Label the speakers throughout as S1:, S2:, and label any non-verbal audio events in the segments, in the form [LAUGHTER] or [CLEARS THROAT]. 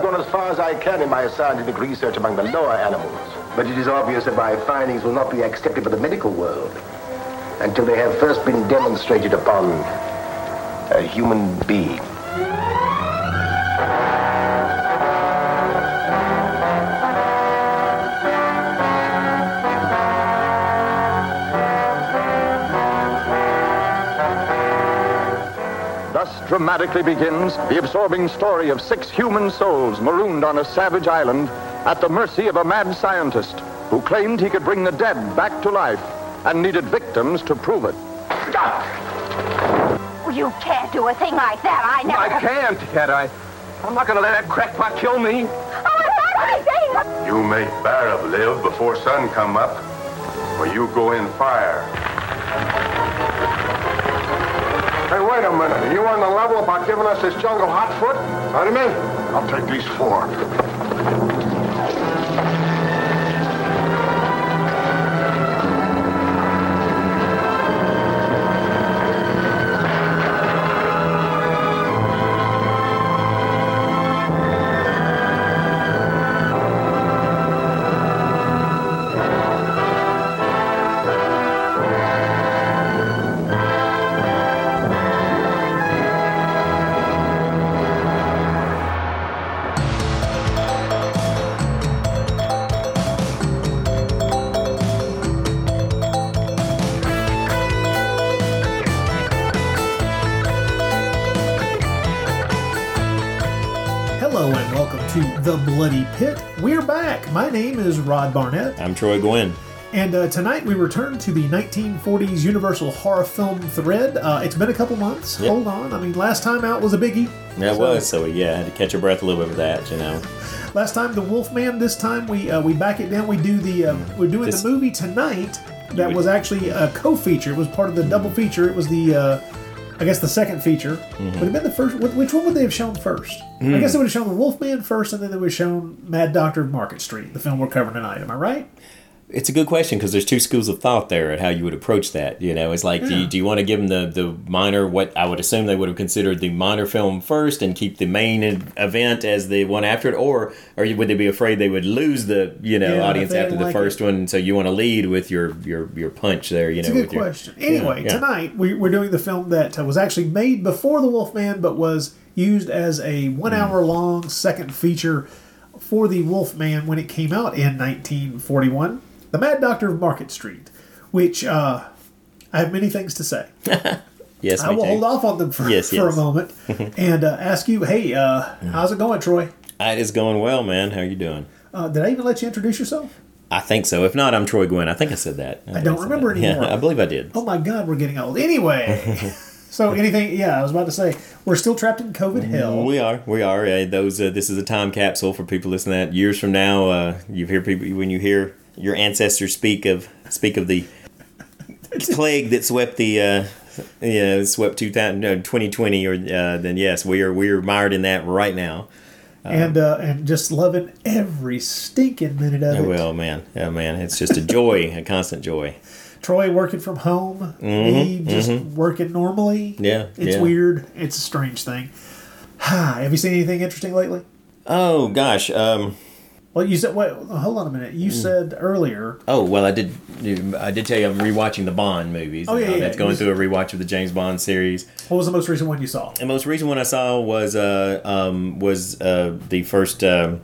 S1: I've gone as far as I can in my scientific research among the lower animals. But it is obvious that my findings will not be accepted by the medical world until they have first been demonstrated upon a human being.
S2: Dramatically begins the absorbing story of six human souls marooned on a savage island at the mercy of a mad scientist who claimed he could bring the dead back to life and needed victims to prove it.
S3: You can't do a thing like that. I never.
S4: I can't, can't I? I'm not gonna let that crackpot kill me.
S3: Oh, I date!
S5: You make Barab live before sun come up, or you go in fire.
S1: Wait a minute. Are you on the level about giving us this jungle hot foot? Me? I'll take these four.
S6: Bloody Pit. We're back. My name is Rod Barnett,
S7: I'm Troy Gwynn.
S6: and uh, tonight we return to the 1940s Universal horror film thread. Uh, it's been a couple months.
S7: Yep.
S6: Hold on. I mean, last time out was a biggie.
S7: That
S6: So-
S7: was so yeah, I had to catch your breath a little bit with that, you know.
S6: Last time the Wolfman. This time we uh, we back it down. We do the uh, we're doing
S7: This-
S6: the movie tonight. That
S7: would-
S6: was actually a co-feature. It was part of the double feature. It was the uh, I guess the second feature.
S7: Mm-hmm.
S6: Would have been the first. Which one would they have shown first? I guess they would have shown the Wolfman first, and then they would have shown Mad Doctor of Market Street, the film we're covering tonight. Am I right?
S7: It's a good question because there's two schools of thought there at how you would approach that. You know, it's like, do, you, do you want to give them the, the minor, what I would assume they would have considered the minor film first and keep the main event as the one after it? Or, or would they be afraid they would lose the, you know,
S6: Yeah,
S7: audience after the
S6: like
S7: first
S6: it.
S7: one? So you want to lead with your, your, your punch there, you
S6: It's
S7: know.
S6: a good
S7: with your-
S6: question. Anyway,
S7: yeah.
S6: tonight we, we're doing the film that uh, was actually made before The Wolfman, but was used as a one
S7: Hmm.
S6: hour long second feature for The Wolfman when it came out in 1941. The Mad Doctor of Market Street, which uh, I have many things to say. [LAUGHS]
S7: Yes,
S6: I will
S7: too.
S6: hold off on them for,
S7: Yes,
S6: for
S7: yes.
S6: a moment [LAUGHS] and uh, ask you, hey, uh, how's it going, Troy?
S7: It is going well, man. How are you doing?
S6: Uh, did I even let you introduce yourself?
S7: I think so. If not, I'm Troy Gwynn. I think I said that.
S6: I
S7: think
S6: don't remember
S7: that.
S6: anymore.
S7: Yeah, I believe I did.
S6: Oh my God, we're getting old. Anyway, [LAUGHS] so anything? Yeah, I was about to say we're still trapped in COVID hell.
S7: We are. We are. Uh, those. Uh, this is a time capsule for people listening. To that years from now, uh, you hear people when you hear your ancestors speak of speak of the plague that swept the. Uh, yeah, swept 2000, no, 2020, or uh, then yes, we are we are mired in that right now.
S6: and uh, and just loving every stinking minute of it.
S7: Well, man, yeah, man, it's just a joy, a constant joy.
S6: Troy working from home, me just working normally.
S7: Mm-hmm, Yeah,
S6: it's
S7: yeah.
S6: weird. It's a strange thing. [SIGHS] Have you seen anything interesting lately?
S7: Oh gosh. Um,
S6: Well, you said. Wait, hold on a minute.
S7: Mm.
S6: You said earlier.
S7: oh well, I did. I did tell you I'm rewatching the Bond movies.
S6: Oh, yeah,
S7: Uh,
S6: yeah,
S7: That's
S6: it
S7: going
S6: was-
S7: through a rewatch of the James Bond series.
S6: What was the most recent one you saw?
S7: The most recent one I saw was uh, um, was uh, the first um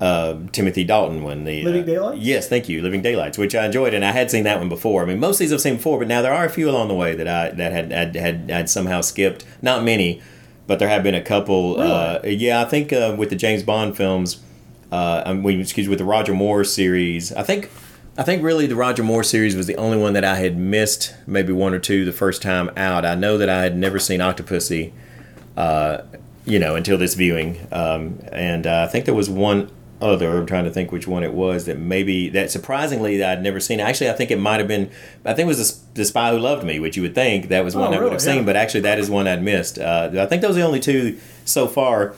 S7: uh, Timothy Dalton one. The
S6: Living
S7: uh,
S6: Daylights?
S7: Yes, thank you, Living Daylights, which I enjoyed, and I had seen that one before. I mean, most of these I've seen before, but now there are a few along the way that I that had had had, had somehow skipped. Not many, but there have been a couple. Uh, yeah, I think uh, with the James Bond films, uh, I mean, excuse me, with the Roger Moore series, I think. I think really the Roger Moore series was the only one that I had missed, maybe one or two the first time out. I know that I had never seen Octopussy, uh, you know, until this viewing, um, and uh, I think there was one other. I'm trying to think which one it was that maybe that surprisingly that I'd never seen. Actually, I think it might have been. I think it was the, the Spy Who Loved Me, which you would think that was one
S6: Oh,
S7: I would
S6: really?
S7: have seen,
S6: Yeah.
S7: but actually that is one I'd missed. Uh, I think those are the only two so far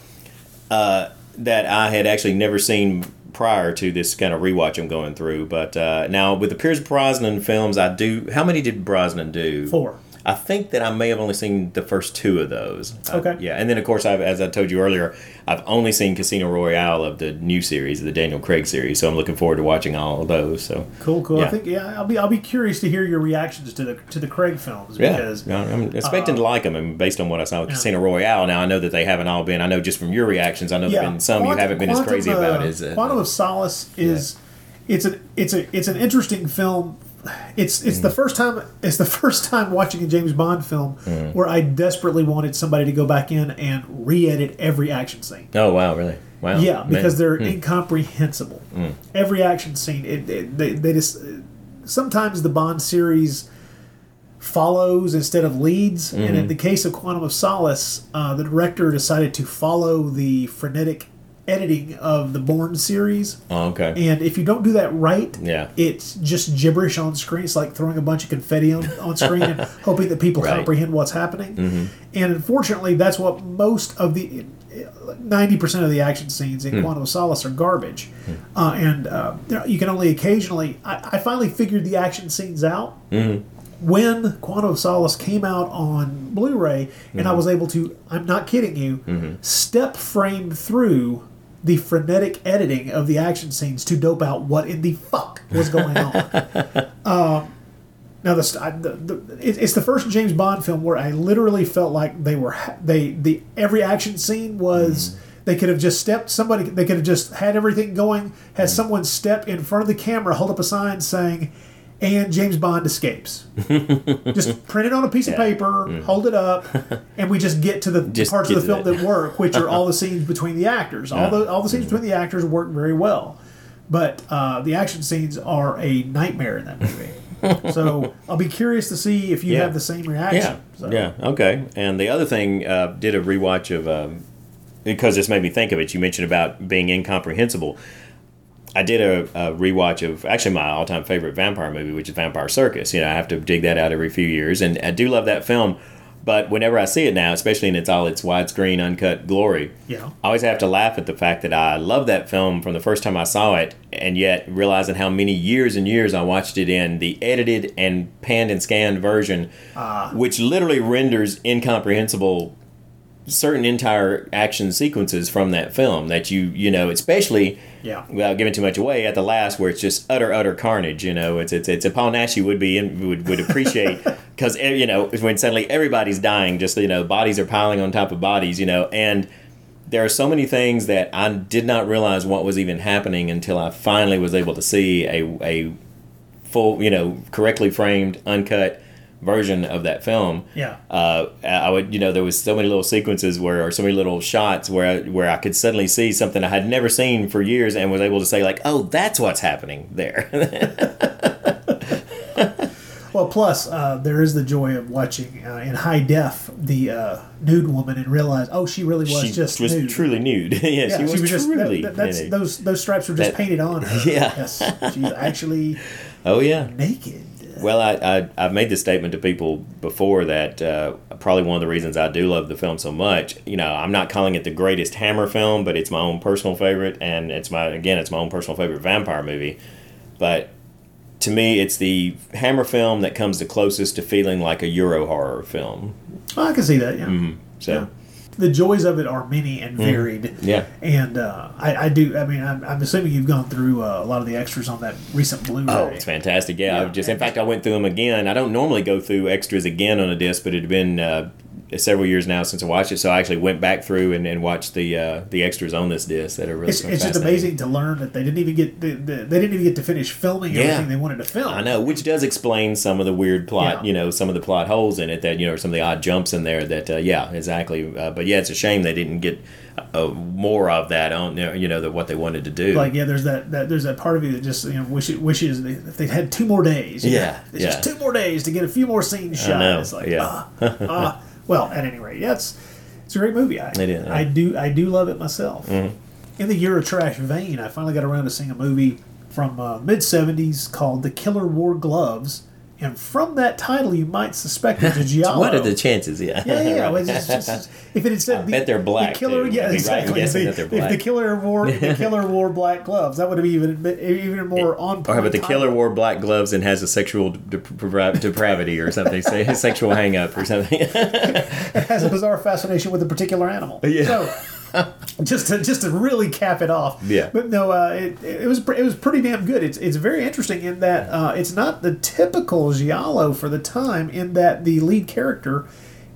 S7: uh, that I had actually never seen prior to this kind of rewatch I'm going through. But uh, now with the Pierce Brosnan films, I do. How many did Brosnan do?
S6: Four.
S7: I think that I may have only seen the first two of those. Uh,
S6: Okay.
S7: yeah, and then of course, I've, as I told you earlier, I've only seen Casino Royale of the new series, the Daniel Craig series. So I'm looking forward to watching all of those. So
S6: Cool, cool. I think yeah, I'll be I'll be curious to hear your reactions to the to the Craig films
S7: yeah,
S6: because
S7: yeah, I'm expecting to like them, and based on what I saw with
S6: yeah.
S7: Casino Royale. Now I know that they haven't all been. I know just from your reactions, I know there've been some you haven't been as crazy
S6: uh,
S7: about as uh,
S6: Quantum of Solace is it's an it's a it's an interesting film. It's it's
S7: Mm.
S6: the first time it's the [LAUGHS] first time watching a James Bond film
S7: Mm.
S6: where I desperately wanted somebody to go back in and re-edit every action scene.
S7: Oh wow, really? Wow.
S6: Yeah, because
S7: Man.
S6: they're
S7: Hmm.
S6: incomprehensible. Every action scene, it, it, they, they just sometimes the Bond series follows instead of leads. And
S7: Mm-hmm.
S6: in the case of Quantum of Solace, uh, the director decided to follow the frenetic editing of the Bourne series.
S7: Oh, okay.
S6: And if you don't do that right,
S7: Yeah.
S6: it's just gibberish on screen. It's like throwing a bunch of confetti on, on screen and [LAUGHS] hoping that people
S7: Right.
S6: comprehend what's happening. Mm-hmm. And unfortunately, that's what most of the ninety percent of the action scenes in hmm. Quantum of Solace are garbage. Hmm. Uh, and uh, you can only occasionally. I, I finally figured the action scenes out. Mm-hmm. When Quantum of Solace came out on Blu-ray, and I mm-hmm. was able to—I'm not kidding you—step frame through the frenetic editing of the action scenes to dope out what in the fuck was going on. [LAUGHS] um, now the, the, the it's the first James Bond film where I literally felt like they were they the every action scene was they could have just stepped somebody they could have just had everything going had someone step in front of the camera hold up a sign saying and James Bond escapes. [LAUGHS] just print it on a piece of paper, hold it up, [LAUGHS] and we just get to the
S7: Just
S6: parts of the film
S7: that.
S6: that work, which are all the [LAUGHS] scenes between the actors. All the all the scenes between the actors work very well, but uh, the action scenes are a nightmare in that movie. so I'll be curious to see if you
S7: Yeah.
S6: have the same
S7: Yeah,
S6: reaction. So,
S7: yeah, okay. And the other thing, uh, did a rewatch of um, because this made me think of it. You mentioned about being incomprehensible. I did a, a rewatch of actually my all-time favorite vampire movie, which is Vampire Circus. You know, I have to dig that out every few years, and I do love that film. But whenever I see it now, especially in its all its widescreen uncut glory,
S6: Yeah.
S7: I always have to laugh at the fact that I love that film from the first time I saw it, and yet realizing how many years and years I watched it in the edited and panned and scanned version, ah. which literally renders incomprehensible certain entire action sequences from that film that you you know especially
S6: Yeah.
S7: without giving too much away at the last where it's just utter utter carnage you know it's it's it's a Paul Naschy would be in, would would appreciate [LAUGHS] because eh, you know when suddenly everybody's dying just you know bodies are piling on top of bodies you know and there are so many things that I did not realize what was even happening until I finally was able to see a a full you know correctly framed uncut version of that film
S6: Yeah.
S7: uh, I would, you know, there was so many little sequences where, or so many little shots where, where I could suddenly see something I had never seen for years and was able to say like, oh, that's what's happening there. [LAUGHS]
S6: Well, plus uh, there is the joy of watching uh, in high def the uh, nude woman and realize, oh, she really was
S7: she
S6: just
S7: was
S6: nude.
S7: truly nude. [LAUGHS] yeah,
S6: Yeah,
S7: she was,
S6: just
S7: truly.
S6: that, that's
S7: nude.
S6: those those stripes were just
S7: That-
S6: painted on her. [LAUGHS]
S7: Yeah.
S6: Yes, she's actually
S7: oh yeah.
S6: naked.
S7: Well, I, I I've made this statement to people before that uh, probably one of the reasons I do love the film so much. You know, I'm not calling it the greatest Hammer film, but it's my own personal favorite, and it's my again, it's my own personal favorite vampire movie. But to me, it's the Hammer film that comes the closest to feeling like a Euro horror film.
S6: Well, I can see that. Yeah.
S7: Mm-hmm. So
S6: Yeah. The joys of it are many and varied.
S7: Mm-hmm. Yeah.
S6: And uh, I, I do. I mean, I'm, I'm assuming you've gone through uh, a lot of the extras on that recent Blu-ray.
S7: Oh, it's fantastic! Yeah,
S6: Yeah.
S7: just in fact I went through them again. I don't normally go through extras again on a disc, but it had been uh, several years now since I watched it, so I actually went back through and, and watched the uh, the extras on this disc that are really.
S6: It's, it's just amazing to learn that they didn't even get the, the, they didn't even get to finish filming
S7: Yeah.
S6: everything they wanted to film.
S7: I know, which does explain some of the weird plot,
S6: Yeah.
S7: you know, some of the plot holes in it that you know, some of the odd jumps in there. That uh, yeah, exactly. Uh, but yeah, it's a shame they didn't get uh, more of that on you know, that what they wanted to do.
S6: Like yeah, there's that, that there's that part of you that just you know wishes wishes they, if they'd had two more days. you know,
S7: Yeah,
S6: it's
S7: yeah.
S6: just two more days to get a few more scenes shot. It's like
S7: yeah.
S6: ah, ah. Well, at any rate, yeah, it's it's a great movie. I,
S7: It is, yeah. Mm-hmm.
S6: I do I do love it myself. In the Eurotrash vein, I finally got around to seeing a movie from uh, mid '70s called The Killer Wore Gloves, And from that title, you might suspect it's [LAUGHS] a giallo.
S7: What are the chances? Yeah.
S6: Yeah, yeah. Well, it's just- just- just- [LAUGHS] if it had said
S7: I bet they're black,
S6: the killer,
S7: too.
S6: yeah,
S7: I'd right
S6: exactly. If the, if the killer wore the killer wore black gloves, that would have even been even more on point.
S7: Or how about the
S6: title.
S7: killer wore black gloves and has a sexual dep- depravity or something, say a sexual hang up or something. [LAUGHS]
S6: has a bizarre fascination with a particular animal.
S7: Yeah.
S6: So, just to just to really cap it off.
S7: Yeah.
S6: But no, uh, it, it was it was pretty damn good. It's it's very interesting in that uh, it's not the typical giallo for the time. In that the lead character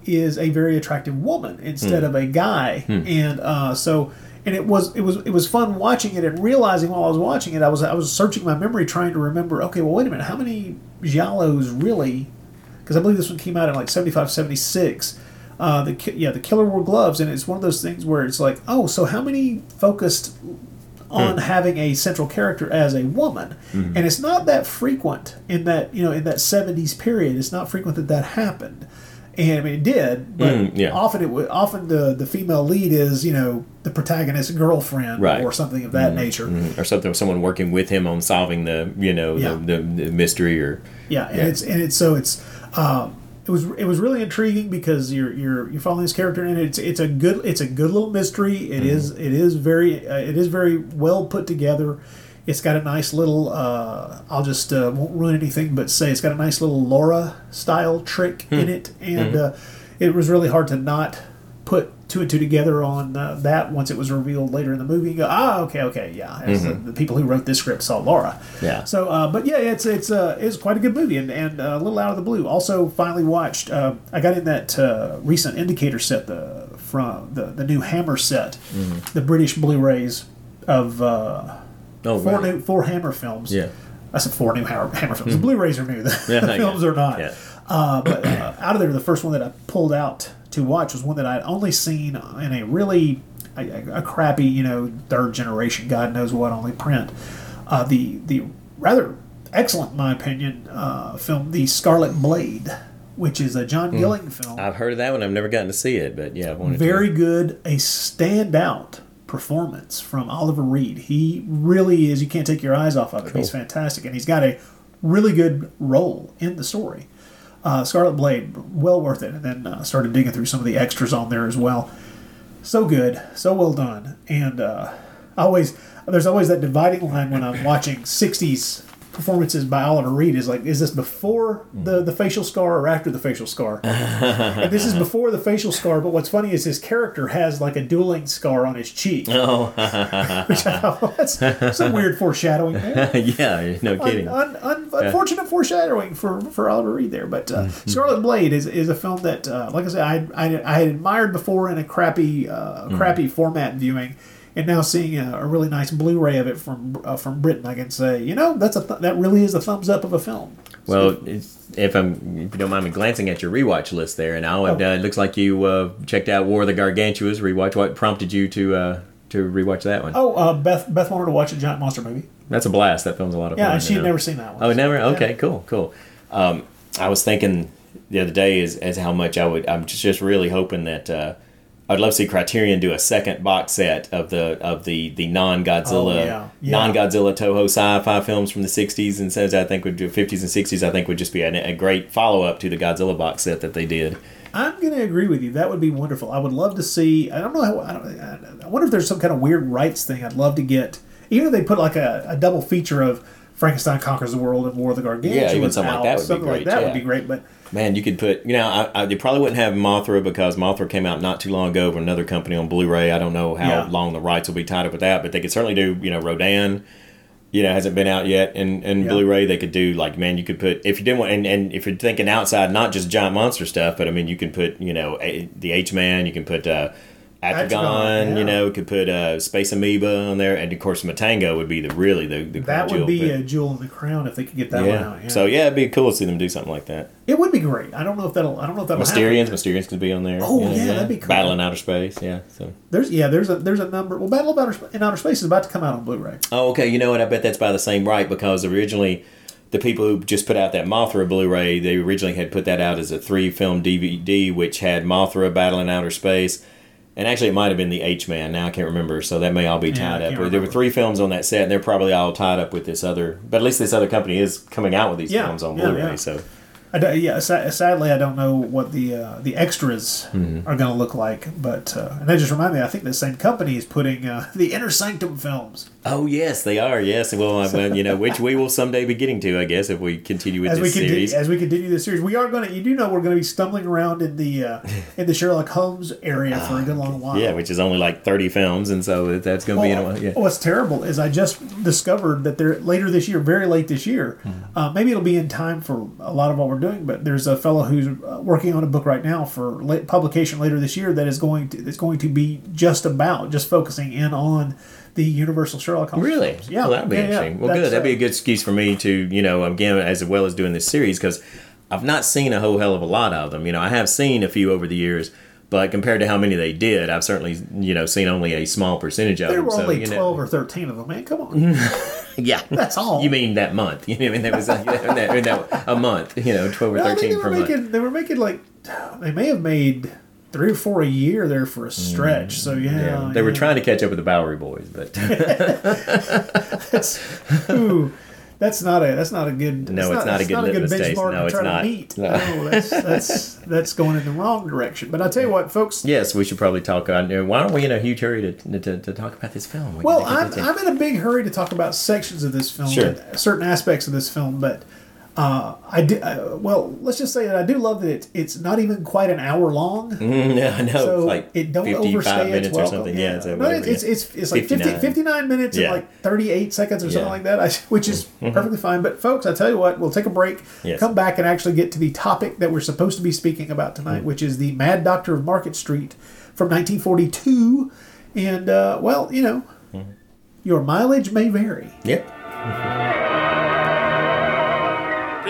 S6: is a very attractive woman instead of a guy, and uh, so. And it was it was it was fun watching it and realizing while I was watching it I was I was searching my memory trying to remember okay well wait a minute how many giallos really because I believe this one came out in like 75, 76. Uh, the ki- yeah, the killer wore gloves, and it's one of those things where it's like, oh, so how many focused on having a central character as a woman, and it's not that frequent in that you know in that seventies period. It's not frequent that that happened, and I mean it did, but
S7: Mm, yeah.
S6: often it would often the the female lead is you know the protagonist's girlfriend
S7: Right.
S6: or something of that nature.
S7: or something, someone working with him on solving the, you know,
S6: Yeah.
S7: the, the, the mystery or.
S6: Yeah, and it's and it's so it's um, it was it was really intriguing because you're you're you're following this character and it's it's a good it's a good little mystery. It is it is very uh, it is very well put together. It's got a nice little. Uh, I'll just uh, won't ruin anything, but say it's got a nice little Laura style trick in it, and uh, it was really hard to not put two and two together on uh, that once it was revealed later in the movie. You go, ah, okay, okay, yeah. As the, the people who wrote this script saw Laura.
S7: Yeah.
S6: So, uh, but yeah, it's it's uh, it's quite a good movie and, and uh, a little out of the blue. Also, finally watched. Uh, I got in that uh, recent Indicator set, the from the the new Hammer set,
S7: Mm-hmm.
S6: the British Blu-rays of uh,
S7: Oh,
S6: four
S7: right.
S6: new four Hammer films.
S7: Yeah.
S6: I said four new Hammer, Hammer films. The Blu-rays are new. The,
S7: Yeah,
S6: the [LAUGHS] films
S7: it.
S6: are not.
S7: Yeah.
S6: Uh, but uh, out of there, the first one that I pulled out to watch was one that I'd only seen in a really a, a crappy, you know, third generation, God knows what, only print. Uh, the the rather excellent, in my opinion, uh, film, The Scarlet Blade, which is a John Gilling film.
S7: I've heard of that one. I've never gotten to see it, but yeah, I wanted
S6: Very
S7: to.
S6: good, a standout performance from Oliver Reed. He really is. You can't take your eyes off of it. He's fantastic, and he's got a really good role in the story. Uh, Scarlet Blade, well worth it. And then uh, started digging through some of the extras on there as well. So good, so well done, and uh, always there's always that dividing line when I'm watching '60s performances by Oliver Reed. Is like, is this before the the facial scar or after the facial scar? and this is before the facial scar. But what's funny is his character has like a dueling scar on his cheek,
S7: Oh, [LAUGHS]
S6: which I thought that's some weird foreshadowing there. [LAUGHS]
S7: yeah, no kidding.
S6: Un, un, un, unfortunate foreshadowing for, for Oliver Reed there, but uh, Scarlet Blade is, is a film that, uh, like I said, I, I, I had admired before in a crappy uh, crappy format viewing, and now seeing a, a really nice Blu-ray of it from uh, from Britain, I can say, you know, that's a th- that really is a thumbs up of a film.
S7: Well, if I'm, if you don't mind me glancing at your rewatch list there, and now
S6: Oh.
S7: uh, it looks like you uh, checked out War of the Gargantuas rewatch. What prompted you to uh, to rewatch that one?
S6: Oh, uh, Beth Beth wanted to watch a giant monster movie.
S7: That's a blast. That film's a lot of
S6: Yeah,
S7: fun.
S6: and she had never seen that one.
S7: Oh, never.
S6: Yeah.
S7: Okay, cool, cool. Um, I was thinking the other day is as how much I would. I'm just, just really hoping that uh, I'd love to see Criterion do a second box set of the of the the non Godzilla
S6: Oh, yeah, yeah.
S7: non Godzilla Toho sci-fi films from the '60s and says I think would do 50s and '60s. I think would just be a, a great follow up to the Godzilla box set that they did.
S6: I'm going to agree with you. That would be wonderful. I would love to see. I don't know how. I, don't, I wonder if there's some kind of weird rights thing. I'd love to get. Even if they put like a, a double feature of Frankenstein conquers the world and War of the Gargantuan.
S7: Yeah, even something like that would be
S6: something like
S7: great,
S6: that
S7: yeah.
S6: would be great. But
S7: Man, you could put, you know, I, I, they probably wouldn't have Mothra because Mothra came out not too long ago with another company on Blu-ray. I don't know how
S6: Yeah.
S7: long the rights will be tied up with that, but they could certainly do, you know, Rodan. You know, hasn't been out yet in, in
S6: Yeah.
S7: Blu-ray. They could do like, man, you could put if you didn't want, and, and if you're thinking outside, not just giant monster stuff, but I mean, you can put, you know, a, the H Man. You can put uh, Atragon.
S6: Atragon,
S7: You
S6: yeah.
S7: know, could put uh, Space Amoeba on there, and of course, Matango would be the really the, the
S6: that would be
S7: jewel,
S6: a jewel in the crown if they could get that one out. Yeah.
S7: So yeah, it'd be cool to see them do something like that.
S6: it would be great. I don't know if that'll. I don't know if that'll
S7: Mysterians,
S6: happen.
S7: Mysterians could be on there.
S6: Oh, yeah, that'd be cool.
S7: Battle in outer space, yeah. So.
S6: There's yeah. There's a there's a number. Well, Battle of Outer, in Outer Space is about to come out on Blu-ray.
S7: Oh, okay. You know what? I bet that's by the same right because originally, the people who just put out that Mothra Blu-ray, they originally had put that out as a three-film DVD, which had Mothra Battle in Outer Space, And actually, it might have been the H Man. Now I can't remember. So that may all be tied
S6: can't
S7: up. There were three films on that set, and they're probably all tied up with this other. But at least this other company is coming out with these
S6: Yeah,
S7: films on
S6: yeah,
S7: Blu-ray.
S6: yeah.
S7: So
S6: I don't- yeah, sadly, I don't know what the uh, the extras
S7: Mm-hmm.
S6: are going to look like. But uh, and that just reminded me, I think the same company is putting uh, the Inner Sanctum films
S7: Oh yes, they are. Yes, well, well, you know, which we will someday be getting to, I guess, if we continue with this
S6: continue
S7: series.
S6: as we continue this series. We are going to, you do know, we're going to be stumbling around in the uh, [LAUGHS] in the Sherlock Holmes area for a good long while.
S7: Ah, yeah, which is only like thirty films, and so that's going to be in a while. Yeah.
S6: What's terrible is I just discovered that there later this year, very late this year,
S7: Hmm.
S6: uh, maybe it'll be in time for a lot of what we're doing. But there's a fellow who's uh, working on a book right now for publication later this year that is going to that's going to be just about just focusing in on the Universal Sherlock Holmes.
S7: Really?
S6: films. Yeah,
S7: Well, that'd be
S6: yeah, yeah.
S7: interesting. Well,
S6: That's,
S7: good. That'd be
S6: uh,
S7: a good excuse for me to, you know, again, as well as doing this series, because I've not seen a whole hell of a lot of them. You know, I have seen a few over the years, but compared to how many they did, I've certainly, you know, seen only a small percentage of
S6: There
S7: them.
S6: There were
S7: so,
S6: only
S7: know-
S6: twelve or thirteen of them. Man, come on. [LAUGHS] [LAUGHS]
S7: Yeah,
S6: That's all.
S7: You mean that month? [LAUGHS] You know, I mean that was uh, that, that, a month. You know, twelve or
S6: No, I
S7: thirteen
S6: they
S7: per
S6: were
S7: month.
S6: making they were making like they may have made three or four a year there for a stretch. So yeah,
S7: Mm, Yeah, they were trying to catch up with the Bowery Boys, but [LAUGHS]
S6: That's, ooh, that's not a that's not a good.
S7: No,
S6: that's
S7: it's not a
S6: that's
S7: good litmus test.
S6: benchmark
S7: No,
S6: to
S7: it's
S6: try
S7: not.
S6: To meet.
S7: No.
S6: No, that's that's that's going in the wrong direction. But I tell you what, folks.
S7: yes, we should probably talk on. Why aren't we in a huge hurry to to, to talk about this film? We
S6: Well,
S7: need to get
S6: I'm,
S7: in.
S6: I'm in a big hurry to talk about sections of this film,
S7: Sure.
S6: certain aspects of this film, but uh, I do. Uh, well, let's just say that I do love that it's it's not even quite an hour long. [LAUGHS]
S7: Mm, yeah, I know.
S6: so
S7: it's like
S6: it don't
S7: 55
S6: overstay
S7: minutes
S6: its
S7: or something. Yeah, so
S6: no,
S7: whatever,
S6: it's,
S7: yeah.
S6: it's it's it's like 50,
S7: 59.
S6: 59 minutes
S7: Yeah.
S6: and like thirty eight seconds or something like that, I, [LAUGHS] which is perfectly fine. But folks, I tell you what, we'll take a break,
S7: Yes.
S6: come back, and actually get to the topic that we're supposed to be speaking about tonight,
S7: Mm.
S6: which is the Mad Doctor of Market Street from 1942. And uh, well, you know,
S7: Mm.
S6: your mileage may vary.
S7: Yep. [LAUGHS]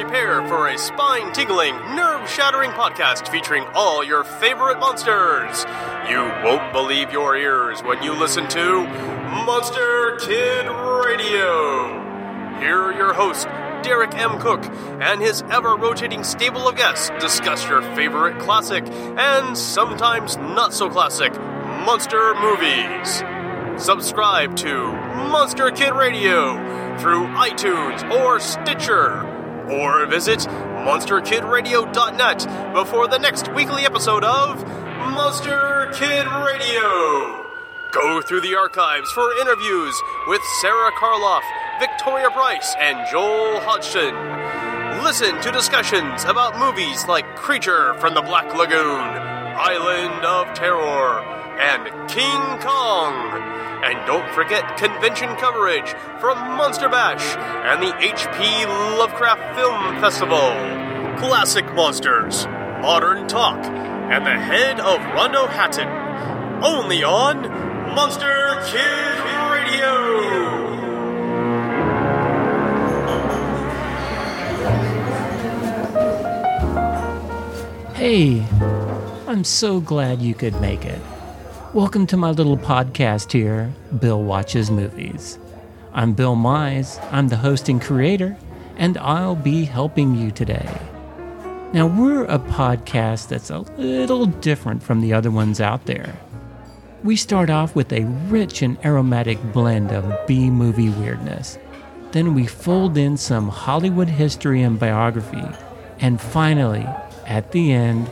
S8: Prepare for a spine tingling, nerve shattering podcast featuring all your favorite monsters. You won't believe your ears when you listen to Monster Kid Radio. Here are your hosts, Derek M. Koch, and his ever rotating stable of guests discuss your favorite classic and sometimes not so classic monster movies. Subscribe to Monster Kid Radio through iTunes or Stitcher, or visit MonsterKidRadio.net before the next weekly episode of Monster Kid Radio. Go through the archives for interviews with Sarah Karloff, Victoria Price, and Joel Hodgson. Listen to discussions about movies like Creature from the Black Lagoon, Island of Terror, and King Kong. And don't forget convention coverage from Monster Bash and the HP Lovecraft Film Festival. Classic Monsters, Modern Talk, and the head of Rondo Hatton. Only on Monster Kid Radio.
S9: Hey, I'm so glad you could make it. Welcome to my little podcast here, Bill Watches Movies. I'm Bill Mize, I'm the host and creator, and I'll be helping you today. Now, we're a podcast that's a little different from the other ones out there. We start off with a rich and aromatic blend of B movie weirdness. Then we fold in some Hollywood history and biography. And finally, at the end,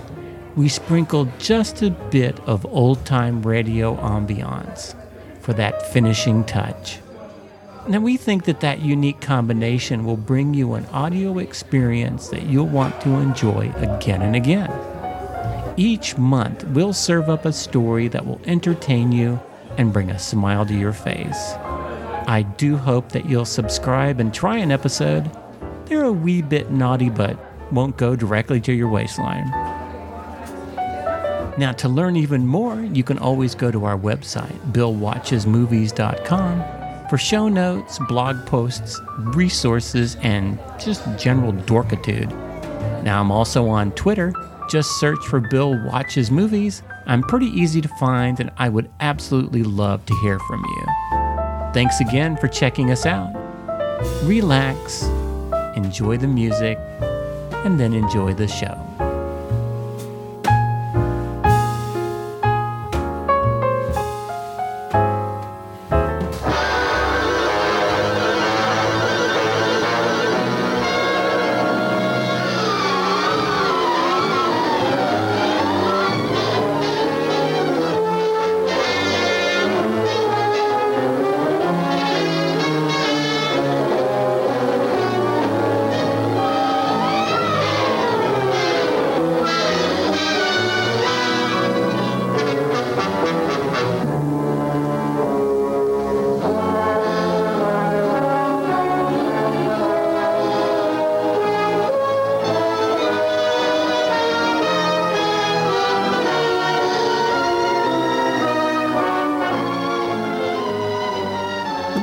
S9: we sprinkle just a bit of old time radio ambiance for that finishing touch. Now, we think that that unique combination will bring you an audio experience that you'll want to enjoy again and again. Each month, we'll serve up a story that will entertain you and bring a smile to your face. I do hope that you'll subscribe and try an episode. They're a wee bit naughty, but won't go directly to your waistline. Now, to learn even more, you can always go to our website, BillWatchesMovies.com, for show notes, blog posts, resources, and just general dorkitude. Now, I'm also on Twitter. Just search for Bill Watches Movies. I'm pretty easy to find, and I would absolutely love to hear from you. Thanks again for checking us out. Relax, enjoy the music, and then enjoy the show.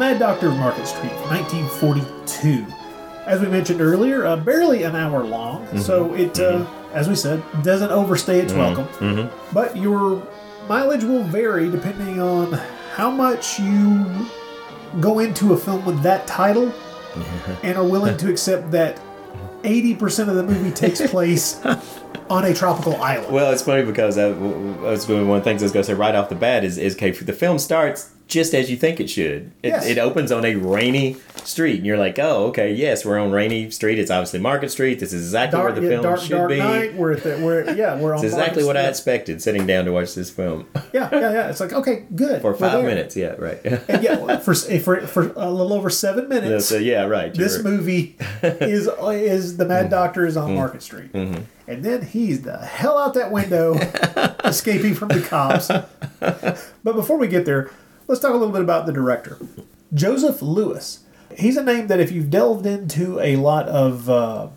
S6: Mad Doctor of Market Street, 1942. As we mentioned earlier, uh, barely an hour long,
S7: Mm-hmm.
S6: so it, uh, as we said, doesn't overstay its welcome.
S7: Mm-hmm.
S6: But your mileage will vary depending on how much you go into a film with that title and are willing [LAUGHS] to accept that 80% of the movie takes [LAUGHS] place on a tropical island.
S7: Well, it's funny because I, that's one of the things I was going to say right off the bat is, is okay, the film starts just as you think it should. It,
S6: Yes.
S7: it opens on a rainy street, and you're like, oh, okay, yes, we're on rainy street. It's obviously Market Street. This is exactly
S6: dark,
S7: where the
S6: yeah,
S7: film
S6: dark,
S7: should
S6: dark
S7: be.
S6: night. We're at the, we're yeah, we're on.
S7: It's exactly what I expected sitting down to watch this film [LAUGHS]
S6: Yeah, yeah, yeah. It's like okay, good
S7: for five minutes. Yeah, right.
S6: And yeah, [LAUGHS] for eh, for for a little over seven minutes.
S7: so, yeah, right.
S6: This
S7: you're-
S6: movie [LAUGHS] is is the. Mad mm-hmm. Doctor is on mm-hmm. Market Street,
S7: Mm-hmm.
S6: and then he's the hell out that window, escaping from the cops. But before we get there, let's talk a little bit about the director, Joseph Lewis. He's a name that if you've delved into a lot of, uh,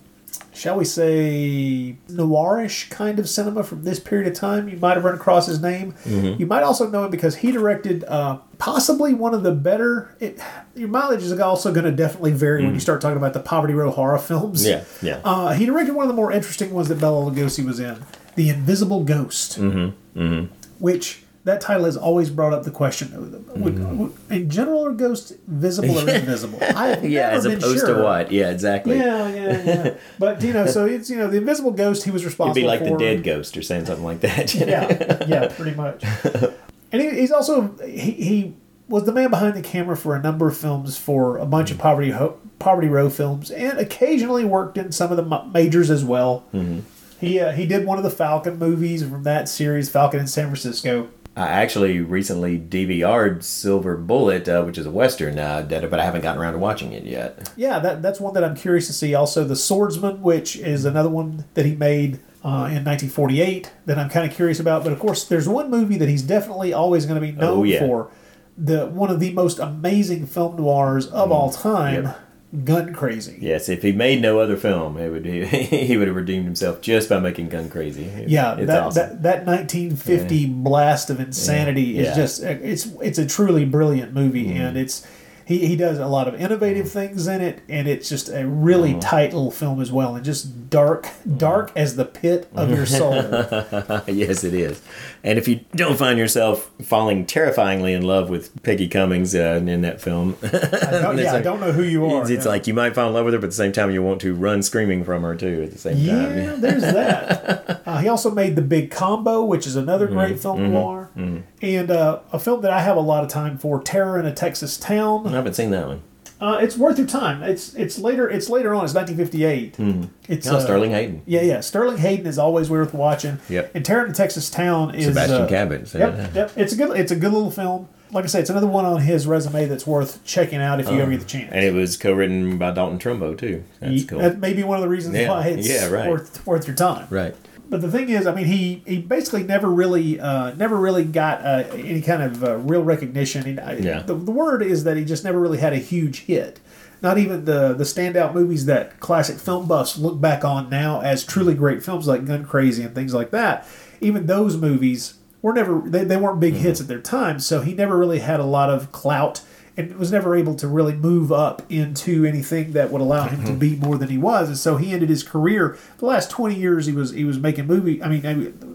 S6: shall we say, noirish kind of cinema from this period of time, you might have run across his name.
S7: Mm-hmm.
S6: You might also know him because he directed uh, possibly one of the better. It, your mileage is also going to definitely vary when you start talking about the Poverty Row horror films.
S7: Mm. Yeah, yeah.
S6: Uh, he directed one of the more interesting ones that Bela Lugosi was in, The Invisible Ghost, mm-hmm. which that title has always brought up the question: would, would- in general, are ghosts visible or [LAUGHS] invisible? I've
S7: Mm-hmm. [LAUGHS] yeah, as opposed
S6: sure.
S7: to what? Yeah, exactly.
S6: Yeah, yeah, yeah. [LAUGHS] but you know, so it's you know the invisible ghost. He was
S7: It'd
S6: responsible
S7: be like
S6: for
S7: the dead ghost or saying something like that.
S6: yeah, yeah, pretty much. And he, he's also he, he was the man behind the camera for a number of films for a bunch of poverty Ho- poverty row films, and occasionally worked in some of the majors as well. He uh, he did one of the Falcon movies from that series, Falcon in San Francisco.
S7: I actually recently DVR'd Silver Bullet, uh, which is a western, uh, but I haven't gotten around to watching it yet.
S6: Yeah, that that's one that I'm curious to see. Also, The Swordsman, which is another one that he made. Uh, in 1948, that I'm kind of curious about, but of course, there's one movie that he's definitely always going to be known
S7: Oh, yeah.
S6: for, the one of the most amazing film noirs of all time,
S7: Yep.
S6: Gun Crazy.
S7: Yes, if he made no other film, it would he, [LAUGHS] he would have redeemed himself just by making Gun Crazy. It-
S6: Yeah,
S7: it's
S6: that,
S7: awesome.
S6: that that 1950 blast of insanity is
S7: Yeah.
S6: just it's it's a truly brilliant movie,
S7: Mm-hmm.
S6: and it's he, he does a lot of innovative things in it, and it's just a really
S7: Mm-hmm.
S6: tight little film as well, and just dark dark as the pit of your [LAUGHS] soul.
S7: yes, it is. And if you don't find yourself falling terrifyingly in love with Peggy Cummins uh, in that film, [LAUGHS]
S6: I don't, yeah, I don't know who you are.
S7: it's, it's
S6: yeah.
S7: like you might fall in love with her, but at the same time you want to run screaming from her too. At the same
S6: Yeah,
S7: time, yeah, [LAUGHS]
S6: there's that. Uh, he also made The Big Combo, which is another
S7: Mm-hmm.
S6: great film noir, and uh, a film that I have a lot of time for, Terror in a Texas Town.
S7: I haven't seen that one.
S6: Uh, it's worth your time. It's it's later. It's later on. It's 1958. It's
S7: Oh,
S6: uh,
S7: Sterling Hayden.
S6: Yeah, yeah. Sterling Hayden is always worth watching.
S7: Yep.
S6: And Terror in Texas Town is
S7: Sebastian
S6: uh,
S7: Cabot. so-
S6: Yep, yep. It's a good. It's a good little film. Like I say, it's another one on his resume that's worth checking out if you ever get the chance.
S7: And it was co-written by Dalton Trumbo too. That's cool.
S6: That may be one of the reasons
S7: Yeah,
S6: why it's
S7: yeah, right.
S6: worth worth your time.
S7: right.
S6: But the thing is, I mean, he he basically never really uh, never really got uh, any kind of uh, real recognition. He,
S7: Yeah.
S6: the, the word is that he just never really had a huge hit. Not even the the standout movies that classic film buffs look back on now as truly great films like Gun Crazy and things like that. Even those movies were never they, they weren't big hits at their time, so he never really had a lot of clout and was never able to really move up into anything that would allow him to mm-hmm. be more than he was. And so he ended his career. The last twenty years, he was he was making movie. I mean,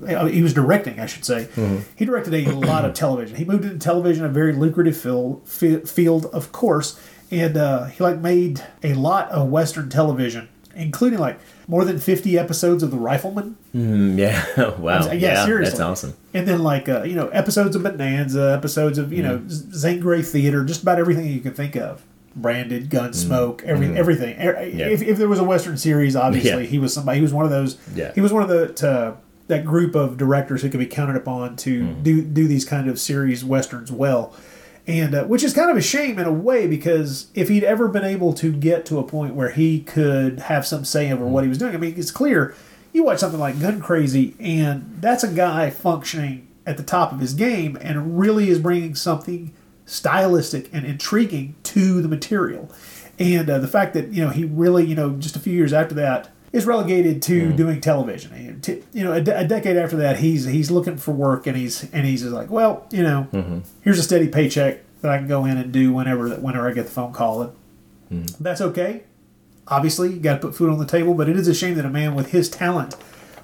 S6: uh, he was directing. I should say. Mm-hmm. He directed a lot of television. He moved into television, a very lucrative field, field of course, and uh, he like made a lot of Western television, including like more than fifty episodes of The Rifleman.
S7: Mm, yeah. [LAUGHS] wow.
S6: Yeah, seriously.
S7: That's awesome.
S6: And then like uh, you know episodes of Bonanza, episodes of you know
S7: Mm.
S6: Zane Grey Theater, just about everything you can think of. Branded, Gunsmoke, every everything. Er-
S7: Mm. Yeah.
S6: If, if there was a Western series, obviously
S7: Yeah.
S6: he was somebody. He was one of those.
S7: Yeah.
S6: He was one of the to, that group of directors who could be counted upon to
S7: Mm.
S6: do do these kind of series westerns well. And uh, which is kind of a shame in a way because if he'd ever been able to get to a point where he could have some say over what he was doing, I mean, it's clear you watch something like Gun Crazy, and that's a guy functioning at the top of his game and really is bringing something stylistic and intriguing to the material. And uh, the fact that you know he really, you know, just a few years after that is relegated to doing television. And t- you know, a, de- a decade after that, he's he's looking for work, and he's and he's like, well, you know, here's a steady paycheck. that I can go in and do whenever whenever I get the phone call. And
S7: Mm-hmm.
S6: That's okay. Obviously, you got to put food on the table, but it is a shame that a man with his talent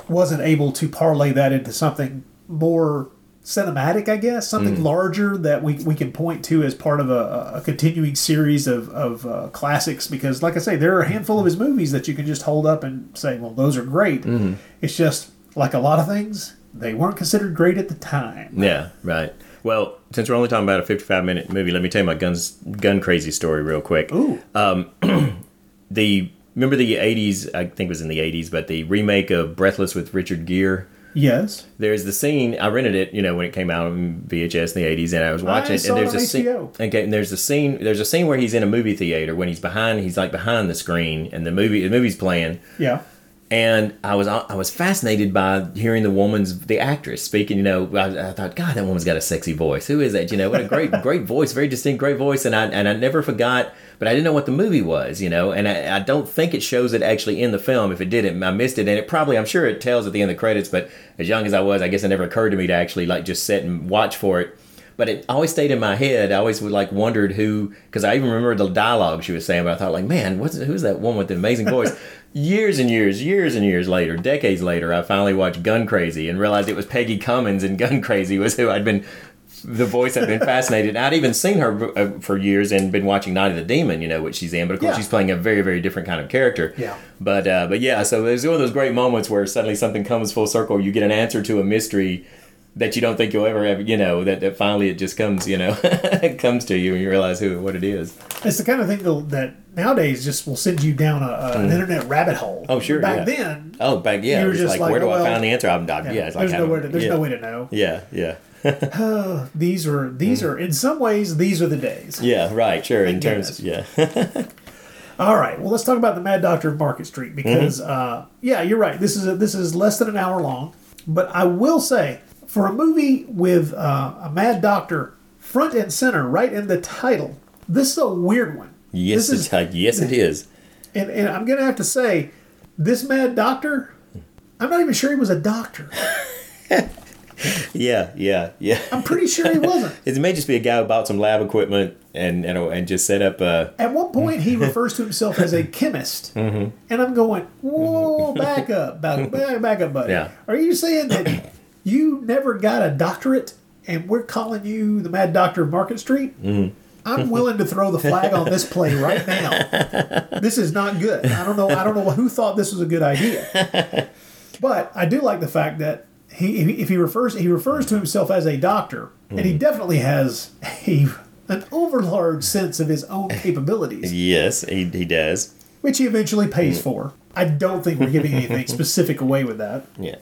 S6: wasn't able to parlay that into something more cinematic, I guess, something
S7: Mm-hmm.
S6: larger that we, we can point to as part of a, a continuing series of, of uh, classics. Because, like I say, there are a handful of his movies that you can just hold up and say, well, those are great.
S7: Mm-hmm.
S6: It's just like a lot of things, they weren't considered great at the time.
S7: Yeah, right. Well, since we're only talking about a 55 minute movie, let me tell you my guns gun crazy story real quick.
S6: Ooh. [CLEARS THROAT]
S7: The remember the 80s, I think it was in the 80s, but the remake of Breathless with Richard Gere.
S6: Yes.
S7: There's the scene I rented it, you know, when it came out on VHS in the 80s, and I was watching
S6: I
S7: it.
S6: saw
S7: And
S6: it
S7: there's
S6: on
S7: a scene. Okay, and there's a scene. There's a scene where he's in a movie theater when he's behind. He's like behind the screen, and the movie the movie's playing.
S6: Yeah.
S7: And I was I was fascinated by hearing the woman's the actress speaking. You know, I, I thought, God, that woman's got a sexy voice. Who is that? You know, what a great [LAUGHS] great voice, very distinct, great voice. And I and I never forgot, but I didn't know what the movie was. You know, and I, I don't think it shows it actually in the film. If it didn't, I missed it. And it probably, I'm sure it tells at the end of the credits. But as young as I was, I guess it never occurred to me to actually like just sit and watch for it. But it always stayed in my head. I always would like wondered who, because I even remember the dialogue she was saying. But I thought like, man, what's who's that woman with the amazing voice? [LAUGHS] years and years, years and years later, decades later, I finally watched Gun Crazy and realized it was Peggy Cummins and Gun Crazy was who I'd been. The voice I'd been [LAUGHS] fascinated. I'd even seen her uh, for years and been watching Night of the Demon, you know, which she's in. But of course,
S6: Yeah.
S7: she's playing a very, very different kind of character.
S6: Yeah.
S7: But uh, but yeah, so there's one of those great moments where suddenly something comes full circle. You get an answer to a mystery that you don't think you'll ever have. You know that, that finally it just comes. You know, it [LAUGHS] comes to you and you realize who what it is.
S6: It's the kind of thing that, that nowadays just will send you down a, a, an internet rabbit hole.
S7: Mm. Oh, sure,
S6: Back
S7: yeah.
S6: then,
S7: Oh, back yeah,
S6: You were just
S7: like,
S6: like,
S7: where do
S6: oh,
S7: I
S6: well,
S7: find the answer? I'm, I'm, yeah, it's like
S6: there's
S7: having-
S6: to, there's
S7: yeah.
S6: no way to know.
S7: Yeah, yeah, [LAUGHS]
S6: These are these are in some ways these are the days.
S7: Mm. yeah. Right, sure. In
S6: Thank
S7: terms, yeah, [LAUGHS]
S6: All right. Well, let's talk about the Mad Doctor of Market Street because,
S7: Mm-hmm.
S6: uh, yeah, you're right. This is a, this is less than an hour long, but I will say for a movie with uh, a Mad Doctor front and center, right in the title, this is a weird one.
S7: yes,
S6: This is-
S7: uh, yes, it is.
S6: And, and I'm gonna have to say, this Mad Doctor, I'm not even sure he was a doctor. [LAUGHS]
S7: Yeah, yeah, yeah.
S6: I'm pretty sure he wasn't. [LAUGHS]
S7: It may just be a guy who bought some lab equipment and and, and just set up. Uh,
S6: At one point, he [LAUGHS] refers to himself as a chemist,
S7: Mm-hmm.
S6: and I'm going, "Whoa, back up, back, back, back up, buddy.
S7: Yeah.
S6: Are you saying that you never got a doctorate, and we're calling you the Mad Doctor of Market Street?"
S7: Mm-hmm.
S6: I'm willing to throw the flag on this play right now. [LAUGHS] This is not good. I don't know. I don't know who thought this was a good idea, but I do like the fact that he, if he- refers, he refers to himself as a doctor, and
S7: Mm-hmm.
S6: he definitely has a an overlarge sense of his own capabilities [LAUGHS]
S7: yes, he he does.
S6: which he eventually pays
S7: Mm.
S6: for. I don't think we're giving anything [LAUGHS] specific away with that.
S7: Yeah.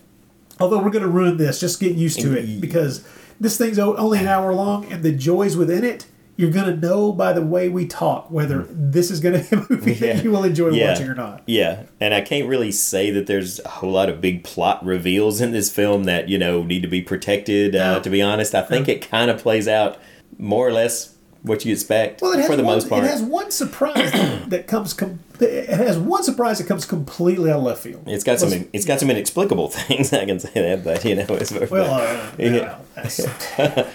S6: Although we're going to ruin this, just get used to it because this thing's only an hour long, and the joys within it. You're gonna know by the way we talk whether this is gonna be a movie that you will enjoy
S7: Mm. Yeah.
S6: watching or not.
S7: Yeah, and I can't really say that there's a whole lot of big plot reveals in this film that you know need to be protected. Uh,
S6: No.
S7: to be honest, I think it kind of plays out more or less what you expect
S6: Well, it has
S7: for the
S6: one,
S7: most part.
S6: It has one surprise that, that comes. Com- it has one surprise that comes completely out of left field.
S7: it's got some
S6: Let's-
S7: it's got some inexplicable [LAUGHS] things. I can say that, but you know, it's
S6: Well, uh, [LAUGHS]
S7: Yeah.
S6: that's-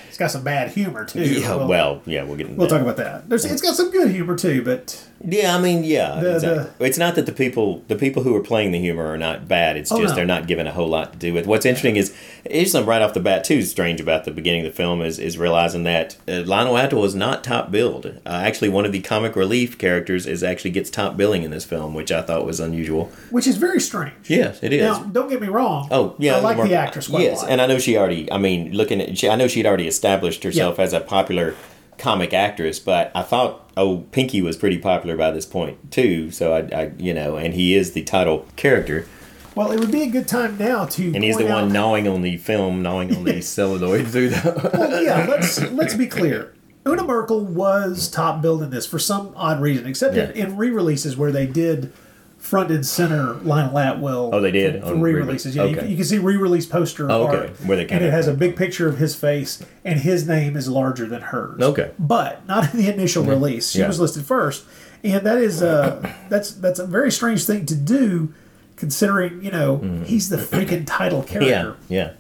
S6: it's got some bad humor too.
S7: yeah,
S6: We'll-
S7: well, yeah, we'll get into
S6: we'll
S7: that.
S6: talk about that. There's, it's got some good humor too, but
S7: Yeah, I mean, yeah,
S6: The-
S7: exactly. it's not that the people the people who are playing the humor are not bad. It's
S6: Oh,
S7: just
S6: no.
S7: they're not given a whole lot to do with. What's interesting is is something right off the bat too strange about the beginning of the film is is realizing that uh, Lionel Atwill is not top billed. Uh, actually, one of the comic relief characters is actually gets top billing in this film, which I thought was unusual.
S6: which is very strange.
S7: Yes, it is.
S6: Now, don't get me wrong.
S7: Oh yeah,
S6: I like
S7: Mar-
S6: the actress quite
S7: Yes,
S6: a lot.
S7: and I know she already. I mean, looking at, she, I know she'd already established herself
S6: Yeah.
S7: as a popular comic actress, but I thought oh Pinky was pretty popular by this point too. So I, I you know, and he is the title character,
S6: well, it would be a good time now to.
S7: and he's the one gnawing on the film, gnawing on the [LAUGHS] celluloid through the.
S6: Well, yeah, [LAUGHS] let's let's be clear. Una Merkel was top billed in this for some odd reason, except in,
S7: Yeah.
S6: in re-releases where they did front and center Lionel Atwill.
S7: Oh, they did?
S6: for,
S7: On
S6: re-releases. Yeah, you,
S7: okay.
S6: can- you can see re-release poster
S7: Oh, okay.
S6: art,
S7: Where they
S6: and it has a big picture of his face, and his name is larger than hers.
S7: Okay.
S6: but not in the initial release. She
S7: Yeah.
S6: was listed first, and that is uh [COUGHS] that's that's a very strange thing to do, considering you know he's the freaking title character
S7: yeah, yeah,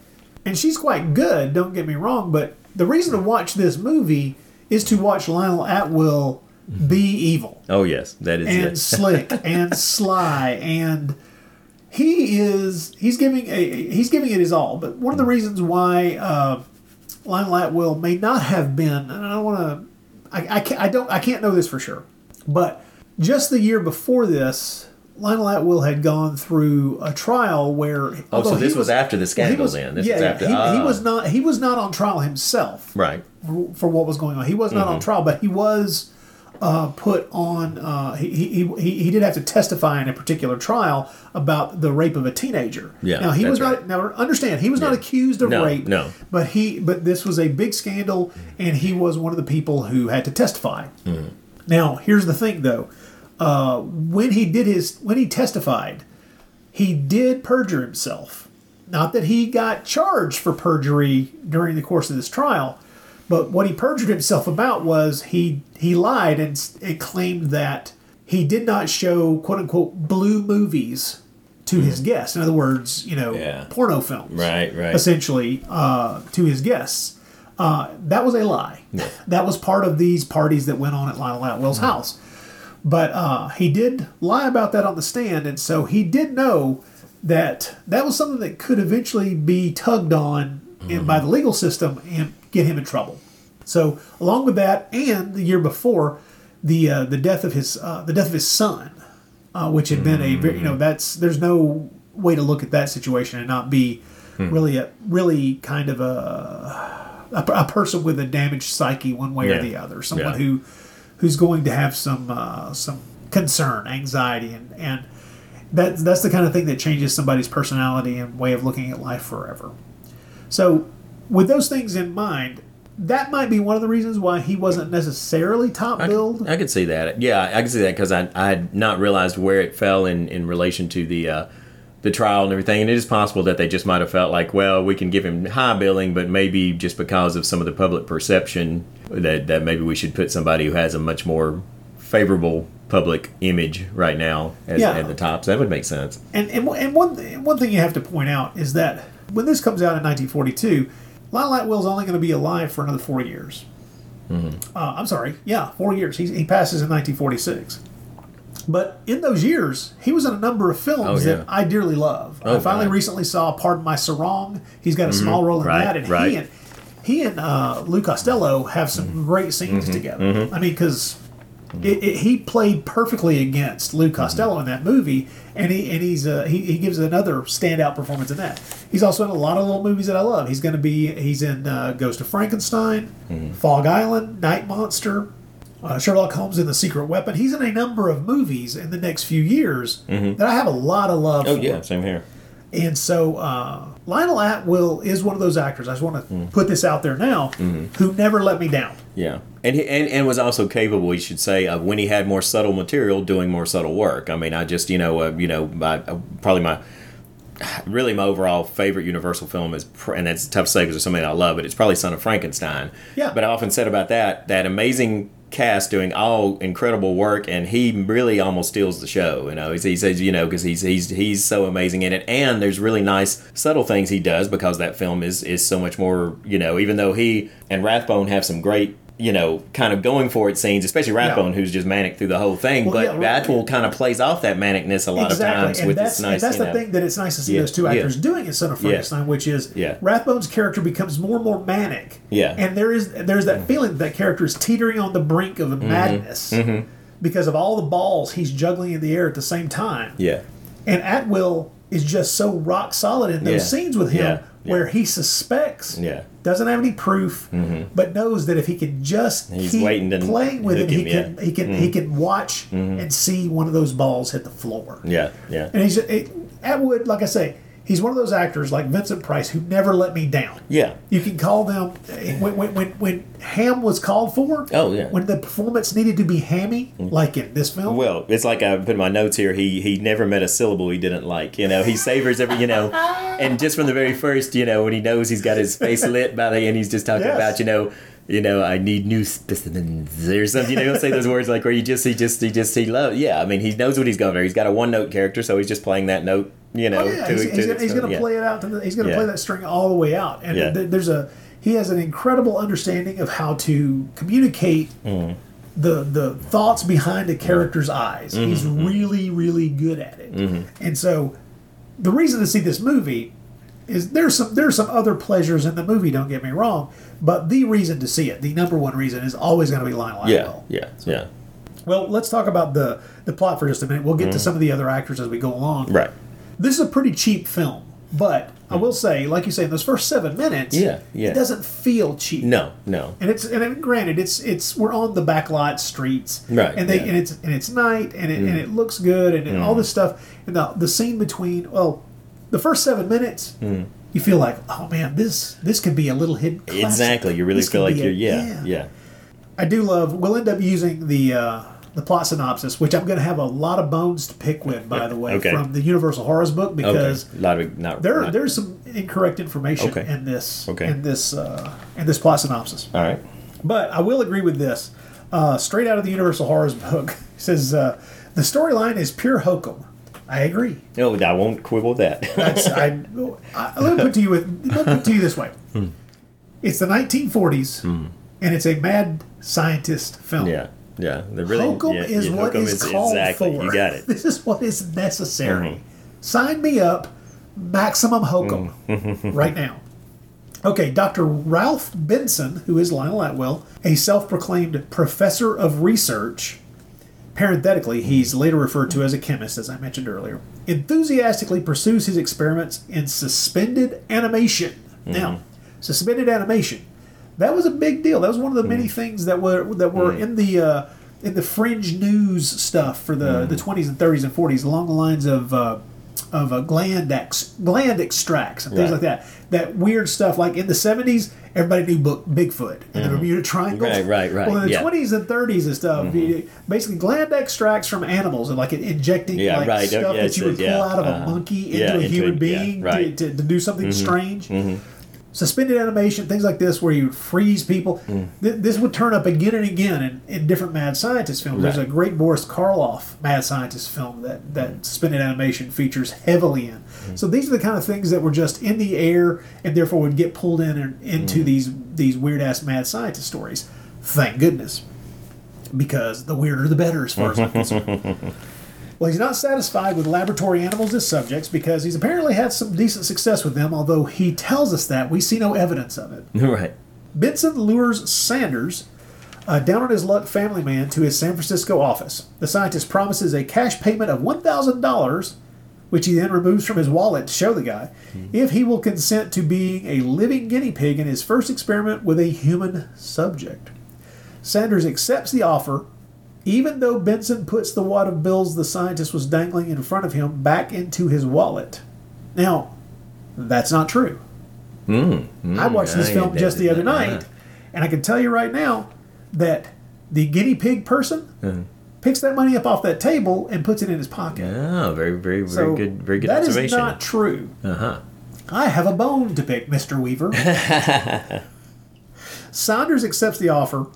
S6: and she's quite good. Don't get me wrong, but the reason to watch this movie is to watch Lionel Atwill be evil
S7: Oh yes, that is it.
S6: and
S7: it. [LAUGHS]
S6: slick and sly and he is he's giving a he's giving it his all but one of the reasons why uh, Lionel Atwill may not have been and I don't want to I, I, can't, I don't I can't know this for sure but just the year before this Lionel Atwill had gone through a trial where
S7: Oh, so this was after the
S6: he
S7: scandal
S6: was-
S7: then. This
S6: yeah,
S7: was after
S6: he, he
S7: ah.
S6: was not he was not on trial himself
S7: right.
S6: for, for what was going on. He was not
S7: Mm-hmm.
S6: on trial, but he was uh, put on. Uh, he, he, he he did have to testify in a particular trial about the rape of a teenager.
S7: Yeah,
S6: Now he was not.
S7: right.
S6: Now understand, he was not accused of
S7: No,
S6: rape.
S7: no.
S6: But he. But this was a big scandal, and he was one of the people who had to testify.
S7: Mm-hmm.
S6: Now here's the thing, though. Uh, when he did his when he testified, he did perjure himself. Not that he got charged for perjury during the course of this trial, but what he perjured himself about was he he lied and, and claimed that he did not show quote unquote blue movies to his guests. In other words, you know.
S7: Yeah.
S6: porno films,
S7: Right, right.
S6: essentially uh, to his guests. Uh, that was a lie. That was part of these parties that went on at Lionel Atwill's
S7: Hmm.
S6: house. But uh, he did lie about that on the stand, and so he did know that that was something that could eventually be tugged on in, by the legal system and get him in trouble. So, along with that, and the year before, the uh, the death of his uh, the death of his son, uh, which had been a very, you know that's there's no way to look at that situation and not be really a really kind of a, a a person with a damaged psyche one way
S7: Yeah.
S6: or the other, someone
S7: Yeah.
S6: who who's going to have some uh, some concern, anxiety, and and that that's the kind of thing that changes somebody's personality and way of looking at life forever. So, with those things in mind, that might be one of the reasons why he wasn't necessarily top
S7: I
S6: billed.
S7: I could see that. Yeah, I could see that because I, I had not realized where it fell in, in relation to the uh, the trial and everything. And it is possible that they just might have felt like, well, we can give him high billing, but maybe just because of some of the public perception that, that maybe we should put somebody who has a much more favorable public image right now as,
S6: Yeah.
S7: at the top. So that would make sense.
S6: And and, and one one thing you have to point out is that when this comes out in 1942, Lionel Atwill's only going to be alive for another four years.
S7: Mm-hmm.
S6: Uh, I'm sorry, yeah, four years. He, he passes in 1946. But in those years, he was in a number of films
S7: Oh, yeah.
S6: that I dearly love. I
S7: Oh,
S6: finally
S7: God.
S6: recently saw Pardon My Sarong. He's got a small role in
S7: Right,
S6: that, and
S7: right.
S6: he and he and uh, Lou Costello have some great scenes together. I mean, because he played perfectly against Lou Costello in that movie, and he and he's uh, he, he gives another standout performance in that. He's also in a lot of little movies that I love. He's going to be he's in uh, Ghost of Frankenstein, Fog Island, Night Monster, uh, Sherlock Holmes in the Secret Weapon. He's in a number of movies in the next few years that I have a lot of love
S7: Oh,
S6: for.
S7: yeah, same here.
S6: And so uh, Lionel Atwill is one of those actors. I just want to
S7: Mm.
S6: put this out there now, who never let me down.
S7: Yeah, and, he, and and was also capable, you should say, of when he had more subtle material, doing more subtle work. I mean, I just you know uh, you know my, uh, probably my really my overall favorite Universal film is, and that's tough to say because there's something I love, but it's probably Son of Frankenstein.
S6: Yeah.
S7: But I often said about that that amazing cast doing all incredible work, and he really almost steals the show. You know, he, says you know because he's he's he's so amazing in it, and there's really nice subtle things he does because that film is is so much more. You know, even though he and Rathbone have some great. You know, kind of going for it scenes, especially Rathbone, who's just manic through the whole thing.
S6: Well,
S7: but
S6: yeah, right.
S7: Atwill kind of plays off that manicness a lot of times
S6: and
S7: with
S6: that's,
S7: this nice.
S6: that's the
S7: know,
S6: thing that it's nice to see
S7: Yeah,
S6: those two
S7: yeah.
S6: actors doing in Son of
S7: Yeah.
S6: Frankenstein, which is
S7: Yeah.
S6: Rathbone's character becomes more and more manic.
S7: Yeah. Mm-hmm.
S6: and there is there's that feeling that, that character is teetering on the brink of madness because of all the balls he's juggling in the air at the same time.
S7: Yeah.
S6: And Atwill is just so rock solid in those
S7: Yeah.
S6: scenes with him
S7: Yeah. Yeah.
S6: Where he suspects,
S7: Yeah.
S6: doesn't have any proof, but knows that if he could just
S7: Mm-hmm. He's
S6: keep playing with it,
S7: hook
S6: he
S7: him,
S6: can
S7: yeah.
S6: he can he can watch and see one of those balls hit the floor.
S7: Yeah. Yeah.
S6: And he's it, Atwill, like I say, he's one of those actors like Vincent Price who never let me down.
S7: Yeah.
S6: You can call them when when when, when Ham was called for.
S7: Oh, yeah.
S6: When the performance needed to be hammy, mm. like in this film.
S7: Well, it's like I put in my notes here. He he never met a syllable he didn't like. You know, he savors every. You know, and just from the very first, you know, when he knows he's got his face [LAUGHS] lit by the end, he's just talking
S6: Yes.
S7: about you know. You know, I need new specimens or something. You know, he'll say those words like where you just, he just, he just, he loves. Yeah, I mean, he knows what he's going for. He's got a one note character, so he's just playing that note. You know,
S6: Oh, yeah,
S7: to,
S6: he's,
S7: to
S6: he's,
S7: its-
S6: he's going to
S7: yeah.
S6: play it out. To the, he's going to
S7: Yeah.
S6: play that string all the way out. And th- there's a he has an incredible understanding of how to communicate
S7: Mm.
S6: the the thoughts behind a character's eyes.
S7: Mm-hmm.
S6: He's really really good at it. And so the reason to see this movie is there's some there's some other pleasures in the movie. Don't get me wrong, but the reason to see it, the number one reason, is always going to be Lionel
S7: Yeah, yeah, yeah.
S6: Well, let's talk about the the plot for just a minute. We'll get to some of the other actors as we go along.
S7: Right.
S6: This is a pretty cheap film, but I will say, like you say, in those first seven minutes,
S7: Yeah, yeah.
S6: it doesn't feel cheap.
S7: No, no.
S6: And it's and granted, it's it's we're on the backlot streets,
S7: Right,
S6: And they
S7: yeah. Mm.
S6: and it's and it's night, and it and it looks good, and, and all this stuff, and the the scene between well, the first seven minutes,
S7: Mm.
S6: You feel like, oh man, this this could be a little hit. classic.
S7: Exactly. You really
S6: This
S7: feel like you're
S6: a-
S7: yeah, yeah.
S6: I do love. We'll end up using the uh, the plot synopsis, which I'm going to have a lot of bones to pick with, by the way, [LAUGHS]
S7: Okay.
S6: from the Universal Horrors book because
S7: Okay. Of not
S6: there
S7: not-
S6: there's some incorrect information
S7: Okay.
S6: in this
S7: Okay.
S6: in this uh, in this plot synopsis.
S7: All right.
S6: But I will agree with this. Uh, straight out of the Universal Horrors book, [LAUGHS] says uh, the storyline is pure hokum. I agree.
S7: No, I won't quibble with that.
S6: That's I, I. Let me put to you with. Let me put to you this way.
S7: Hmm.
S6: It's the 1940s, and it's a mad scientist film.
S7: yeah, yeah. The really
S6: Hokum
S7: yeah,
S6: is
S7: yeah,
S6: what
S7: hokum
S6: is called
S7: exactly.
S6: for.
S7: You got it. [LAUGHS]
S6: This is what is necessary.
S7: Mm-hmm.
S6: Sign me up. Maximum hokum
S7: Mm. [LAUGHS]
S6: right now. Okay, Dr. Ralph Benson, who is Lionel Atwill, a self-proclaimed professor of research. Parenthetically, he's later referred to as a chemist, as I mentioned earlier. Enthusiastically pursues his experiments in suspended animation. Now, suspended animation that was a big deal. That was one of the many things that were that were in the uh, in the fringe news stuff for the the twenties and thirties and forties, along the lines of uh, of uh, gland ex, gland extracts and things like that. That weird stuff. Like in the seventies, everybody knew book Bigfoot and the Bermuda Triangle.
S7: Right, right, right,
S6: Well, in the
S7: yeah.
S6: twenties and thirties and stuff, mm-hmm. you- basically gland extracts from animals and like injecting
S7: Yeah,
S6: like
S7: right.
S6: stuff
S7: Yeah,
S6: that you would pull out of a
S7: uh-huh.
S6: monkey into a
S7: into
S6: human
S7: a-
S6: being
S7: right.
S6: to, to, to do something mm-hmm. strange mm-hmm. Suspended animation, things like this, where you freeze people.
S7: Mm.
S6: Th- this would turn up again and again in, in different mad scientist films. There's a great Boris Karloff mad scientist film that, that suspended animation features heavily in.
S7: Mm.
S6: So these are the kind of things that were just in the air and therefore would get pulled in and, into
S7: Mm.
S6: these these weird ass mad scientist stories. Thank goodness. Because the weirder the better, as far as I'm concerned. [LAUGHS] Well, he's not satisfied with laboratory animals as subjects because he's apparently had some decent success with them, although he tells us that we see no evidence of it. [LAUGHS]
S7: right.
S6: Benson lures Sanders, a down on his luck family man, to his San Francisco office. The scientist promises a cash payment of $1,000, which he then removes from his wallet to show the guy, hmm. if he will consent to being a living guinea pig in his first experiment with a human subject. Sanders accepts the offer, even though Benson puts the wad of bills the scientist was dangling in front of him back into his wallet. Now, that's not true. I watched this
S7: I
S6: film just the other night,
S7: that.
S6: and I can tell you right now that the guinea pig person picks that money up off that table and puts it in his pocket.
S7: Oh, very, very, very
S6: so
S7: good, very good
S6: that is
S7: observation.
S6: not true.
S7: uh huh.
S6: I have a bone to pick, Mr. Weaver. [LAUGHS] Saunders accepts the offer,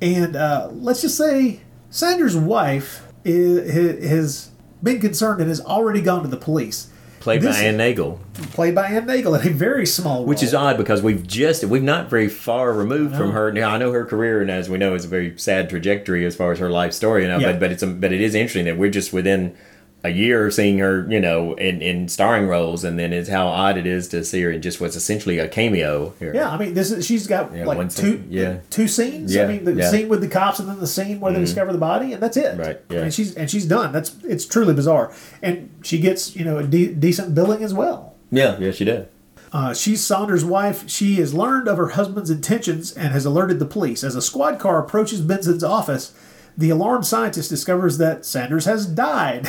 S6: and uh, let's just say Sanders' wife is, has been concerned and has already gone to the police.
S7: Played
S6: This-
S7: by Anne Nagel,
S6: Played by Anne Nagel in a very small role.
S7: which is odd because we've just we've not very far removed from her. Now I know her career, and as we know, is a very sad trajectory as far as her life story. You know,
S6: Yeah.
S7: but but it's a, but it is interesting that we're just within a year of seeing her, you know, in, in starring roles, and then it's how odd it is to see her in just what's essentially a cameo here.
S6: Yeah, I mean, this is she's got
S7: Yeah,
S6: like
S7: one
S6: two
S7: scene, yeah.
S6: two scenes.
S7: Yeah,
S6: I mean, the
S7: yeah. Mm-hmm.
S6: scene with the cops and then the scene where they discover the body, and that's it.
S7: Right, yeah.
S6: And she's and she's done. That's it's truly bizarre, and she gets you know a de- decent billing as well.
S7: yeah, yeah, she did.
S6: Uh, she's Saunders' wife. She has learned of her husband's intentions and has alerted the police. As a squad car approaches Benson's office, the alarmed scientist discovers that Sanders has died.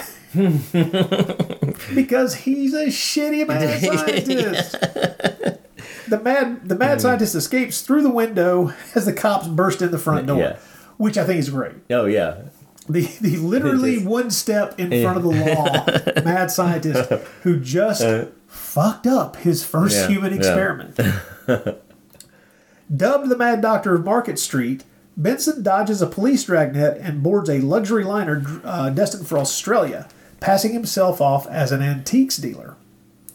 S6: because he's a shitty [LAUGHS] mad scientist. the mad the mad scientist escapes through the window as the cops burst in the front door,
S7: Yeah.
S6: which I think is great.
S7: Oh yeah,
S6: The the [LAUGHS] literally
S7: Just-
S6: one step in front of the law [LAUGHS] mad scientist who just fucked up his first
S7: Uh. Yeah,
S6: human
S7: yeah.
S6: experiment. Dubbed the Mad Doctor of Market Street, Benson dodges a police dragnet and boards a luxury liner uh, destined for Australia, passing himself off as an antiques dealer.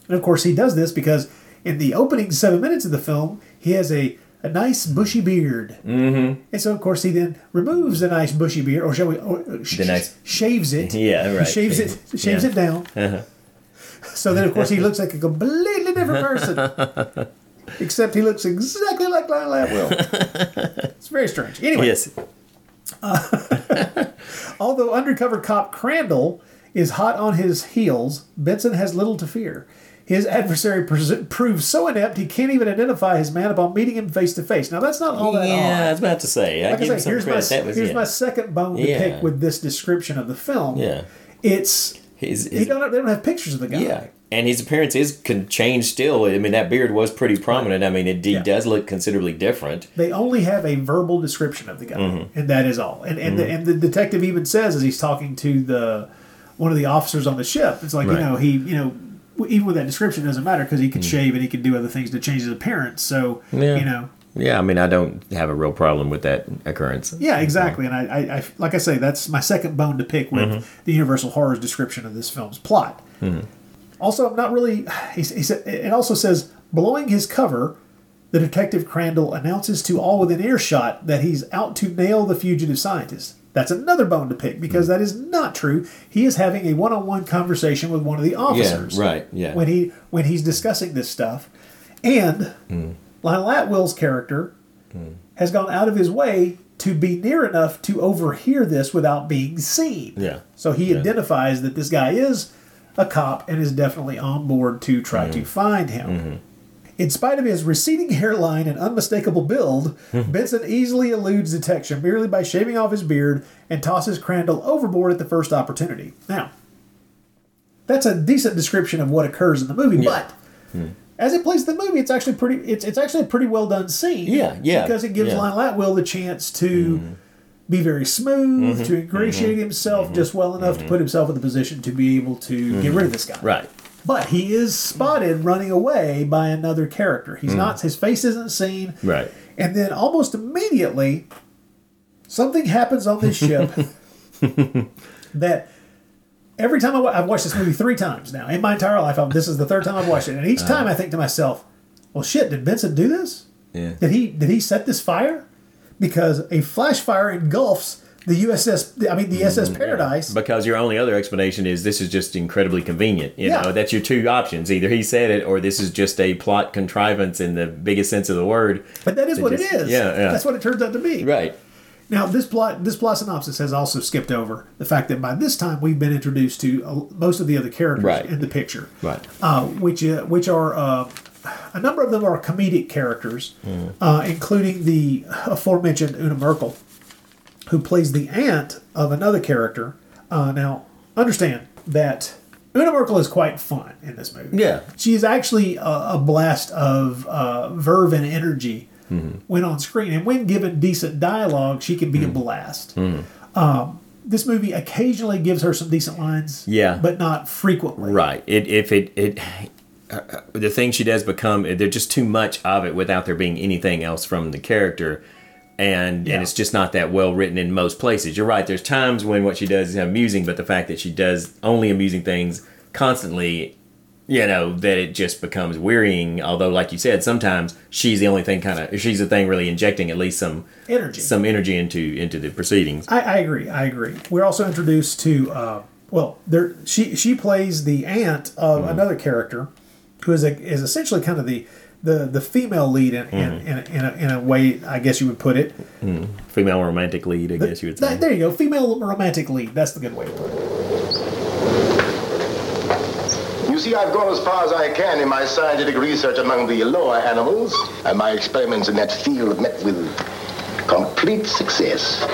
S6: And of course, he does this because in the opening seven minutes of the film, he has a a nice bushy beard. Mm-hmm. And so, of course, he then removes the nice bushy beard, or shall we, or, uh, sh-
S7: The nice-
S6: shaves it. [LAUGHS]
S7: Yeah, right.
S6: Shaves it, [LAUGHS] shaves
S7: Yeah.
S6: it down.
S7: Uh-huh.
S6: So then, of course, he looks like a completely different person. [LAUGHS] Except he looks exactly like Lionel Atwill. [LAUGHS] It's very strange. Anyway,
S7: Yes.
S6: Uh, [LAUGHS] although undercover cop Crandall is hot on his heels, Benson has little to fear. His adversary pres- proves so inept he can't even identify his man upon meeting him face to face. Now that's not all that
S7: yeah, I was about to say. I
S6: Like
S7: give
S6: I say,
S7: some
S6: here's, my,
S7: credit. That was
S6: here's
S7: yeah.
S6: my second bone to
S7: Yeah.
S6: pick with this description of the film.
S7: Yeah.
S6: It's
S7: His,
S6: he
S7: his,
S6: don't, they don't have pictures of the guy.
S7: yeah. And his appearance is con- changed still. I mean, that beard was pretty prominent. I mean, it
S6: Yeah.
S7: does look considerably different.
S6: They only have a verbal description of the guy,
S7: Mm-hmm.
S6: and that is all. And and, the, and the detective even says as he's talking to the one of the officers on the ship, it's like
S7: Right.
S6: you know he you know even with that description it doesn't matter because he can shave and he can do other things to change his appearance. So.
S7: Yeah.
S6: you know
S7: Yeah, I mean, I don't have a real problem with that occurrence.
S6: yeah exactly. And I, I, I like I say that's my second bone to pick with
S7: Mm-hmm.
S6: the Universal Horrors description of this film's plot. Also, I'm not really. He, he said it also says blowing his cover. The detective Crandall announces to all within earshot that he's out to nail the fugitive scientist. That's another bone to pick because that is not true. He is having a one-on-one conversation with one of the officers.
S7: right, yeah.
S6: When he when he's discussing this stuff, and
S7: Hmm.
S6: Lionel Atwill's character has gone out of his way to be near enough to overhear this without being seen.
S7: Yeah.
S6: So he identifies that this guy is a cop and is definitely on board to try
S7: Mm-hmm.
S6: to find him. In spite of his receding [LAUGHS] hairline and unmistakable build, Benson easily eludes detection merely by shaving off his beard and tosses Crandall overboard at the first opportunity. Now, that's a decent description of what occurs in the movie, but
S7: Hmm.
S6: as it plays the movie, it's actually pretty. It's it's actually a pretty well done scene.
S7: Yeah, yeah,
S6: because it gives
S7: yeah.
S6: Lionel Atwill the chance to be very smooth,
S7: Mm-hmm.
S6: to ingratiate himself just well enough to put himself in the position to be able to get rid of this guy.
S7: Mm-hmm. Right.
S6: But he is spotted running away by another character. He's not. His face isn't seen.
S7: Mm. Right.
S6: And then almost immediately, something happens on this ship [LAUGHS] that every time I wa- I've watched this movie three times now in my entire life. I'm, this is the third time I've watched it, and each
S7: Uh-huh.
S6: time I think to myself, "Well, shit, did Vincent do this?
S7: Yeah.
S6: Did he did he set this fire? Because a flash fire engulfs the USS. I mean, the SS Paradise.
S7: Because your only other explanation is this is just incredibly convenient. You
S6: Yeah.
S7: know, that's your two options. Either he said it or this is just a plot contrivance in the biggest sense of the word.
S6: But that is what
S7: just-
S6: it is.
S7: yeah, yeah.
S6: That's what it turns out to be.
S7: Right.
S6: Now, this plot this plot synopsis has also skipped over the fact that by this time we've been introduced to uh, most of the other characters
S7: Right.
S6: in the picture,
S7: Right.
S6: uh, which uh, which are uh, a number of them are comedic characters, uh, including the aforementioned Una Merkel, who plays the aunt of another character. Uh, now, understand that Una Merkel is quite fun in this movie.
S7: Yeah.
S6: she is actually a, a blast of uh, verve and energy when on screen, and when given decent dialogue, she can be a blast. Um, this movie occasionally gives her some decent lines,
S7: Yeah.
S6: but not frequently.
S7: Right. It if it it the thing she does become there's just too much of it without there being anything else from the character. And
S6: Yeah.
S7: and it's just not that well written in most places. You're right. There's times when what she does is amusing, but the fact that she does only amusing things constantly, you know, that it just becomes wearying. Although, like you said, sometimes she's the only thing kind of she's the thing really injecting at least some
S6: Energy.
S7: some energy into into the proceedings.
S6: I, I agree. I agree. We're also introduced to uh, well, there she she plays the aunt of
S7: Mm-hmm.
S6: another character who is a, is essentially kind of the the, the female lead in, in,
S7: Mm-hmm.
S6: in, a, in, a, in a way I guess you would put it.
S7: Female romantic lead, I guess you would say.
S6: Th- there you go, female romantic lead. That's the good way to put it.
S1: You see, I've gone as far as I can in my scientific research among the lower animals, and my experiments in that field have met with complete success.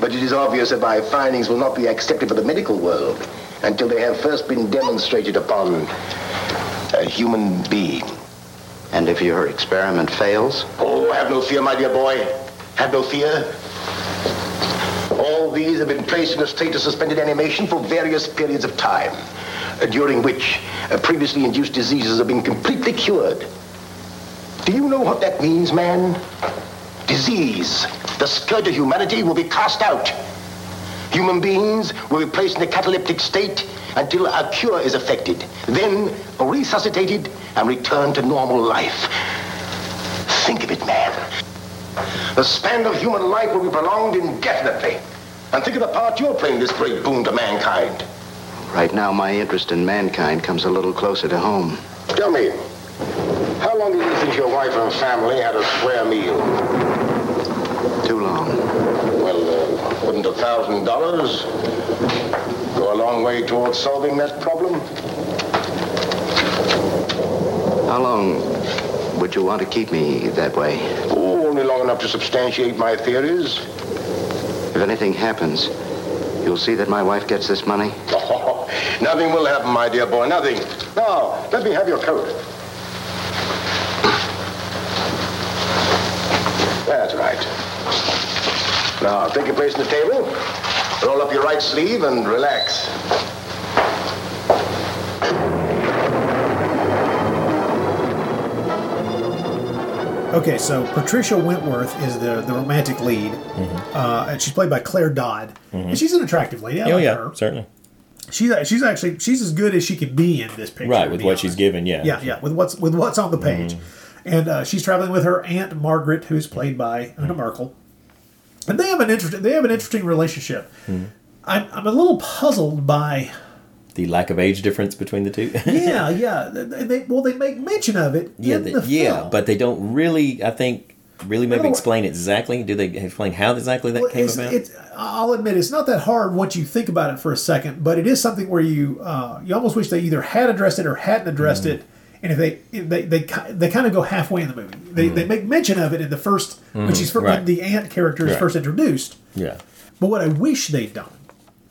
S1: But it is obvious that my findings will not be accepted by the medical world until they have first been demonstrated upon a human being.
S10: And if your experiment fails?
S1: Oh, have no fear, my dear boy. Have no fear. All these have been placed in a state of suspended animation for various periods of time, uh, during which uh, previously induced diseases have been completely cured. Do you know what that means, man? Disease, the scourge of humanity, will be cast out. Human beings will be placed in a cataleptic state until a cure is effected, then resuscitated and returned to normal life. Think of it, man. The span of human life will be prolonged indefinitely. And think of the part you're playing this great boon to mankind.
S10: Right now, my interest in mankind comes a little closer to home.
S1: Tell me, how long do you think your wife and family had a square meal?
S10: Too long.
S1: A thousand dollars go a long way towards solving that problem?
S10: How long would you want to keep me that way?
S1: Oh, only long enough to substantiate my theories.
S10: If anything happens, you'll see that my wife gets this money?
S1: Oh, [LAUGHS] nothing will happen, my dear boy, nothing. Now, let me have your coat. That's right. Now, take your place on the table. Roll up your right sleeve and relax.
S6: Okay, so Patricia Wentworth is the, the romantic lead, uh, and she's played by Claire Dodd, and she's an attractive lady. I
S7: oh
S6: like
S7: yeah,
S6: her.
S7: certainly.
S6: She's she's actually she's as good as she can be in this picture.
S7: Right with what
S6: honest.
S7: she's given. Yeah.
S6: Yeah, yeah, with what's with what's on the page, and uh, she's traveling with her aunt Margaret, who's played by Una Merkel, and they have an interesting they have an interesting relationship. I'm I'm a little puzzled by
S7: The lack of age difference between the two. [LAUGHS]
S6: yeah yeah they, they well they make mention of it
S7: yeah, the-
S6: the
S7: yeah, but they don't really. I think really maybe explain exactly. Do they explain how exactly that
S6: Well,
S7: came
S6: it's,
S7: about?
S6: it's, I'll admit it's not that hard once you think about it for a second, but it is something where you uh, you almost wish they either had addressed it or hadn't addressed
S7: Mm-hmm.
S6: it. And if they if they they they kind of go halfway in the movie, they, they make mention of it in the 1st when she's fir-
S7: Mm-hmm. Right.
S6: when the ant character is
S7: Right.
S6: first introduced.
S7: yeah.
S6: But what I wish they'd done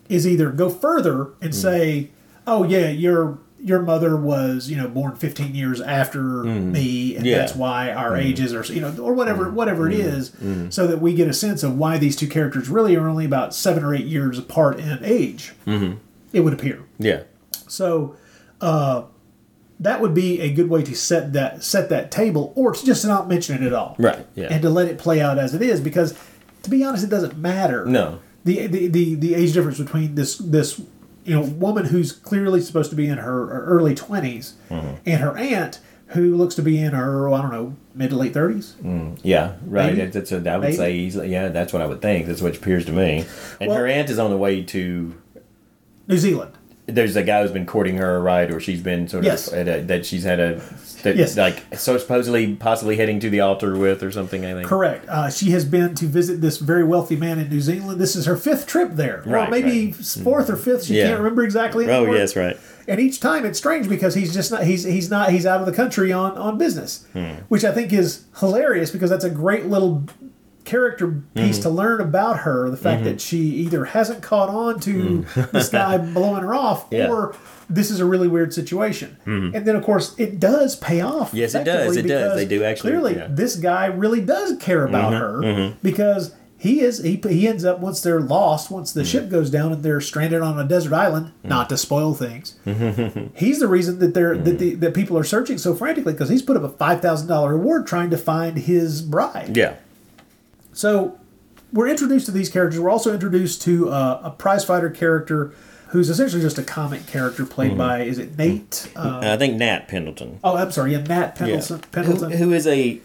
S6: is either go further
S7: Mm.
S6: and say, "Oh yeah, your your mother was you know born 15 years after me, and
S7: Mm. Yeah. Mm.
S6: that's why our ages are you know or whatever whatever it is," so that we get a sense of why these two characters really are only about seven or eight years apart in age. Mm-hmm. It would appear.
S7: Yeah.
S6: So uh, that would be a good way to set that set that table, or to just not mention it at all,
S7: Right, yeah.
S6: and to let it play out as it is. Because to be honest, it doesn't matter.
S7: No.
S6: the the the, the age difference between this this you know woman who's clearly supposed to be in her, early 20s
S7: Mm-hmm.
S6: and her aunt who looks to be in her I don't know mid to late thirties.
S7: Yeah, right.
S6: Maybe.
S7: That's, that's, I would
S6: Maybe.
S7: say easily. Yeah, that's what I would think. That's what appears to me. And
S6: Well-
S7: her aunt is on the way to.
S6: New Zealand.
S7: There's a guy who's been courting her, right? Or she's been sort of at a, that she's had a that
S6: Yes.
S7: like so supposedly possibly heading to the altar with or something. I think.
S6: Correct. Uh, she has been to visit this very wealthy man in New Zealand. This is her fifth trip there, or
S7: Right,
S6: maybe
S7: right.
S6: fourth or fifth. She
S7: Yeah.
S6: can't remember exactly.
S7: Oh
S6: anymore.
S7: yes, right.
S6: And each time it's strange because he's just not he's he's not he's out of the country on on business,
S7: Hmm.
S6: which I think is hilarious because that's a great little character piece
S7: Hmm.
S6: to learn about her. The fact that she either hasn't caught on to [LAUGHS] this guy blowing her off.
S7: Yeah.
S6: Or this is a really weird situation. And then of course it does pay off.
S7: Yes, it does. It does. They do actually,
S6: Clearly,
S7: yeah. Mm-hmm.
S6: this guy really does care about her because. He is. He, he ends up once they're lost. Once the
S7: Mm-hmm.
S6: ship goes down and they're stranded on a desert island. Not to spoil things, he's the reason that they're that the that people are searching so frantically because he's put up a five thousand dollar reward trying to find his bride.
S7: Yeah.
S6: So we're introduced to these characters. We're also introduced to uh, a prize fighter character who's essentially just a comic character
S7: Mm-hmm.
S6: played by is it Nate? Uh,
S7: I think Nat Pendleton.
S6: oh, I'm sorry, yeah, Nat Pendleton.
S7: Who,
S6: Pendleton.
S7: who is a,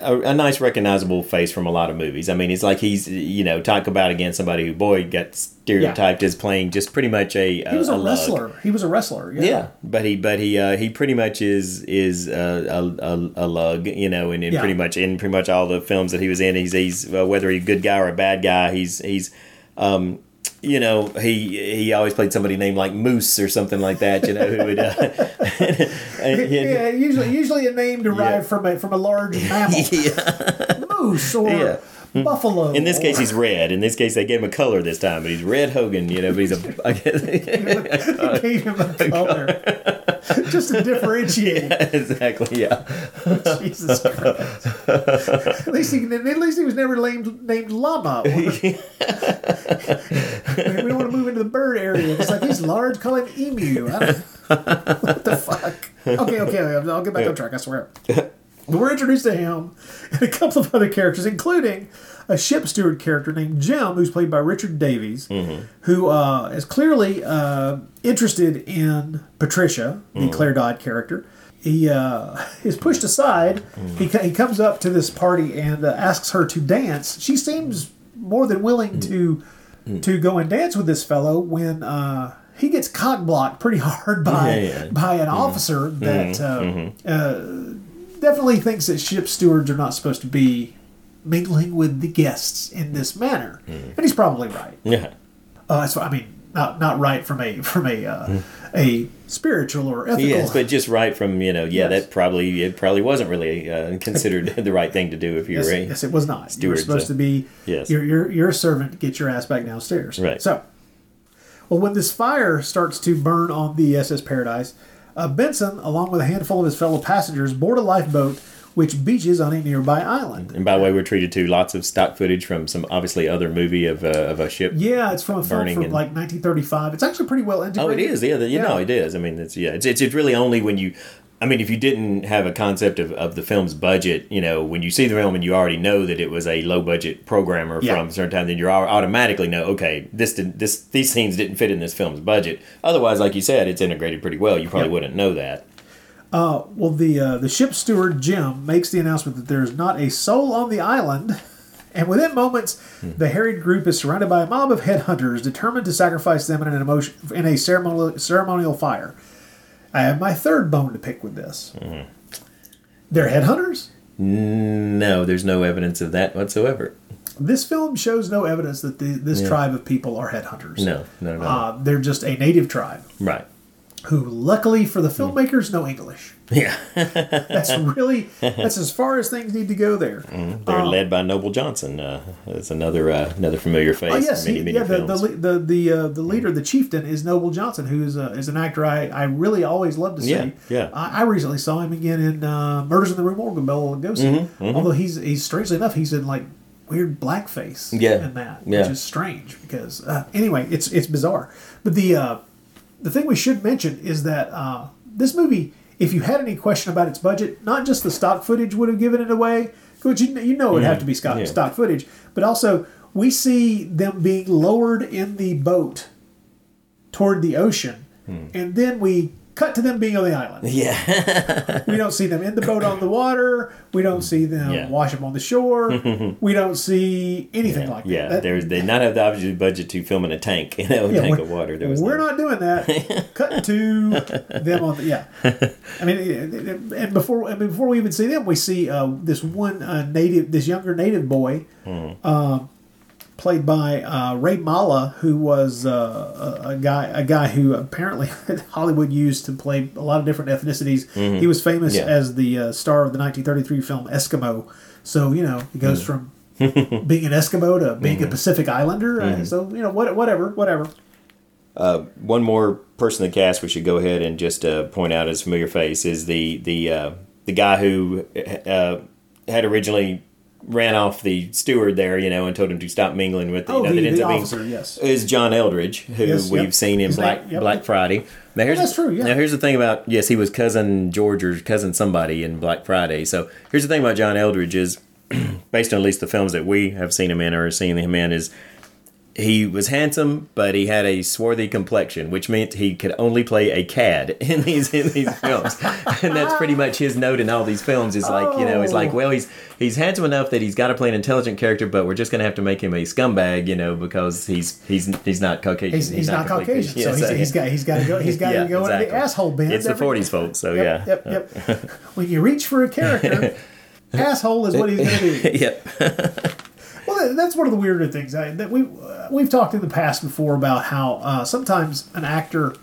S7: a a nice recognizable face from a lot of movies. I mean, it's like he's you know talk about again somebody who boy got stereotyped as playing just pretty much a
S6: he was a,
S7: lug.
S6: wrestler. He was a wrestler. Yeah.
S7: Yeah, but he but he uh, he pretty much is is uh, a, a, a lug, you know, and in
S6: Yeah.
S7: pretty much in pretty much all the films that he was in, he's he's uh, whether he's a good guy or a bad guy, he's he's um, you know he he always played somebody named like Moose or something like that, you know, who would uh, [LAUGHS] and-
S6: Yeah, usually usually a name derived from a from a large [LAUGHS] mammal, moose or
S7: Yeah.
S6: buffalo.
S7: In this case, he's red. In this case, they gave him a color this time, but he's Red Hogan, you know. But he's a I guess, [LAUGHS]
S6: gave him a color [LAUGHS] just to differentiate. [LAUGHS]
S7: exactly, yeah. [LAUGHS]
S6: Jesus Christ! At least he at least he was never named named llama. we don't want to move into the bird area. It's like he's large. Call him emu. I don't, what the fuck? Okay, okay. I'll get back on track. I swear. We're introduced to him and a couple of other characters, including a ship steward character named Jim, who's played by Richard Davies, who uh, is clearly uh, interested in Patricia, the Claire Dodd character. He uh, [LAUGHS] is pushed aside. He, co- he comes up to this party and uh, asks her to dance. She seems more than willing to to go and dance with this fellow when uh, he gets cock blocked pretty [LAUGHS] hard by
S7: Yeah, yeah.
S6: by an officer that uh, uh, definitely thinks that ship stewards are not supposed to be mingling with the guests in this manner, and he's probably right.
S7: Yeah.
S6: Uh, so I mean, not not right from a from a uh, a spiritual or ethical.
S7: Yes, but just right from you know, yeah,
S6: Yes.
S7: that probably it probably wasn't really uh, considered [LAUGHS] the right thing to do if you
S6: yes,
S7: were a
S6: yes, it was not. you were supposed
S7: so-
S6: to be.
S7: Yes.
S6: You're, you're you're a servant. Get your ass back downstairs.
S7: Right.
S6: So, well, when this fire starts to burn on the SS Paradise, uh, Benson, along with a handful of his fellow passengers, board a lifeboat which beaches on a nearby island.
S7: And by the way, we're treated to lots of stock footage from some obviously other movie of, uh, of a ship.
S6: Yeah, it's from a film from
S7: and-
S6: like 1935. It's actually pretty well integrated.
S7: Oh, it is. Yeah, you know, it is. I mean, it's yeah, it's, it's it's really only when you. I mean, if you didn't have a concept of, of the film's budget, you know, when you see the film and you already know that it was a low budget programmer
S6: Yeah.
S7: from a certain time, then you automatically know, okay, this didn't this these scenes didn't fit in this film's budget. Otherwise, like you said, it's integrated pretty well. You probably
S6: Yeah.
S7: wouldn't know that.
S6: Uh, well, the uh, the ship steward Jim makes the announcement that there is not a soul on the island, [LAUGHS] and within moments, the harried group is surrounded by a mob of headhunters determined to sacrifice them in an emotion in a ceremonial ceremonial fire. I have my third bone to pick with this. They're headhunters.
S7: No, there's no evidence of that whatsoever.
S6: This film shows no evidence that the, this
S7: Yeah.
S6: tribe of people are headhunters.
S7: No, no, no.
S6: Uh, they're just a native tribe
S7: right.
S6: Who, luckily for the filmmakers, know English.
S7: Yeah. [LAUGHS]
S6: That's really that's as far as things need to go there.
S7: They're
S6: Uh,
S7: led by Noble Johnson. Uh, that's another uh, another familiar face.
S6: Oh yes,
S7: many
S6: he-
S7: many
S6: yeah. The the the the, uh, the leader, the chieftain, is Noble Johnson, who is uh, is an actor I, I really always love to see.
S7: Yeah, yeah.
S6: I, I recently saw him again in uh, Murders in the Rue Morgue with Bela Lugosi.
S7: Mm-hmm,
S6: Although he's he's strangely enough he's in like weird blackface.
S7: Yeah,
S6: in that,
S7: yeah.
S6: which is strange because uh, anyway, it's it's bizarre. But the uh, the thing we should mention is that uh, this movie, if you had any question about its budget, not just the stock footage would have given it away, which you, you know it would have to be stock.
S7: Yeah.
S6: stock footage, but also we see them being lowered in the boat toward the ocean, and then we cut to them being on the island.
S7: Yeah.
S6: we don't see them in the boat on the water. We don't see them
S7: Yeah.
S6: wash up on the shore. [LAUGHS] we don't see anything like
S7: Yeah,
S6: that. That-
S7: there's they not have the obviously budget to film in a tank, [LAUGHS] you know, a
S6: Yeah,
S7: tank of water. There was
S6: we're
S7: no-
S6: not doing that. [LAUGHS] Cut to them on the yeah. I mean, it- it- and before and before we even see them, we see uh, this one uh, native, this younger native boy, uh, played by uh, Ray Mala, who was uh, a, a guy a guy who apparently [LAUGHS] Hollywood used to play a lot of different ethnicities. He was famous
S7: Mm-hmm. Yeah.
S6: as the uh, star of the 1933 film Eskimo. So you know, he
S7: Mm.
S6: goes from [LAUGHS] being an Eskimo to being a Pacific Islander.
S7: Mm-hmm.
S6: Uh, so you know, what, whatever, whatever.
S7: one more person in the cast we should go ahead and just uh, point out as familiar face is the the uh, the guy who uh, had originally ran off the steward there, you know, and told him to stop mingling with. You
S6: Oh,
S7: know,
S6: the-
S7: that ends
S6: the
S7: up being-
S6: officer, yes.
S7: is John Eldridge, who
S6: Yes,
S7: we've
S6: yep.
S7: seen in
S6: His
S7: Black
S6: yep.
S7: Black Friday. Now here's oh,
S6: that's true, yeah.
S7: Now here's the thing about yes, he was cousin George or cousin somebody in Black Friday. So here's the thing about John Eldridge is, [CLEARS THROAT] based on at least the films that we have seen him in or seen him in, is he was handsome, but he had a swarthy complexion, which meant he could only play a cad [LAUGHS] in these in these [LAUGHS] films, and that's pretty much his note in all these films. Is like you know, it's like
S6: Oh.
S7: well, he's he's handsome enough that he's got to play an intelligent character, but we're just gonna have to make him a scumbag, you know, because he's he's he's not Caucasian.
S6: He's, he's, not,
S7: completely-
S6: Caucasian, [LAUGHS]
S7: Yeah,
S6: so he's, he's got he's got to go he's got to
S7: Yeah,
S6: go into the asshole bin.
S7: It's the 40s, folks. So
S6: Yep,
S7: yeah,
S6: Yep, yep. when you reach for a character, asshole is what he's going to be.
S7: yep.
S6: Well, that's one of the weirder things I, that we uh, we've talked in the past before about how uh, sometimes an actor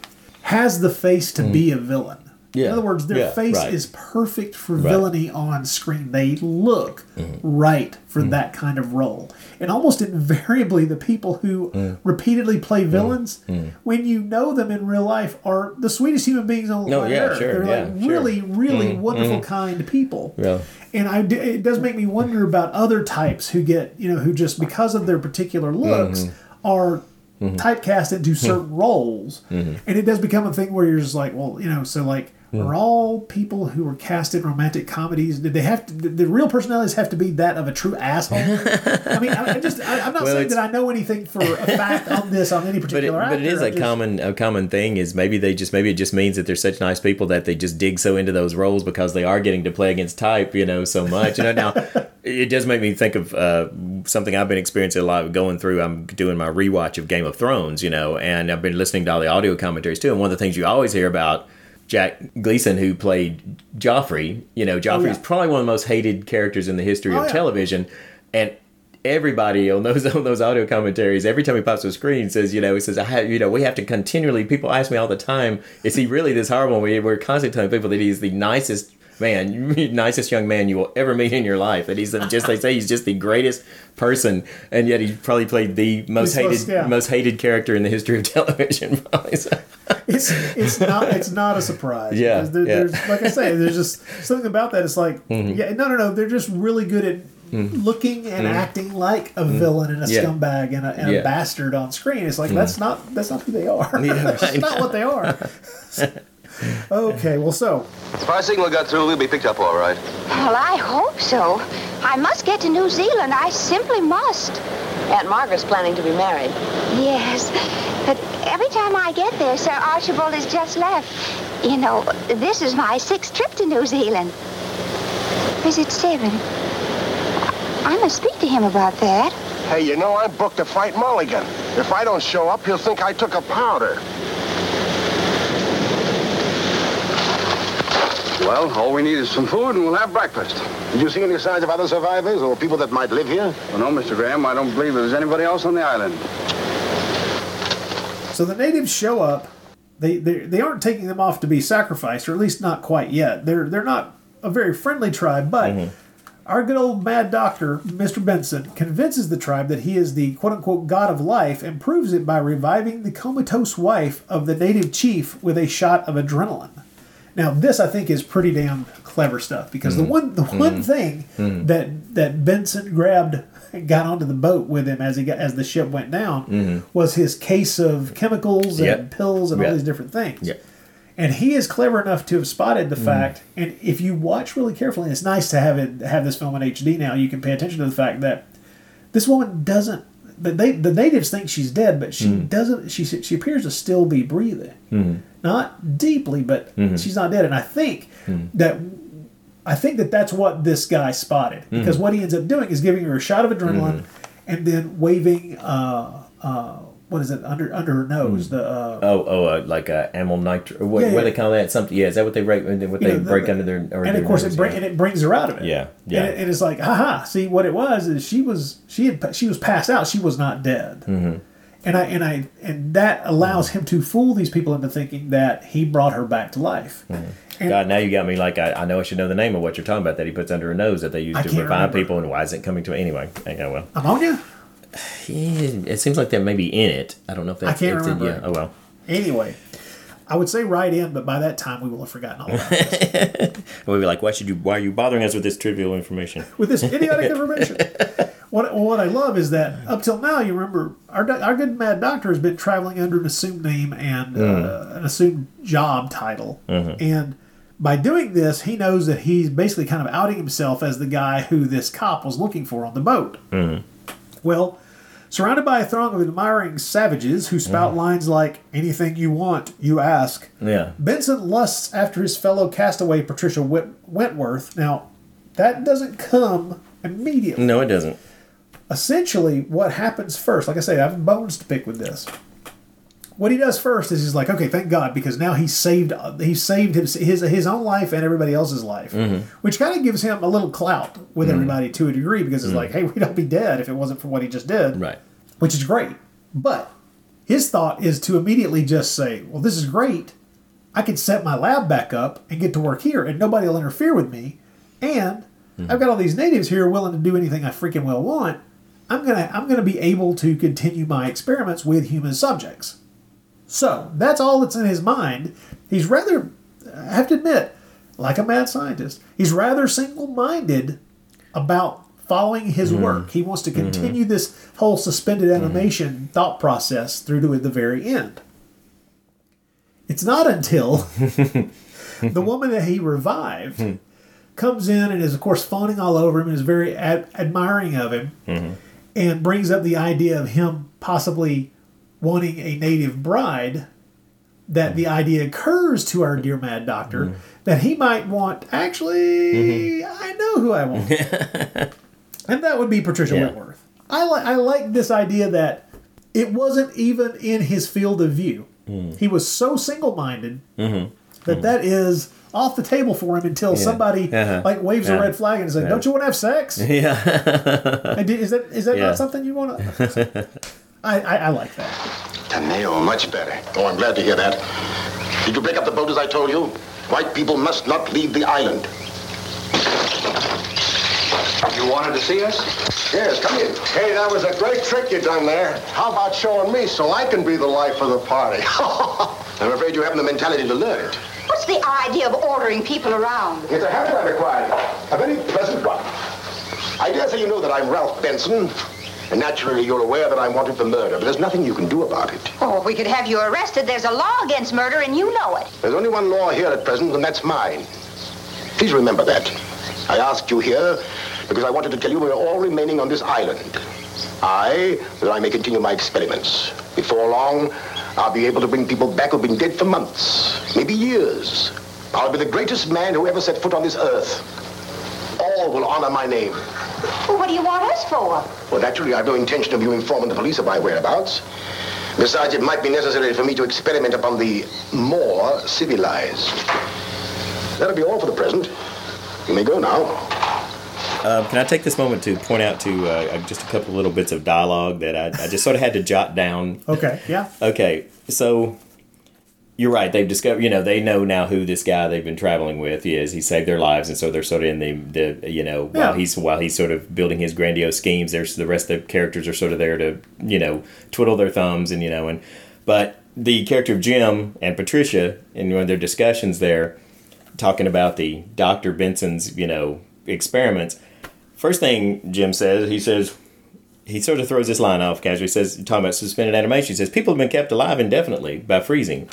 S6: has the face to be a villain.
S7: Mm. Yeah,
S6: In other words, their
S7: yeah,
S6: face
S7: right.
S6: is perfect for
S7: Right. Mm-hmm.
S6: villainy on screen. They look right for that kind of role. And almost invariably, the people who
S7: Mm.
S6: repeatedly play villains, when you know them in real life, are the sweetest human beings on
S7: No,
S6: planet
S7: yeah,
S6: Earth.
S7: sure,
S6: They're
S7: yeah,
S6: like
S7: sure.
S6: really, really
S7: Mhm,
S6: wonderful,
S7: mhm.
S6: kind people.
S7: Yeah.
S6: And I, it does make me wonder about other types who get, you know, who just because of their particular looks
S7: Mm-hmm.
S6: are typecast into certain roles. And it does become a thing where you're just like, well, you know, so like are all people who were cast in romantic comedies. Did they have to? Did the real personalities have to be that of a true asshole? I mean, I, I just I, I'm not
S7: Well,
S6: saying that I know anything for a fact on this on any [LAUGHS]
S7: But it,
S6: particular
S7: but it is
S6: I
S7: a
S6: just-
S7: common a common thing is maybe they just maybe it just means that they're such nice people that they just dig so into those roles because they are getting to play against type you know so much you know now [LAUGHS] it does make me think of uh, something I've been experiencing a lot going through I'm doing my rewatch of Game of Thrones you know and I've been listening to all the audio commentaries too and one of the things you always hear about Jack Gleeson who played Joffrey you know oh, Joffrey is
S6: yeah.
S7: probably one of the most hated characters in the history
S6: Oh,
S7: of
S6: yeah.
S7: television and everybody on those [LAUGHS] on those audio commentaries every time he pops the screen says you know he says I have, you know we have to continually people ask me all the time is he really this horrible we, we're constantly telling people that he's the nicest man nicest young man you will ever meet in your life that he's just they say he's just the greatest person and yet he probably played the most
S6: He's
S7: hated
S6: supposed- yeah.
S7: most hated character in the history of [LAUGHS] television probably so.
S6: it's it's not it's not a surprise.
S7: Yeah,
S6: there,
S7: yeah. Mm-hmm.
S6: like I say, there's just something about that. It's like yeah, no, no, no. They're just really good at looking and acting like a villain and a
S7: Mm-hmm. Yeah.
S6: scumbag and a, and
S7: Yeah.
S6: a bastard on screen. It's like that's not that's not who they are.
S7: Yeah, [LAUGHS]
S6: that's not what they are. [LAUGHS] [LAUGHS] okay, well, so
S4: If our signal got through, we'll be picked up all right.
S3: Well, I hope so. I must get to New Zealand. I simply must.
S11: Aunt Margaret's planning to be married.
S3: Yes. But every time I get there, Sir Archibald has just left. You know, this is my sixth trip to New Zealand. Is it seven? I must speak to him about that.
S1: Hey, you know, I'm booked to fight Mulligan. If I don't show up, he'll think I took a powder.
S4: Well, all we need is some food and we'll have breakfast.
S1: Did you see any signs of other survivors or people that might live here?
S4: Well, no, Mr. Graham, I don't believe there's anybody else on the island.
S6: So the natives show up. They, they they aren't taking them off to be sacrificed, or at least not quite yet. They're they're not a very friendly tribe, but mm-hmm. our good old mad doctor, Mr. Benson, convinces the tribe that he is the quote unquote god of life and proves it by reviving the comatose wife of the native chief with a shot of adrenaline. Now, this I think is pretty damn clever stuff because the mm. one the mm-hmm. one thing mm. that that Benson grabbed [LAUGHS] got onto the boat with him as he got as the ship went down mm-hmm. was his case of chemicals and
S7: Yep.
S6: pills and all these different things.
S7: Yep.
S6: And he is clever enough to have spotted the mm. fact, and if you watch really carefully, and it's nice to have it have this film in HD now. You can pay attention to the fact that this woman doesn't. The, they, the natives think she's dead, but she mm-hmm. doesn't. She she appears to still be breathing, mm-hmm. not deeply, but mm-hmm. she's not dead. And I think that I think that that's what this guy spotted because what he ends up doing is giving her a shot of adrenaline and then waving. Uh, uh, what is it under under her nose? The uh,
S7: oh oh uh, like uh, amyl nitrate what,
S6: Yeah,
S7: what do they call that something yeah is that what they break what they
S6: know, the-
S7: break under their or
S6: and
S7: their
S6: of course
S7: nose,
S6: it bring,
S7: yeah.
S6: and it brings her out of it.
S7: Yeah, yeah.
S6: And, it- and it's like, haha. See what it was is she was she had she was passed out. She was not dead. Mm-hmm. And I and I and that allows him to fool these people into thinking that he brought her back to life. And-
S7: God, now you got me like I, I know I should know the name of what you're talking about that he puts under her nose that they use
S6: I
S7: to revive
S6: remember.
S7: people and why is it coming to me anyway? Yeah, well,
S6: Ammonia.
S7: yeah, [SIGHS] it seems like that may be in it. I don't know if that's
S6: can't
S7: it's in-
S6: remember.
S7: yeah. Oh well,
S6: Anyway, I would say right in, but by that time we will have forgotten all about it. [LAUGHS]
S7: we'll be like, why should you? Why are you bothering us with this trivial information? [LAUGHS]
S6: with this idiotic [LAUGHS] information. What, what I love is that up till now, you remember our our good mad doctor has been traveling under an assumed name and hmm. uh, an assumed job title, mm-hmm. and by doing this, he knows that he's basically kind of outing himself as the guy who this cop was looking for on the boat. Mm-hmm. Well, surrounded by a throng of admiring savages who spout mm-hmm. lines like "Anything you want, you ask."
S7: Yeah,
S6: Benson lusts after his fellow castaway Patricia Whit- Wentworth. Now, that doesn't come immediately.
S7: no, it doesn't.
S6: Essentially, what happens first, like I say, I have bones to pick with this. What he does first is he's like, okay, thank God, because now he's saved he saved his his, his own life and everybody else's life, mm-hmm. which kind of gives him a little clout with mm-hmm. everybody to a degree because it's mm-hmm. like, hey, we'd all be dead if it wasn't for what he just did
S7: Right.
S6: which is great. But his thought is to immediately just say, well, this is great. I can set my lab back up and get to work here, and nobody will interfere with me. And I've got all these natives here willing to do anything I freaking well want. I'm gonna I'm gonna be able to continue my experiments with human subjects. So that's all that's in his mind. He's rather, I have to admit, like a mad scientist, he's rather single-minded about following his mm-hmm. work. He wants to mm-hmm. continue this whole suspended mm-hmm. animation thought process through to the very end. It's not until [LAUGHS] the woman that he revived hmm. comes in and is, of course, fawning all over him and is very ad- admiring of him and brings up the idea of him possibly wanting a native bride. That the idea occurs to our dear mad doctor mm-hmm. that he might want, actually, mm-hmm. I know who I want. [LAUGHS] and that would be Patricia
S7: Yeah.
S6: Whitworth. I, li- I like this idea that it wasn't even in his field of view. Mm. He was so single minded mm-hmm. that that is off the table for him until somebody
S7: Uh-huh.
S6: like waves a red flag and is like, "Don't you want to have sex?" [LAUGHS]
S7: Yeah.
S6: Is that is that
S7: Yeah.
S6: not something you want to? [LAUGHS] I, I I like that.
S1: Taneo, much better. Oh, I'm glad to hear that. Did you break up the boat as I told you? White people must not leave the island.
S4: You wanted to see us?
S1: Yes, come in.
S12: Hey, that was a great trick you done there. How about showing me so I can be the life of the party? [LAUGHS]
S1: I'm afraid you haven't the mentality to learn it.
S3: What's the idea of ordering people around?
S1: It's a habit I acquired. A very pleasant one. I dare say you know that I'm Ralph Benson. And naturally, you're aware that I'm wanted for murder, but there's nothing you can do about it.
S3: Oh, if we could have you arrested. There's a law against murder, and you know it.
S1: There's only one law here at present, and that's mine. Please remember that. I asked you here because I wanted to tell you we're all remaining on this island. I, that I may continue my experiments. Before long, I'll be able to bring people back who've been dead for months, maybe years. I'll be the greatest man who ever set foot on this earth. All will honor my name.
S3: Well, what do you want us for?
S1: Well, naturally, I've no intention of you informing the police of my whereabouts. Besides, it might be necessary for me to experiment upon the more civilized. That'll be all for the present. You may go now.
S7: Um, can I take this moment to point out to uh, just a couple little bits of dialogue that I, I just sort of had to jot down
S6: Okay, yeah.
S7: Okay, so you're right. They've discovered, you know, they know now who this guy they've been traveling with is. He saved their lives, and so they're sort of in the, the you know, while he's while he's sort of building his grandiose schemes. There's the rest of the characters are sort of there to, you know, twiddle their thumbs and you know, and but the character of Jim and Patricia in one of their discussions there, talking about the Doctor Benson's, you know, experiments. First thing Jim says, he says, he sort of throws this line off casually. He says, talking about suspended animation, he says, people have been kept alive indefinitely by freezing.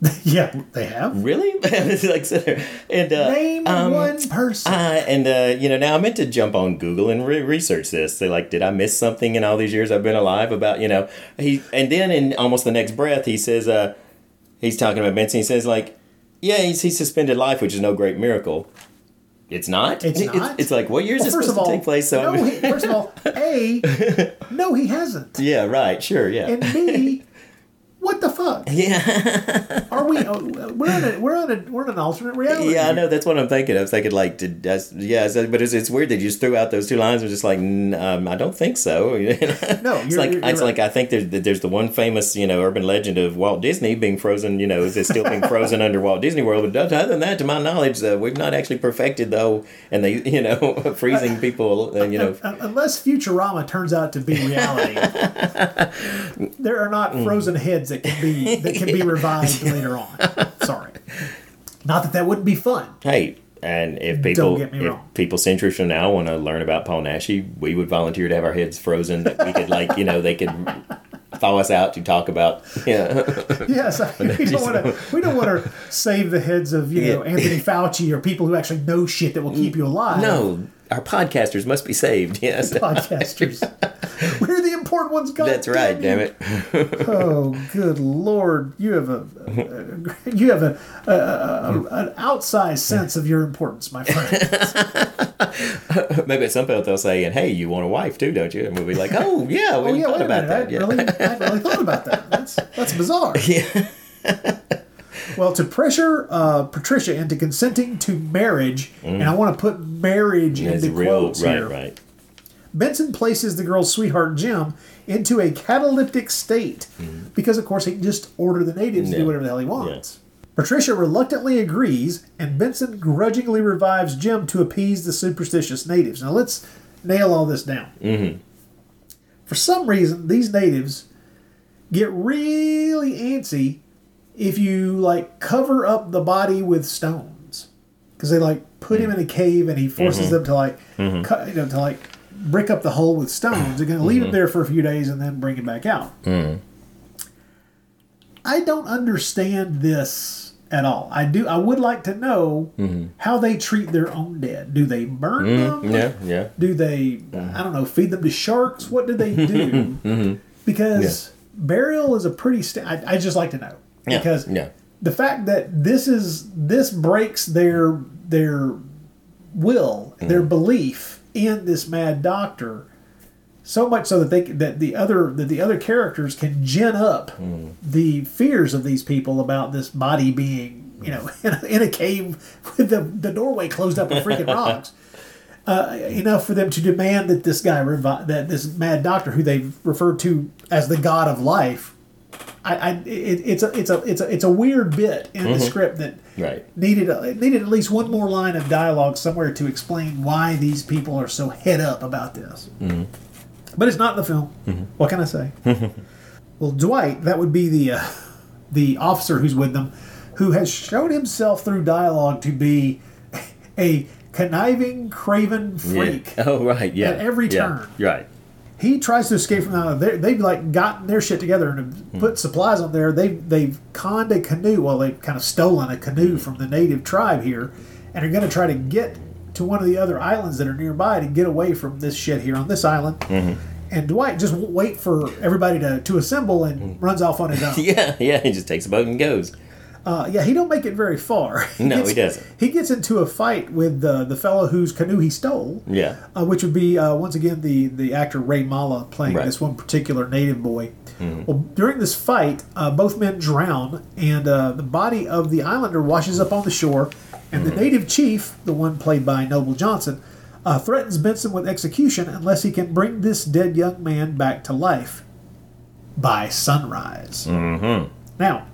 S7: [LAUGHS]
S6: Yeah, they have.
S7: Really? [LAUGHS] It's like, so- and, uh,
S6: Name
S7: um,
S6: one person.
S7: uh, and, uh, you know, now I meant to jump on Google and re- research this. They're like, did I miss something in all these years I've been alive about, you know, he, and then in almost the next breath, he says, uh, he's talking about Benson. He says, like, yeah, he's, he's suspended life, which is no great miracle. It's not.
S6: It's not?
S7: It's, like what year is
S6: Well,
S7: this supposed
S6: of
S7: to
S6: all,
S7: take place? So
S6: no, he, first of all, a [LAUGHS] no, he hasn't,
S7: yeah, right, sure, yeah,
S6: and b what the fuck? [LAUGHS]
S7: yeah,
S6: Are we? oh, We're on a we're on a we're on an alternate reality.
S7: yeah. I know that's what I'm thinking. I was thinking like, did that's yeah, but it's, it's weird that you just threw out those two lines. I'm just like, um, I don't think so. [LAUGHS]
S6: No,
S7: it's
S6: you're-
S7: like
S6: you're-
S7: it's
S6: you're
S7: like I think there's there's the one famous you know urban legend of Walt Disney being frozen. You know, is it still being frozen under Walt Disney World? But other than that, to my knowledge, uh, we've not actually perfected though, and they you know [LAUGHS] freezing people. Uh, you know,
S6: Unless Futurama turns out to be reality, there are not frozen heads that can be that can be [LAUGHS] revived later on. Sorry, not that that wouldn't be fun.
S7: hey. And if people,
S6: get me
S7: if
S6: wrong.
S7: people centuries from now want to learn about Paul Naschy, we would volunteer to have our heads frozen. That we could, like, you know, they could thaw us out to talk about. Yeah, [LAUGHS]
S6: Yes, we don't want to. We don't want to save the heads of you know Anthony Fauci or people who actually know shit that will keep you alive.
S7: no, our podcasters must be saved. [LAUGHS] Yes,
S6: podcasters. [LAUGHS] We're the important ones. God
S7: that's right. Damn it. [LAUGHS]
S6: Oh, good lord! You have a, a you have a, a, a, a an outsized sense of your importance, my friend.
S7: Maybe at some point they'll say, "And hey, you want a wife too, don't you?" And we'll be like, "Oh yeah, we
S6: oh yeah,
S7: thought about
S6: minute.
S7: that."
S6: I
S7: Yeah.
S6: really, I really thought about that. That's that's bizarre.
S7: yeah.
S6: Well, to pressure uh, Patricia into consenting to marriage, and I want to put marriage
S7: That's
S6: into
S7: real.
S6: quotes
S7: Right.
S6: here.
S7: Right.
S6: Benson places the girl's sweetheart Jim into a cataleptic state because, of course, he can just order the natives to do whatever the hell he wants. Patricia reluctantly agrees, and Benson grudgingly revives Jim to appease the superstitious natives. Now, let's nail all this down.
S7: Mm-hmm.
S6: For some reason, these natives get really antsy if you like cover up the body with stones because they like put him in a cave and he forces
S7: Mhm.
S6: them to like
S7: Mhm.
S6: cut, you know, to like brick up the hole with stones. They're going to leave him
S7: Mhm.
S6: there for a few days and then bring him back out.
S7: Mm.
S6: I don't understand this at all. I do. I would like to know how they treat their own dead. Do they burn them?
S7: Mm, yeah, yeah.
S6: Do they? I don't know. Feed them to sharks? What do they do? [LAUGHS]
S7: Mm-hmm.
S6: Because burial is a pretty. St- I, I just like to know
S7: Yeah,
S6: because
S7: yeah.
S6: the fact that this is this breaks their their will, their
S7: Mm-hmm.
S6: belief in this mad doctor, so much so that they that the other that the other characters can gin up
S7: Mm-hmm.
S6: the fears of these people about this body being you know [LAUGHS] in a, in a cave with the the doorway closed up with freaking [LAUGHS] rocks. Uh, enough for them to demand that this guy revi- that this mad doctor who they referred to as the god of life I, I it, it's a it's a it's a it's a weird bit in the
S7: Mhm.
S6: script that
S7: Right.
S6: needed a, it needed at least one more line of dialogue somewhere to explain why these people are so head up about this.
S7: Mm-hmm.
S6: But it's not in the film. What can I say? [LAUGHS] well, Dwight, that would be the uh, the officer who's with them, who has shown himself through dialogue to be [LAUGHS] a conniving, craven freak.
S7: Yeah. Oh, right. Yeah.
S6: At every
S7: Yeah.
S6: turn.
S7: Right.
S6: He tries to escape from that. They, they've like gotten their shit together and have
S7: Hmm.
S6: put supplies on there. They've they've conned a canoe. Well, they've kind of stolen a canoe from the native tribe here, and are going to try to get to one of the other islands that are nearby to get away from this shit here on this island.
S7: Mm-hmm.
S6: And Dwight just won't wait for everybody to, to assemble and runs off on his own. [LAUGHS]
S7: Yeah, yeah. He just takes a boat and goes.
S6: Uh, yeah, he don't make it very far. [LAUGHS]
S7: No,
S6: gets-
S7: he doesn't.
S6: He gets into a fight with uh, the fellow whose canoe he stole.
S7: Yeah.
S6: uh, which would be uh, once again the the actor Ray Mala playing
S7: Right.
S6: this one particular native boy.
S7: Mhm.
S6: Well, during this fight, uh, both men drown, and uh, the body of the islander washes up on the shore, and the
S7: Mm-hmm.
S6: native chief, the one played by Noble Johnson, uh, threatens Benson with execution unless he can bring this dead young man back to life by sunrise.
S7: Mm-hmm.
S6: Now,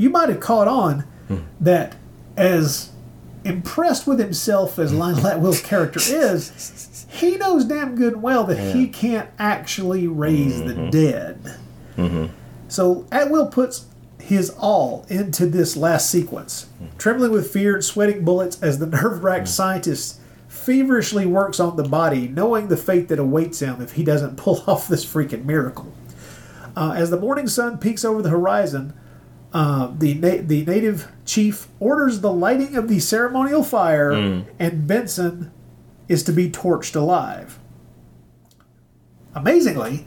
S6: you might have caught on that as impressed with himself as Lionel [LAUGHS] Atwill's character is, he knows damn good and well that he can't actually raise the dead.
S7: Mm-hmm.
S6: So Atwill puts his all into this last sequence, trembling with fear and sweating bullets as the nerve-wracked scientist feverishly works on the body, knowing the fate that awaits him if he doesn't pull [LAUGHS] off this freaking miracle. Uh, as the morning sun peeks over the horizon, uh, the na- the native chief orders the lighting of the ceremonial fire,
S7: Mm.
S6: and Benson is to be torched alive. Amazingly,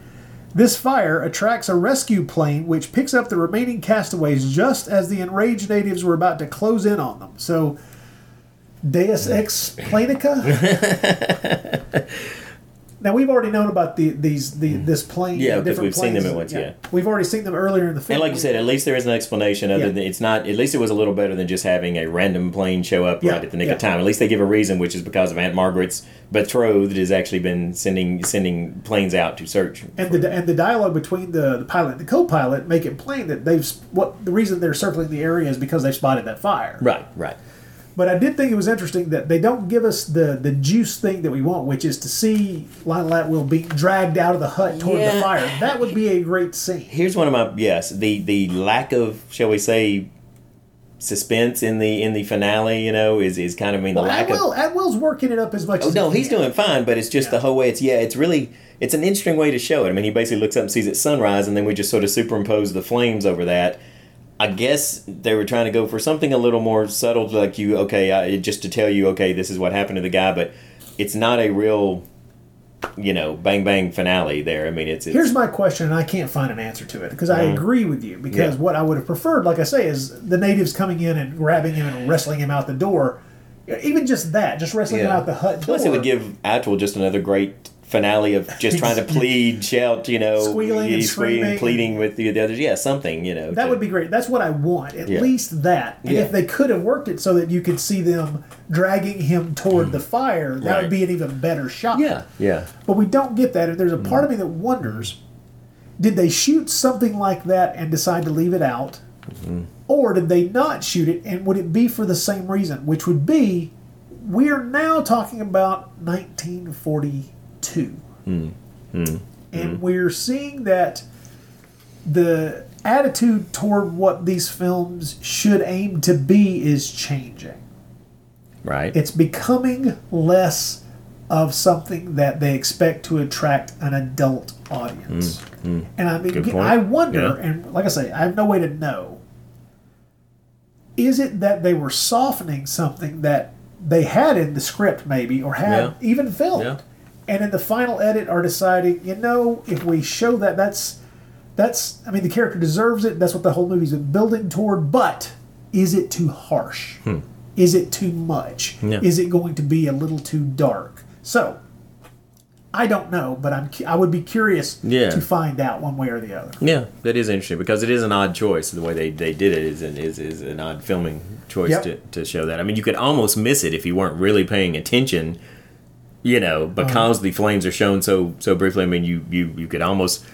S6: this fire attracts a rescue plane which picks up the remaining castaways just as the enraged natives were about to close in on them. So, Deus Ex Planica? [LAUGHS] now, we've already known about the these the, mm-hmm. this plane.
S7: Yeah,
S6: the
S7: 'cause
S6: different
S7: we've seen them at once, yeah.
S6: We've already seen them earlier in the film.
S7: And like you said, at least there is an explanation. Other
S6: Yeah.
S7: than it's not. At least it was a little better than just having a random plane show up
S6: Yeah,
S7: right at the nick
S6: yeah.
S7: of time. At least they give a reason, which is because of Aunt Margaret's betrothed has actually been sending sending planes out to search.
S6: and the and the dialogue between the, the pilot and the co-pilot make it plain that they've what the reason they're circling the area is because they've spotted that fire.
S7: Right, right.
S6: But I did think it was interesting that they don't give us the the juice thing that we want, which is to see Lionel Atwill be dragged out of the hut toward the fire. That would be a great scene.
S7: Here's one of my yes the the lack of shall we say suspense in the in the finale. You know is is kind of I mean
S6: Well,
S7: the lack of
S6: Atwill, Atwill's working it up as much
S7: Oh
S6: as
S7: no,
S6: he
S7: he's
S6: can.
S7: doing fine, but it's just the whole way. It's yeah, it's really it's an interesting way to show it. I mean, he basically looks up and sees it sunrise, and then we just sort of superimpose the flames over that. I guess they were trying to go for something a little more subtle, like you okay, I, just to tell you okay, this is what happened to the guy, but it's not a real, you know, bang bang finale there. I mean, it's, it's
S6: Here's my question, and I can't find an answer to it because I
S7: Mhm.
S6: agree with you. Because
S7: Yeah.
S6: what I would have preferred, like I say, is the natives coming in and grabbing him and wrestling him out the door. Even just that, just wrestling him out the hut
S7: Plus, it would give Atwill just another great finale of just trying to [LAUGHS] plead, shout, you know,
S6: Squealing and screaming.
S7: pleading with the, the others. Yeah, something, you know.
S6: That
S7: to-
S6: would be great. That's what I want. At
S7: Yeah.
S6: least that. And
S7: Yeah.
S6: if they could have worked it so that you could see them dragging him toward the fire, that
S7: Right.
S6: would be an even better shot.
S7: Yeah, yeah.
S6: But we don't get that. There's a mm-hmm. part of me that wonders did they shoot something like that and decide to leave it out? Mm-hmm. Or did they not shoot it? And would it be for the same reason? Which would be we are now talking about 1942. Mm. Mm. And mm. we're seeing that the attitude toward what these films should aim to be is changing.
S7: Right.
S6: It's becoming less of something that they expect to attract an adult audience. And I mean. I wonder,
S7: Yeah.
S6: and like I say, I have no way to know. is it that they were softening something that they had in the script maybe or had
S7: Yeah.
S6: even filmed
S7: Yeah.
S6: And in the final edit are deciding you know if we show that that's that's i mean the character deserves it that's what the whole movie's been building toward but is it too harsh is it too much
S7: Hmm. Yeah.
S6: is it going to be a little too dark so i don't know but i'm i would be curious
S7: Yeah.
S6: to find out one way or the other
S7: Yeah, that is interesting because it is an odd choice. The way they, they did it is an, is, is an odd filming choice
S6: Yep.
S7: to, to show that. I mean, you could almost miss it if you weren't really paying attention, you know, because the flames are shown so so briefly. I mean, you you, you could almost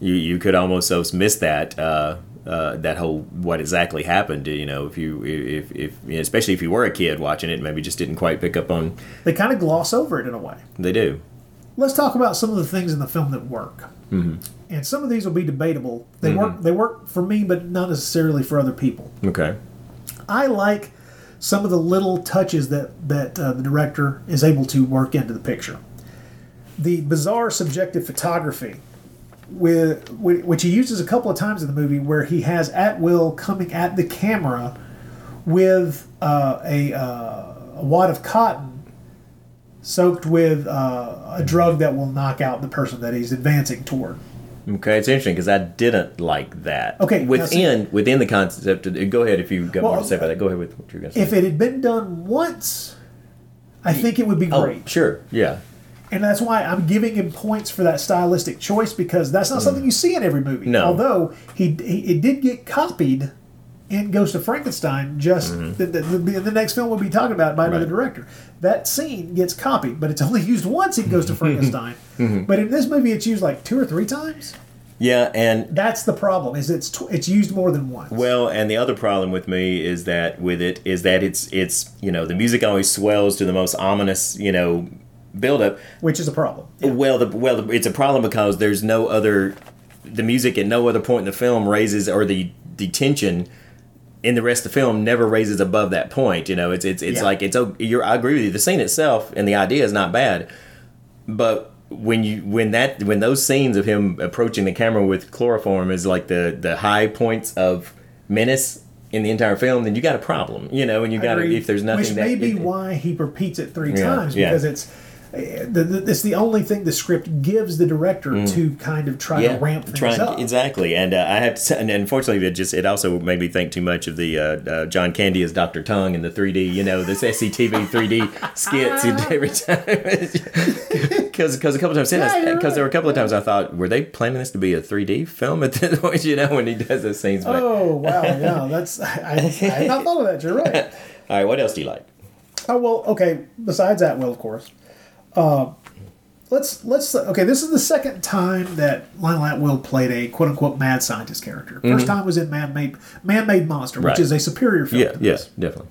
S7: you, you could almost miss that uh, uh, that whole what exactly happened. You know, if you if if you know, especially if you were a kid watching it, maybe just didn't quite pick up on.
S6: they kind of gloss over it in a way
S7: They do.
S6: let's talk about some of the things in the film that work.
S7: hmm
S6: And some of these will be debatable. They
S7: Mhm.
S6: work. They work for me, but not necessarily for other people.
S7: Okay.
S6: I like some of the little touches that that uh, the director is able to work into the picture. The bizarre subjective photography, with which he uses a couple of times in the movie, where he has Atwill coming at the camera with uh, a, uh, a wad of cotton soaked with uh, a drug that will knock out the person that he's advancing toward.
S7: Okay, it's interesting because I didn't like that.
S6: Okay,
S7: within within the concept. Of, go ahead if you've got more to say about that. Go ahead with what you're going to say.
S6: If it had been done once, I think it would be
S7: oh,
S6: great.
S7: sure, yeah,
S6: And that's why I'm giving him points for that stylistic choice because that's not something you see in every movie.
S7: Mm. No.
S6: Although he, he it did get copied in Ghost of Frankenstein. Just
S7: Mm-hmm.
S6: the, the, the, the next film we'll be talking about by another director. That scene gets copied, but it's only [LAUGHS] used once in Ghost of Frankenstein. [LAUGHS]
S7: Mhm.
S6: But in this movie, it's used like two or three times.
S7: yeah, and
S6: That's the problem. Is it's tw- it's used more than once.
S7: well, and the other problem with me is that with it is that it's it's you know the music always swells to the most ominous you know buildup.
S6: which is a problem.
S7: Well, the well, it's a problem because there's no other the music at no other point in the film raises or the the tension in the rest of the film never raises above that point. You know, it's it's it's
S6: Yeah.
S7: like it's you're I agree with you. The scene itself and the idea is not bad, but when you when that when those scenes of him approaching the camera with chloroform is like the the high points of menace in the entire film, then you got a problem. You know, and you got to if there's nothing
S6: which
S7: that
S6: may be why he repeats it three
S7: Yeah,
S6: times
S7: yeah.
S6: because it's the, the, it's the only thing the script gives the director
S7: Mm.
S6: to kind of try to ramp things
S7: trying-
S6: up.
S7: exactly. And uh, I have to say, and unfortunately, it just it also made me think too much of the uh, uh, John Candy as Doctor Tongue and the 3D, you know, this SCTV 3D [LAUGHS] skits every time. [LAUGHS] Because because a couple times
S6: Yeah, you're
S7: because there were a couple of times I thought were they planning this to be a 3D film at this point, [LAUGHS] you know, when he does those scenes. But,
S6: Oh wow, yeah, that's I, I had not thought of that. You're right.
S7: All right, what else do you like?
S6: Oh well, okay. Besides that, will of course. Uh, let's let's okay. This is the second time that Lionel Atwill played a quote unquote mad scientist character. 1st
S7: Mhm.
S6: time was in Man Made Man Made Monster, which is a superior film.
S7: Yeah, yes, definitely.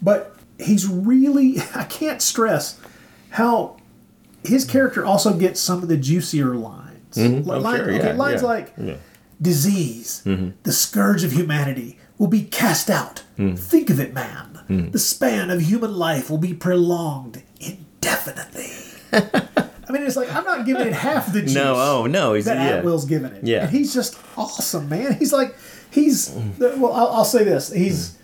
S6: but he's really [LAUGHS] I can't stress how his character also gets some of the juicier lines.
S7: Mhm.
S6: Li-
S7: Oh,
S6: line-
S7: sure,
S6: okay,
S7: yeah,
S6: lines
S7: yeah,
S6: like
S7: yeah.
S6: disease,
S7: Mhm.
S6: the scourge of humanity, will be cast out.
S7: Mm.
S6: Think of it, man.
S7: Mm.
S6: The span of human life will be prolonged indefinitely. I mean, it's like I'm not giving it half the [LAUGHS] juice.
S7: No, oh no, he's
S6: that
S7: yeah.
S6: Atwill's giving it.
S7: Yeah.
S6: and he's just awesome, man. He's like he's well. I'll, I'll say this: he's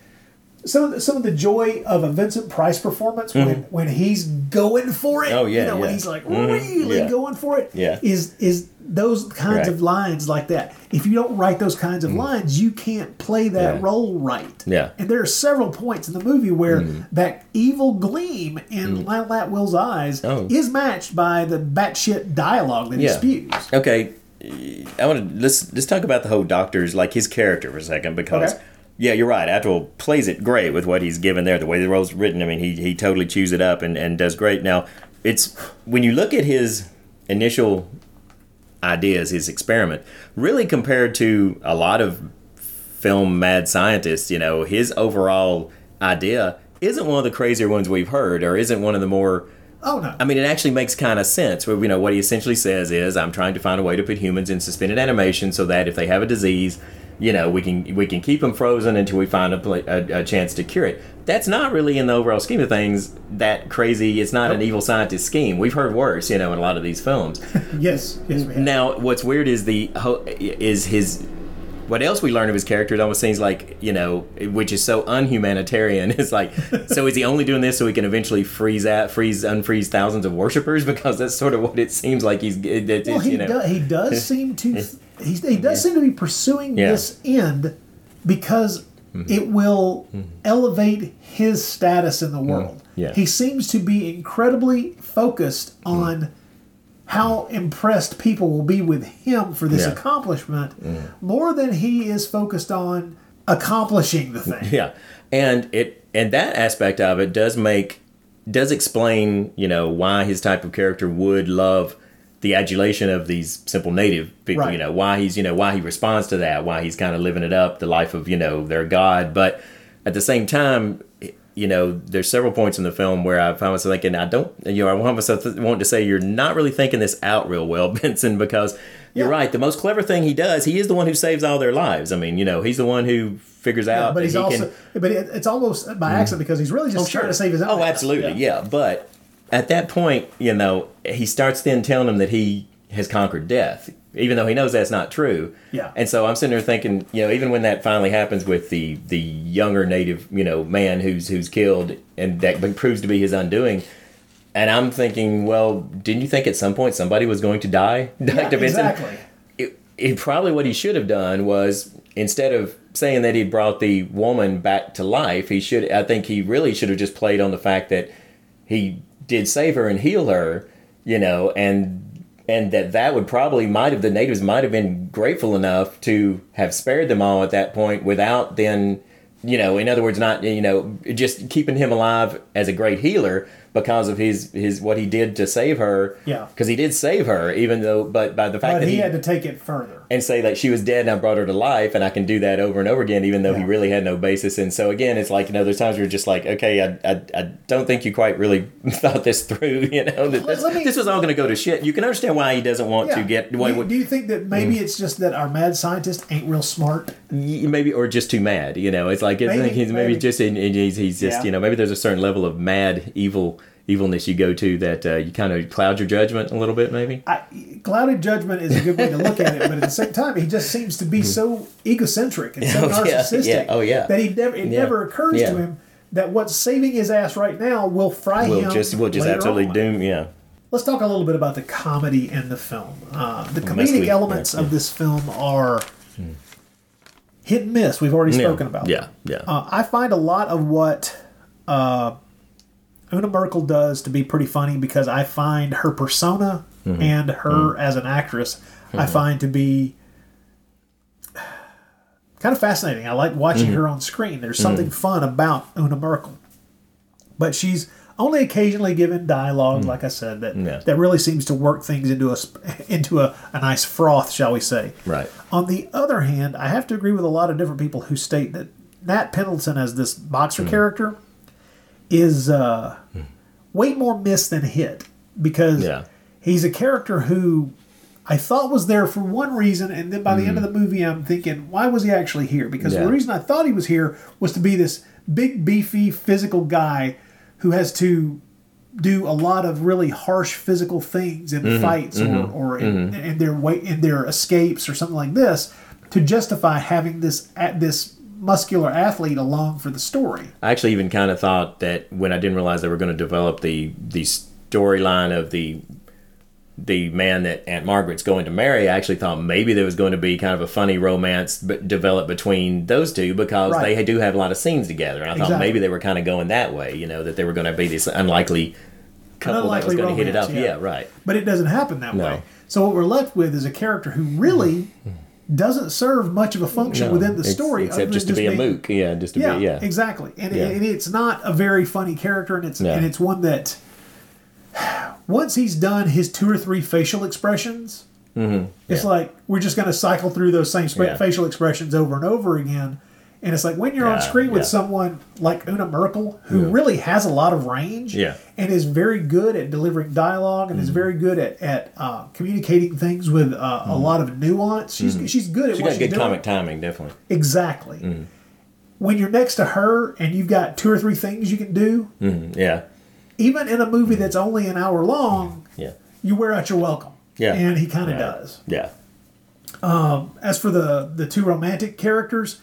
S6: some of the, some of the joy of a Vincent Price performance when
S7: Mhm.
S6: when he's going for it.
S7: Oh, yeah,
S6: you know, when he's like
S7: Mhm,
S6: really
S7: yeah.
S6: going for it.
S7: Yeah.
S6: is is those kinds
S7: Right.
S6: of lines like that. If you don't write those kinds of lines, you can't play that
S7: Yeah.
S6: role right.
S7: Yeah.
S6: And there are several points in the movie where
S7: Mhm.
S6: that evil gleam in Lionel Atwill's eyes
S7: Oh.
S6: is matched by the batshit dialogue that he spews.
S7: Okay, I want to let's let's talk about the whole doctor's like his character for a second because
S6: Okay.
S7: Yeah, you're right. Atwill plays it great with what he's given there. The way the role's written, I mean, he he totally chews it up and and does great. Now, it's when you look at his initial ideas, his experiment, really compared to a lot of film mad scientists, you know, his overall idea isn't one of the crazier ones we've heard, or isn't one of the more
S6: Oh no.
S7: I mean, it actually makes kind of sense. Where you know what he essentially says is, "I'm trying to find a way to put humans in suspended animation so that if they have a disease, you know, we can we can keep them frozen until we find a, pla- a, a chance to cure it." That's not really in the overall scheme of things that crazy. It's not an evil scientist scheme. We've heard worse, you know, in a lot of these films. [LAUGHS]
S6: Yes, yes.
S7: Now, what's weird is the is his what else we learn of his character, it almost seems like you know, which is so unhumanitarian. [LAUGHS] It's like, so is he only doing this so he can eventually freeze out, freeze, unfreeze thousands of worshippers? [LAUGHS] Because that's sort of what it seems like he's. It,
S6: Well, he,
S7: you know,
S6: does, he does seem to. He, he does seem to be pursuing
S7: Yeah.
S6: this end because
S7: Mm-hmm.
S6: it will elevate his status in the world.
S7: Mm-hmm. Yeah.
S6: He seems to be incredibly focused
S7: Mm-hmm.
S6: on how impressed people will be with him for this
S7: Yeah.
S6: accomplishment more than he is focused on accomplishing the thing.
S7: Yeah, and it and that aspect of it does make does explain you know why his type of character would love the adulation of these simple native people.
S6: Right.
S7: You know why he's you know why he responds to that, why he's kind of living it up, the life of you know their god. But at the same time, you know, there's several points in the film where I found myself thinking, I don't, you know, I want myself to want to say you're not really thinking this out real well, [LAUGHS] Benson, because you're right. The most clever thing he does, he is the one who saves all their lives. I mean, you know, he's the one who figures
S6: Yeah,
S7: out
S6: but he's
S7: he
S6: also,
S7: can.
S6: but it, it's almost by mm-hmm. accident because he's really just oh, trying to save his own.
S7: Oh, absolutely, yeah. But at that point, you know, he starts then telling him that he has conquered death, even though he knows that's not true.
S6: Yeah.
S7: And so I'm sitting there thinking, you know, even when that finally happens with the the younger native, you know, man who's who's killed, and that proves to be his undoing. And I'm thinking, well, didn't you think at some point somebody was going to die, [LAUGHS]
S6: Yeah,
S7: Dr. Benson?
S6: exactly.
S7: it, it probably what he should have done was instead of saying that he brought the woman back to life, he should. I think he really should have just played on the fact that he did save her and heal her, you know, and and that that would probably might have the natives might have been grateful enough to have spared them all at that point without then you know in other words not you know just keeping him alive as a great healer because of his his what he did to save her
S6: Yeah.
S7: because he did save her even though but by the fact
S6: But
S7: that
S6: he,
S7: he
S6: had to take it further.
S7: and say like she was dead and I brought her to life and I can do that over and over again even though he really had no basis and so again it's like you know there's times where you're just like okay I, I, I don't think you quite really [LAUGHS] thought this through you know that this, this was all going to go to shit you can understand why he doesn't want to
S6: Yeah.
S7: get
S6: Do
S7: why,
S6: you, do you think that maybe
S7: Mm.
S6: it's just that our mad scientist ain't real smart?
S7: maybe or just too mad you know it's like it's
S6: Maybe,
S7: like he's maybe,
S6: maybe.
S7: just in, in- he's, he's just
S6: Yeah.
S7: you know maybe there's a certain level of mad evil evilness you go to that uh, you kind of cloud your judgment a little bit maybe
S6: I, clouded judgment is a good way to look at it, but at the same time, he just seems to be so egocentric and so [LAUGHS]
S7: Oh,
S6: narcissistic
S7: yeah, oh, yeah.
S6: that he never it
S7: Yeah,
S6: never occurs
S7: yeah.
S6: to him that what's saving his ass right now will fry
S7: we'll
S6: him.
S7: just we'll just absolutely
S6: on.
S7: doom yeah
S6: Let's talk a little bit about the comedy in the film. Uh, the comedic
S7: yeah,
S6: elements
S7: yeah.
S6: of this film are hit and miss. We've already
S7: Yeah,
S6: spoken about.
S7: yeah, yeah.
S6: Uh, I find a lot of what uh, Una Merkel does to be pretty funny because I find her persona
S7: Mhm.
S6: and her as an actress, I
S7: Mhm.
S6: find to be kind of fascinating. I like watching
S7: Mhm.
S6: her on screen. There's something
S7: Mhm.
S6: fun about Una Merkel, but she's only occasionally given dialogue, like I said, that
S7: Mm.
S6: That really seems to work things into a into a, a nice froth, shall we say?
S7: right
S6: On the other hand, I have to agree with a lot of different people who state that Nat Pendleton as this boxer
S7: Mm.
S6: character is uh, way more miss than hit because
S7: Yeah.
S6: he's a character who I thought was there for one reason, and then by the end of
S7: Mhm.
S6: the movie, I'm thinking, why was he actually here? Because
S7: Yeah.
S6: the reason I thought he was here was to be this big, beefy, physical guy who has to do a lot of really harsh physical things in
S7: Mhm,
S6: fights
S7: mhm,
S6: or, or in,
S7: mhm.
S6: in their way in their escapes or something like this to justify having this at this muscular athlete along for the story.
S7: I actually even kind of thought that when I didn't realize they were going to develop the the storyline of the the man that Aunt Margaret's going to marry, I actually thought maybe there was going to be kind of a funny romance but developed between those two because
S6: Right.
S7: they do have a lot of scenes together. And I thought
S6: Exactly.
S7: maybe they were kind of going that way, you know, that they were going to be this unlikely couple that was
S6: unlikely
S7: going to hit it
S6: romance,
S7: up.
S6: yeah.
S7: Yeah, right.
S6: But it doesn't happen that
S7: No.
S6: way. So what we're left with is a character who really mm-hmm. Doesn't serve much of a function
S7: No,
S6: within the story,
S7: except just to be a
S6: being-
S7: mook. Yeah, just to
S6: yeah,
S7: be yeah.
S6: exactly. And,
S7: Yeah.
S6: and it's not a very funny character, and it's
S7: No.
S6: and it's one that [SIGHS] once he's done his two or three facial expressions,
S7: Mm-hmm.
S6: it's like we're just going to cycle through those same
S7: Yeah.
S6: facial expressions over and over again. And it's like when you're on screen with
S7: yeah.
S6: someone like Una Merkel, who
S7: Yeah.
S6: really has a lot of range
S7: Yeah.
S6: and is very good at delivering dialogue and is
S7: Mm-hmm.
S6: very good at, at uh, communicating things with uh, a lot of nuance. She's,
S7: Mhm.
S6: she's good at
S7: She
S6: what
S7: got
S6: she's
S7: good
S6: doing.
S7: comic timing, definitely.
S6: Exactly.
S7: Mhm.
S6: When you're next to her and you've got two or three things you can do,
S7: Mhm, Yeah,
S6: even in a movie that's only an hour long,
S7: yeah,
S6: you wear out your welcome.
S7: yeah.
S6: And he kind of
S7: Yeah.
S6: does.
S7: Yeah.
S6: Um, as for the the two romantic characters,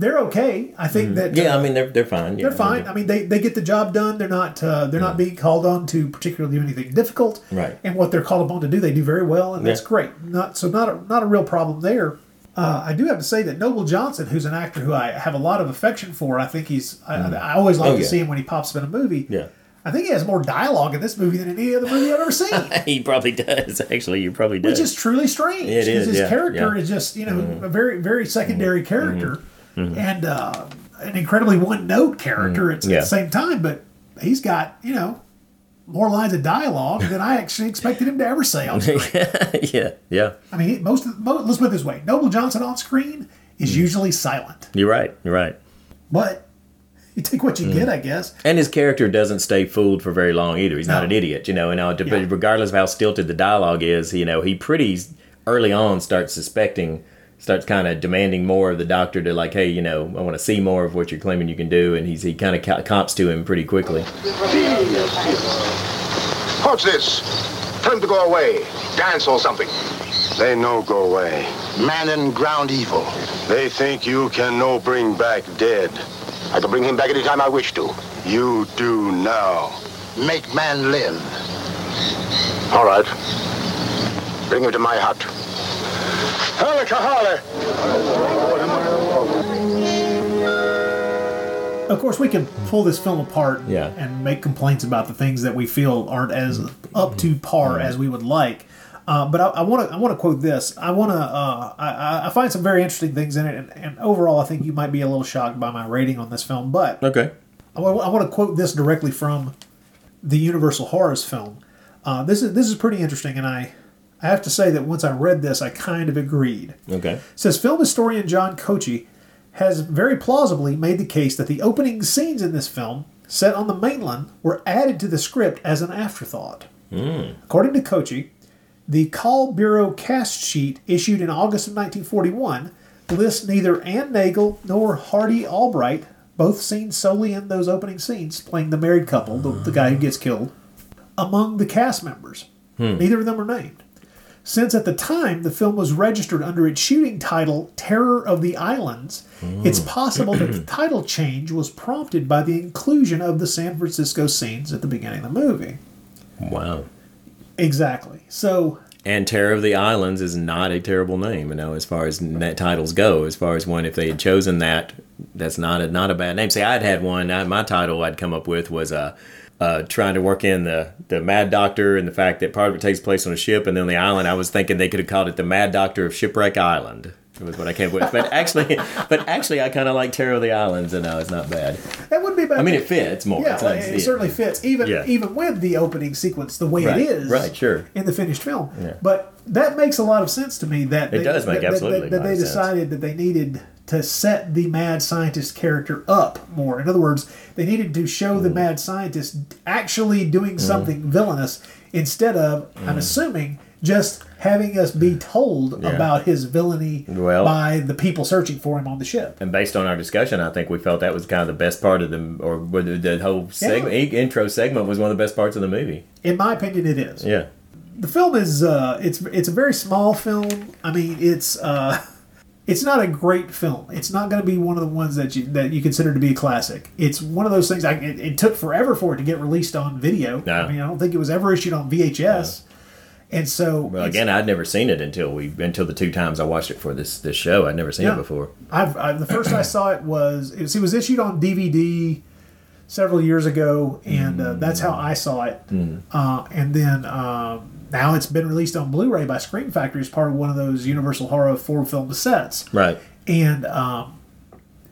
S6: they're okay. I think that
S7: Mm-hmm. Yeah,
S6: uh,
S7: I mean they're they're fine. Yeah,
S6: they're fine. I mean, they, they get the job done. They're not uh, they're not being called on to particularly do anything difficult.
S7: Right.
S6: And what they're called upon to do, they do very well, and that's great. Not so not a, not a real problem there. Uh, I do have to say that Noble Johnson, who's an actor who I have a lot of affection for, I think he's I, I always like
S7: Oh,
S6: to
S7: yeah.
S6: see him when he pops up in a movie.
S7: Yeah.
S6: I think he has more dialogue in this movie than any other movie I've ever [LAUGHS] seen.
S7: he probably does. Actually, you probably does.
S6: Which is truly strange.
S7: It is,
S6: because his
S7: yeah,
S6: character
S7: yeah. Mm-hmm.
S6: is just, you know, a very, very secondary character and uh, an incredibly one note character at,
S7: Mm-hmm. Yeah.
S6: at the same time, but he's got, you know, more lines of dialogue than I actually expected him to ever say on screen. [LAUGHS]
S7: yeah, yeah.
S6: I mean, most of most, let's put it this way Noble Johnson on screen is
S7: Mm-hmm.
S6: usually silent,
S7: You're right. You're right.
S6: but you take what you
S7: Mm.
S6: get, I guess.
S7: And his character doesn't stay fooled for very long either. He's not an idiot, you know. And uh,
S6: Yeah.
S7: regardless of how stilted the dialogue is, you know, he pretty early on starts suspecting, starts kind of demanding more of the doctor to like, hey, you know, I want to see more of what you're claiming you can do, and he's he kind of co- comps to him pretty quickly.
S12: What's this? Tell him to go away. Dance or something.
S5: They no go away.
S12: Man and ground evil.
S5: They think you can no bring back dead.
S12: I can bring him back any time I wish to.
S5: You do now.
S12: Make man live. All right. Bring him to my hut.
S5: Holla, Kahale!
S6: Of course, we can pull this film apart
S7: Yeah.
S6: and make complaints about the things that we feel aren't as up to par as we would like. Uh, but I want to I want to quote this. I want to uh, I- I, I find some very interesting things in it, and, and overall, I think you might be a little shocked by my rating on this film. But
S7: Okay.
S6: I want to quote this directly from the Universal Horrors film. Uh, this is this is pretty interesting, and I I have to say that once I read this, I kind of agreed.
S7: Okay.
S6: Says film historian John Cocchi has very plausibly made the case that the opening scenes in this film, set on the mainland, were added to the script as an afterthought. Hmm. According to Cocchi, the Call Bureau cast sheet issued in August of 1941 lists neither Anne Nagel nor Hardie Albright, both seen solely in those opening scenes, playing the married couple, the, the guy who gets killed, among the cast members. Hmm. Neither of them are named. Since at the time the film was registered under its shooting title Terror of the Islands, it's possible that the [CLEARS THROAT] title change was prompted by the inclusion of the San Francisco scenes at the beginning of the movie.
S7: Wow.
S6: Exactly. So,
S7: And Terror of the Islands is not a terrible name, you know, as far as net titles go. As far as one, if they had chosen that, that's not a not a bad name. See, I'd had one. I, my title I'd come up with was uh, uh, trying to work in the the Mad Doctor and the fact that part of it takes place on a ship, and then on the island. I was thinking they could have called it the Mad Doctor of Shipwreck Island. Was what I came up with, but actually, [LAUGHS] but actually, I kind of like Terror of the Islands, and no, it's not bad.
S6: that would be bad.
S7: I mean, it fits more.
S6: Yeah, well, it certainly fits, even
S7: Yeah.
S6: even with the opening sequence the way
S7: Right,
S6: it is,
S7: right, sure.
S6: in the finished film.
S7: Yeah.
S6: But that makes a lot of sense to me. That
S7: It
S6: they,
S7: does make
S6: that,
S7: absolutely
S6: that,
S7: a
S6: that they
S7: of sense.
S6: decided that they needed to set the mad scientist character up more. In other words, they needed to show
S7: Mm.
S6: the mad scientist actually doing something villainous instead of, I'm
S7: Mm.
S6: assuming, just having us be told
S7: Yeah.
S6: about his villainy
S7: Well-
S6: by the people searching for him on the ship.
S7: And based on our discussion, I think we felt that was kind of the best part of the, or the, the whole segment, intro segment was one of the best parts of the movie.
S6: In my opinion, it is.
S7: Yeah.
S6: the film is uh, it's it's a very small film. I mean, it's uh, [LAUGHS] it's not a great film. It's not going to be one of the ones that you that you consider to be a classic. It's one of those things. I, it, it took forever for it to get released on video. I mean, I don't think it was ever issued on VHS. And so,
S7: Well, again, I'd never seen it until we until the two times I watched it for this this show. I'd never seen
S6: Yeah.
S7: it before.
S6: I've, I, the first I saw it was it was, it was issued on DVD several years ago, and uh, that's how I saw it. Uh, and then um, now it's been released on Blu-ray by Scream Factory as part of one of those Universal Horror four film sets.
S7: Right.
S6: And um,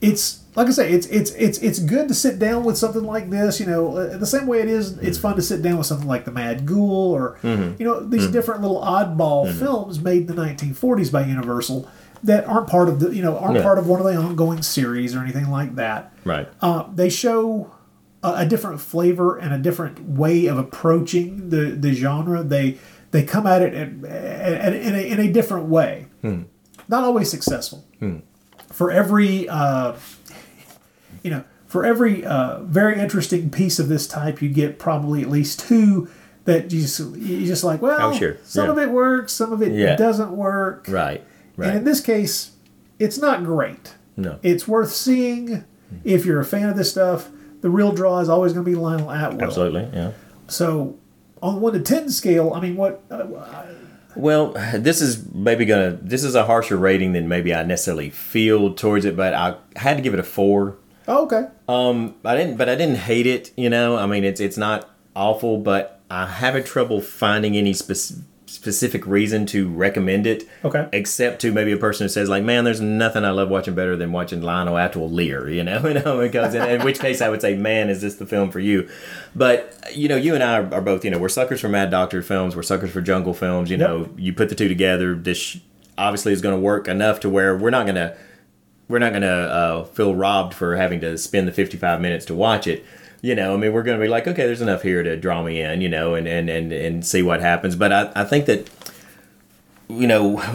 S6: it's like I say, it's it's it's it's good to sit down with something like this. You know, uh, the same way it is, it's fun to sit down with something like The Mad Ghoul or you know these different little oddball films made in the 1940s by Universal that aren't part of the you know aren't
S7: Yeah.
S6: part of one of the ongoing series or anything like that.
S7: Right.
S6: Uh, they show a, a different flavor and a different way of approaching the, the genre. They they come at it at, at, in, a, in a different way. Not always successful. For every uh, you know, for every uh, very interesting piece of this type, you get probably at least two that you just you just like. Well,
S7: Oh, sure.
S6: some
S7: Yeah.
S6: of it works, some of it
S7: Yeah.
S6: doesn't work.
S7: Right.
S6: And in this case, it's not great.
S7: No.
S6: It's worth seeing if you're a fan of this stuff. The real draw is always going to be Lionel Atwill.
S7: Absolutely, yeah.
S6: So, on one to ten scale, I mean, what? Uh,
S7: Well, this is maybe gonna. This is a harsher rating than maybe I necessarily feel towards it, but I had to give it a four.
S6: oh, okay.
S7: Um, I didn't, but I didn't hate it. You know, I mean, it's it's not awful, but I having trouble finding any spec- specific reason to recommend it.
S6: Okay.
S7: Except to maybe a person who says like, "Man, there's nothing I love watching better than watching Lionel Atwill leer." You know, [LAUGHS] you know, because in, in which case I would say, "Man, is this the film for you?" But you know, you and I are, are both. You know, we're suckers for Mad Doctor films. We're suckers for jungle films. You know, you put the two together. This obviously is going to work enough to where we're not going to we're not going to uh, feel robbed for having to spend the 55 minutes to watch it. You know, I mean, we're going to be like, okay, there's enough here to draw me in, you know, and, and, and, and see what happens. But I, I think that, you know, [LAUGHS]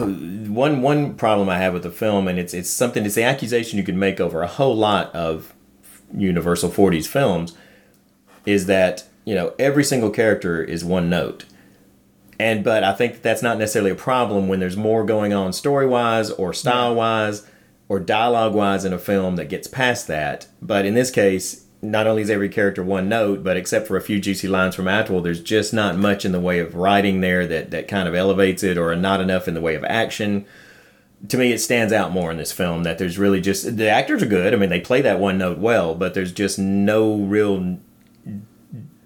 S7: one one problem I have with the film, and it's it's something, it's the accusation you could make over a whole lot of Universal 40s films, is that, you know, every single character is one note and but I think that that's not necessarily a problem when there's more going on story wise or style wise or dialogue wise in a film that gets past that. But in this case, not only is every character one note, but except for a few juicy lines from Atwill, there's just not much in the way of writing there that that kind of elevates it, or not enough in the way of action. To me, it stands out more in this film that there's really just the actors are good. I mean, they play that one note well, but there's just no real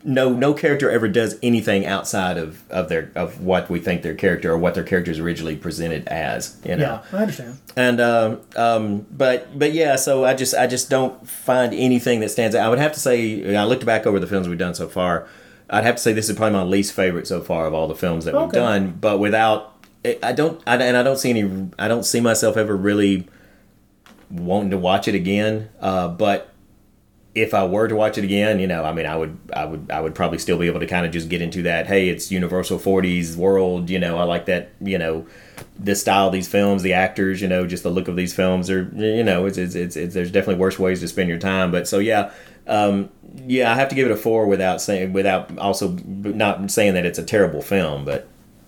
S7: no no character ever does anything outside of, of their of what we think their character or what their character is originally presented as. You know.
S6: Yeah, I understand.
S7: And um, um, but but yeah, so I just I just don't find anything that stands out. I would have to say I looked back over the films we've done so far. I'd have to say this is probably my least favorite so far of all the films that we've done. But without, I don't, I, and I don't see any, I don't see myself ever really wanting to watch it again. Uh, but if I were to watch it again, you know, I mean, I would, I would, I would probably still be able to kind of just get into that. Hey, it's Universal 40s world. You know, I like that. You know, the style of these films, the actors. You know, just the look of these films are. You know, it's, it's, it's, it's there's definitely worse ways to spend your time. But so yeah. Um, yeah, I have to give it a four without saying without also not saying that it's a terrible film, but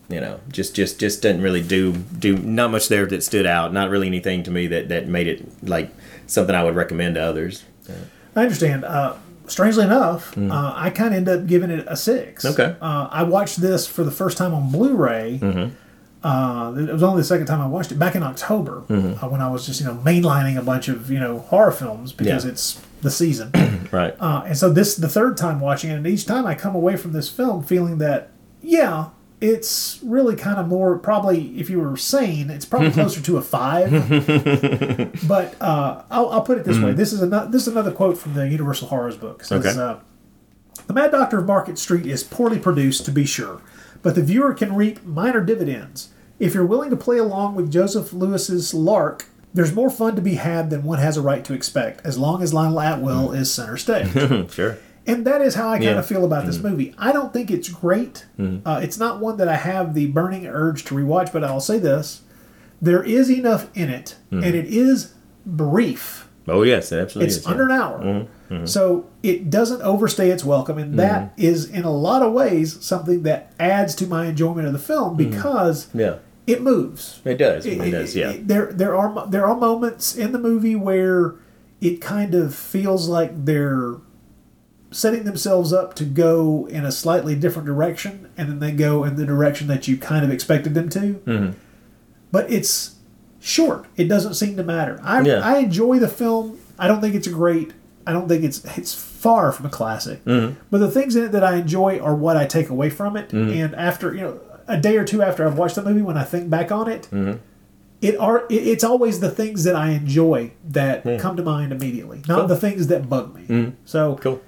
S7: you know, just just just didn't really do do not much there that stood out. Not really anything to me that that made it like something I would recommend to others.
S6: I understand. Uh, strangely enough, uh, I kind of end up giving it a six.
S7: Mm. Okay.
S6: Uh, I watched this for the first time on Blu-ray.
S7: Mhm.
S6: Uh, it was only the second time I watched it back in October
S7: Mhm.
S6: uh, when I was just you know mainlining a bunch of you know horror films because
S7: Yeah.
S6: it's the season. [CLEARS THROAT]
S7: Right.
S6: Uh, and so this the third time watching it, and each time I come away from this film feeling that yeah, it's really kind of more probably if you were sane, it's probably closer to a five. [LAUGHS] but uh, I'll, I'll put it this way:
S7: Mhm.
S6: this is another this is another quote from the Universal Horrors book. It says,
S7: Okay.
S6: uh, "The Mad Doctor of Market Street is poorly produced, to be sure, but the viewer can reap minor dividends if you're willing to play along with Joseph Lewis's Lark." There's more fun to be had than one has a right to expect, as long as Lionel Atwill is center stage. [LAUGHS]
S7: sure.
S6: And that is how I kind
S7: Yeah.
S6: of feel about this movie. I don't think it's great.
S7: Mhm.
S6: Uh, it's not one that I have the burning urge to rewatch, but I'll say this. There is enough in it,
S7: Mhm.
S6: and it is brief.
S7: Oh yes, it absolutely.
S6: It's
S7: is, yeah.
S6: under an hour. So it doesn't overstay its welcome, and that is, in a lot of ways, something that adds to my enjoyment of the film because
S7: yeah,
S6: it moves.
S7: it does. It,
S6: It-
S7: does. Yeah.
S6: it- there there are there are moments in the movie where it kind of feels like they're setting themselves up to go in a slightly different direction and then they go in the direction that you kind of expected them to
S7: Mhm.
S6: but it's short it doesn't seem to matter i
S7: Yeah.
S6: i enjoy the film i don't think it's great i don't think it's it's far from a classic
S7: Mhm.
S6: but the things in it that i enjoy are what i take away from it
S7: Mhm.
S6: and after you know a day or two after i've watched the movie when i think back on it
S7: Mhm.
S6: it are it- it's always the things that I enjoy that
S7: Yeah.
S6: come to mind immediately, not
S7: Cool.
S6: the things that bug me.
S7: Mhm.
S6: So
S7: Cool.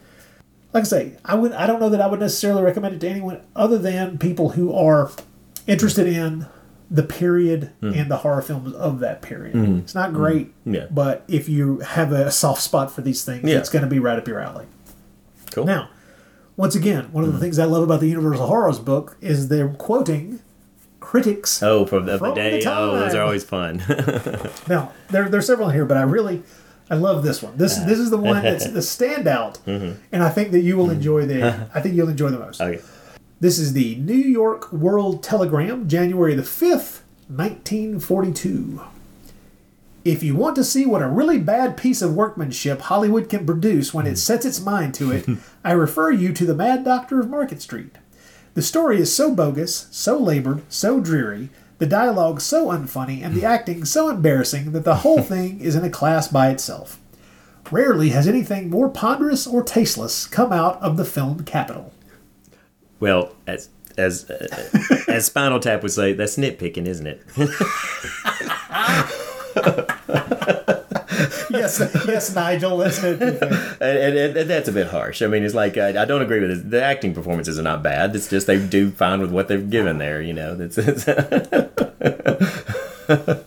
S6: Like I say, I would I don't know that I would necessarily recommend it to anyone other than people who are interested in the period
S7: Mm.
S6: and the horror films of that period.
S7: Mhm.
S6: It's not great,
S7: Yeah.
S6: but if you have a soft spot for these things,
S7: Yeah.
S6: it's going to be right up your alley.
S7: Cool.
S6: Now, once again, one of the things I love about the Universal Horrors book is they're quoting critics
S7: Oh, from the,
S6: From
S7: the
S6: the
S7: day. oh, those are always fun. [LAUGHS]
S6: Now there there's several here, but I really I love this one. This this is the one that's the [LAUGHS] standout,
S7: Mhm.
S6: and I think that you will enjoy the. [LAUGHS] I think you'll enjoy the most.
S7: Okay.
S6: This is the New York World Telegram, January the fifth, 1942. If you want to see what a really bad piece of workmanship Hollywood can produce when it sets its mind to it, [LAUGHS] I refer you to The Mad Doctor of Market Street. The story is so bogus, so labored, so dreary, the dialogue so unfunny, and the acting so embarrassing that the whole [LAUGHS] thing is in a class by itself. Rarely has anything more ponderous or tasteless come out of the film capital.
S7: Well, as as uh, as Spinal Tap would say, that's nitpicking, isn't it? [LAUGHS] [LAUGHS]
S6: yes, yes, Nigel, it?
S7: and, and, and that's a bit harsh. I mean, it's like I, I don't agree with it. The acting performances are not bad. It's just they do fine with what they've given there. You know, it's [LAUGHS]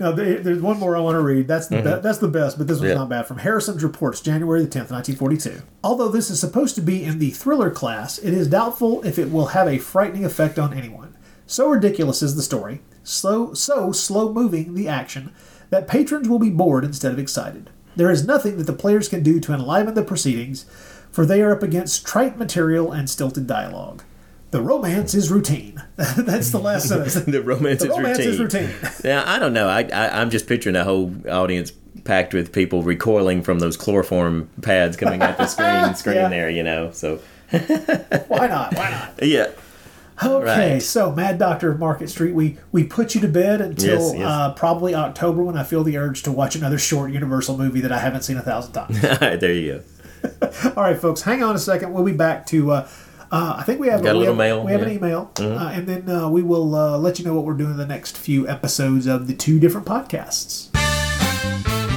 S6: Now, there- there's one more I want to read. That's the be-
S7: Mhm.
S6: that's the best, but this one's
S7: Yeah.
S6: not bad. From Harrison's Reports, January the 10th, 1942. Although this is supposed to be in the thriller class, it is doubtful if it will have a frightening effect on anyone. So ridiculous is the story, slow, so slow moving the action, that patrons will be bored instead of excited. There is nothing that the players can do to enliven the proceedings, for they are up against trite material and stilted dialogue. The romance is routine. [LAUGHS] That's the last [LAUGHS] sentence.
S7: the romance,
S6: The
S7: is,
S6: romance
S7: routine.
S6: is routine. [LAUGHS]
S7: Yeah, I don't know. I, I I'm just picturing a whole audience packed with people recoiling from those chloroform pads coming out the screen screen
S6: Yeah.
S7: there. You know, so
S6: Why not? Why not?
S7: yeah.
S6: Okay,
S7: Right.
S6: so Mad Doctor of Market Street, we we put you to bed until
S7: Yes, yes.
S6: Uh, probably October when I feel the urge to watch another short Universal movie that I haven't seen a thousand times. [LAUGHS]
S7: All right, there you go. [LAUGHS]
S6: All right, folks, hang on a second. We'll be back to. Uh, uh, I think we have
S7: Got a
S6: we
S7: little
S6: have,
S7: mail,
S6: We have an
S7: yeah.
S6: email,
S7: Mhm.
S6: uh, and then uh, we will uh, let you know what we're doing in the next few episodes of the two different podcasts.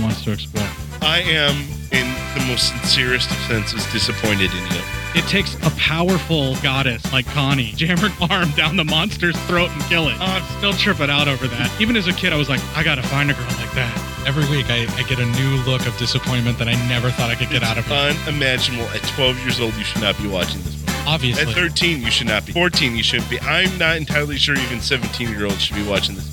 S13: wants to explore.
S14: I am, in the most sincerest of senses, disappointed in you.
S13: It takes a powerful goddess like Connie, jam her arm down the monster's throat and kill it. Oh, I'm still tripping out over that. Even as a kid, I was like, I gotta find a girl like that. Every week, I, I get a new look of disappointment that I never thought I could get out of her.
S14: Unimaginable. At 12 years old, you should not be watching this movie.
S13: Obviously.
S14: At 13, you should not be. 14, you shouldn't be. I'm not entirely sure even 17 year olds should be watching this.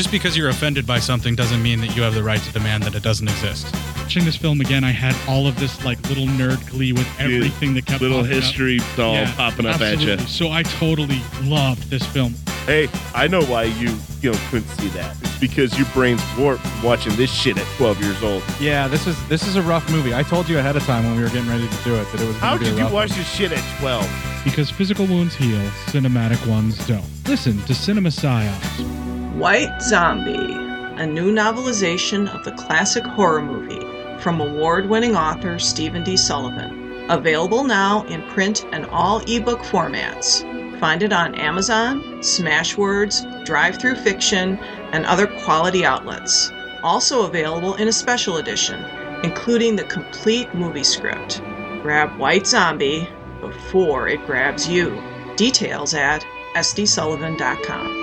S13: Just because you're offended by something doesn't mean that you have the right to demand that it doesn't exist. Watching this film again, I had all of this like little nerd glee with everything that kept
S14: Little
S13: popping up.
S14: history doll popping up at you.
S13: So I totally loved this film.
S14: Hey, I know why you you know couldn't see that. It's because your brain's warped from watching this shit at 12 years old.
S15: Yeah, this is this is a rough movie. I told you ahead of time when we were getting ready to do it that it was. gonna
S14: How
S15: be a
S14: did you
S15: rough
S14: watch
S15: one.
S14: this shit at 12?
S13: Because physical wounds heal, cinematic ones don't. Listen to Cinema Psyops.
S16: White Zombie, a new novelization of the classic horror movie from award winning author Stephen D. Sullivan. Available now in print and all ebook formats. Find it on Amazon, Smashwords, DriveThruFiction, and other quality outlets. Also available in a special edition, including the complete movie script. Grab White Zombie before it grabs you. Details at sdsullivan.com.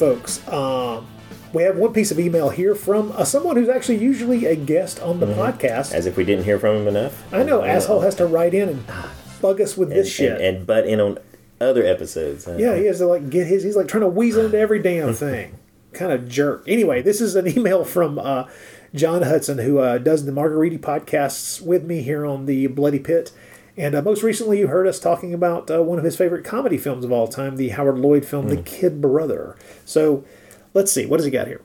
S6: folks. Um, we have one piece of email here from uh, someone who's actually usually a guest on the podcast.
S7: As if we didn't hear from him enough.
S6: I know, asshole has to write in and bug us with
S7: And,
S6: this shit.
S7: and, and butt in on other episodes. huh?
S6: yeah, he has to like get his. He's like trying to weasel into every damn [LAUGHS] thing. kind of jerk. Anyway, this is an [LAUGHS] email from uh, John Hudson, who uh, does the Margariti podcasts with me here on the Bloody Pit. And uh, most recently, you heard us talking about uh, one of his favorite comedy films of all time, the Harold Lloyd film, The Kid Brother. So let's see, what does he got here?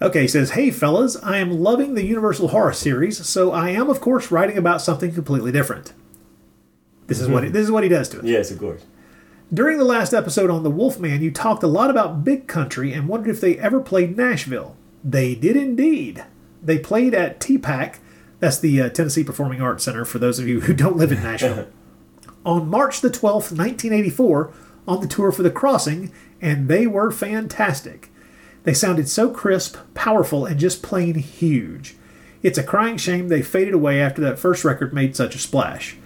S6: Okay, he says, Hey fellas, I am loving the Universal Horror series, so I am, of course, writing about something completely different. This is what he, this is what he does to us.
S7: Yes, of course.
S6: During the last episode on the Wolfman, you talked a lot about Big Country and wondered if they ever played Nashville. They did indeed. They played at TPAC, that's the uh, Tennessee Performing Arts Center for those of you who don't live in Nashville, [LAUGHS] on March the 12th, 1984, on the tour for The Crossing, and they were fantastic. They sounded so crisp, powerful, and just plain huge. It's a crying shame they faded away after that first record made such a splash.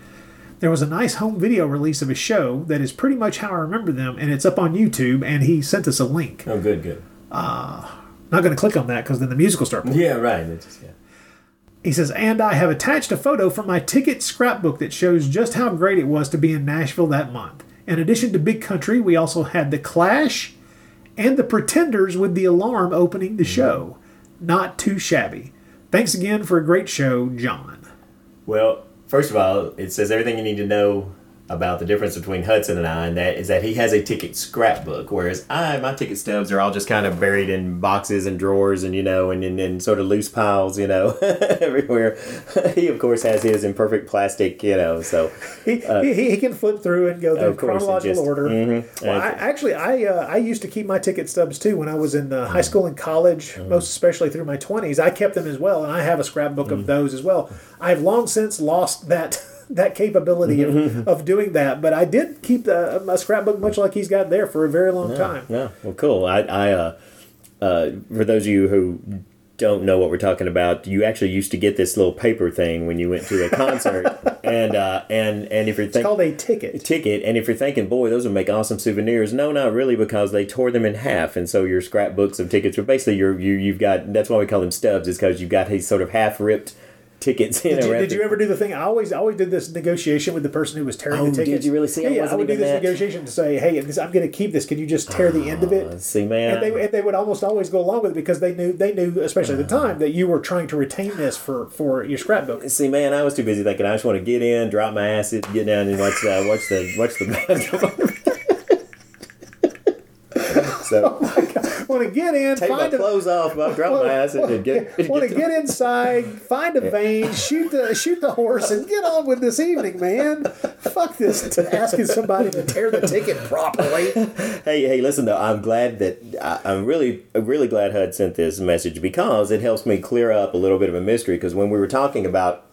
S6: There was a nice home video release of a show that is pretty much how I remember them, and it's up on YouTube, and he sent us a link.
S7: Oh, good, good.
S6: Uh, not going to click on that because then the music will start playing.
S7: Yeah, right. It's just, yeah.
S6: He says, and I have attached a photo from my ticket scrapbook that shows just how great it was to be in Nashville that month. In addition to Big Country, we also had The Clash and The Pretenders with The Alarm opening the show. Not too shabby. Thanks again for a great show, John.
S7: Well, first of all, it says everything you need to know about the difference between Hudson and I, and that is that he has a ticket scrapbook, whereas I, my ticket stubs are all just kind of buried in boxes and drawers and, you know, and in, in sort of loose piles, you know, [LAUGHS] everywhere. [LAUGHS] he, of course, has his in perfect plastic, you know, so.
S6: He,
S7: uh,
S6: he, he can flip through and go through
S7: course,
S6: chronological
S7: just-
S6: order.
S7: mhm.
S6: Well, I, actually, I uh, I used to keep my ticket stubs too when I was in uh, high school and college,
S7: Mm-hmm.
S6: most especially through my twenties. I kept them as well, and I have a scrapbook
S7: Mm-hmm.
S6: of those as well. I have long since lost that [LAUGHS] that capability
S7: Mm-hmm.
S6: of, of doing that, but I did keep the, a scrapbook much like he's got there for a very long
S7: Yeah,
S6: time.
S7: Yeah, well, cool. I, I uh, uh, for those of you who don't know what we're talking about, you actually used to get this little paper thing when you went to a [LAUGHS] concert, and uh, and and if you're thinking
S6: called a ticket,
S7: ticket, and if you're thinking, boy, those would make awesome souvenirs, no, not really, because they tore them in half, and so your scrapbooks of tickets are basically your you you've got that's why we call them stubs, is because you've got these sort of half ripped tickets. You
S6: Did you, did you ever do the thing? I always, I always did this negotiation with the person who was tearing
S7: Oh,
S6: the
S7: did
S6: tickets.
S7: you really? See, I
S6: Yeah, I would do this
S7: that-
S6: negotiation to say, "Hey, this, I'm going to keep this. Can you just tear the end of it?"
S7: See, man,
S6: And they, and they would almost always go along with it because they knew they knew, especially at the time, that you were trying to retain this for for your scrapbook.
S7: See, man, I was too busy thinking I just want to get in, drop my acid, get down and watch uh, watch the watch the [LAUGHS] so [LAUGHS]
S6: Want to get in,
S7: take my
S6: a,
S7: clothes off, I'll drop my acid and get.
S6: want to get inside, find a vein, shoot the shoot the horse, and get on with this evening, man. Fuck this asking somebody to tear the ticket properly.
S7: Hey, hey, listen though, I'm glad that I, I'm really, really glad HUD sent this message because it helps me clear up a little bit of a mystery. Because when we were talking about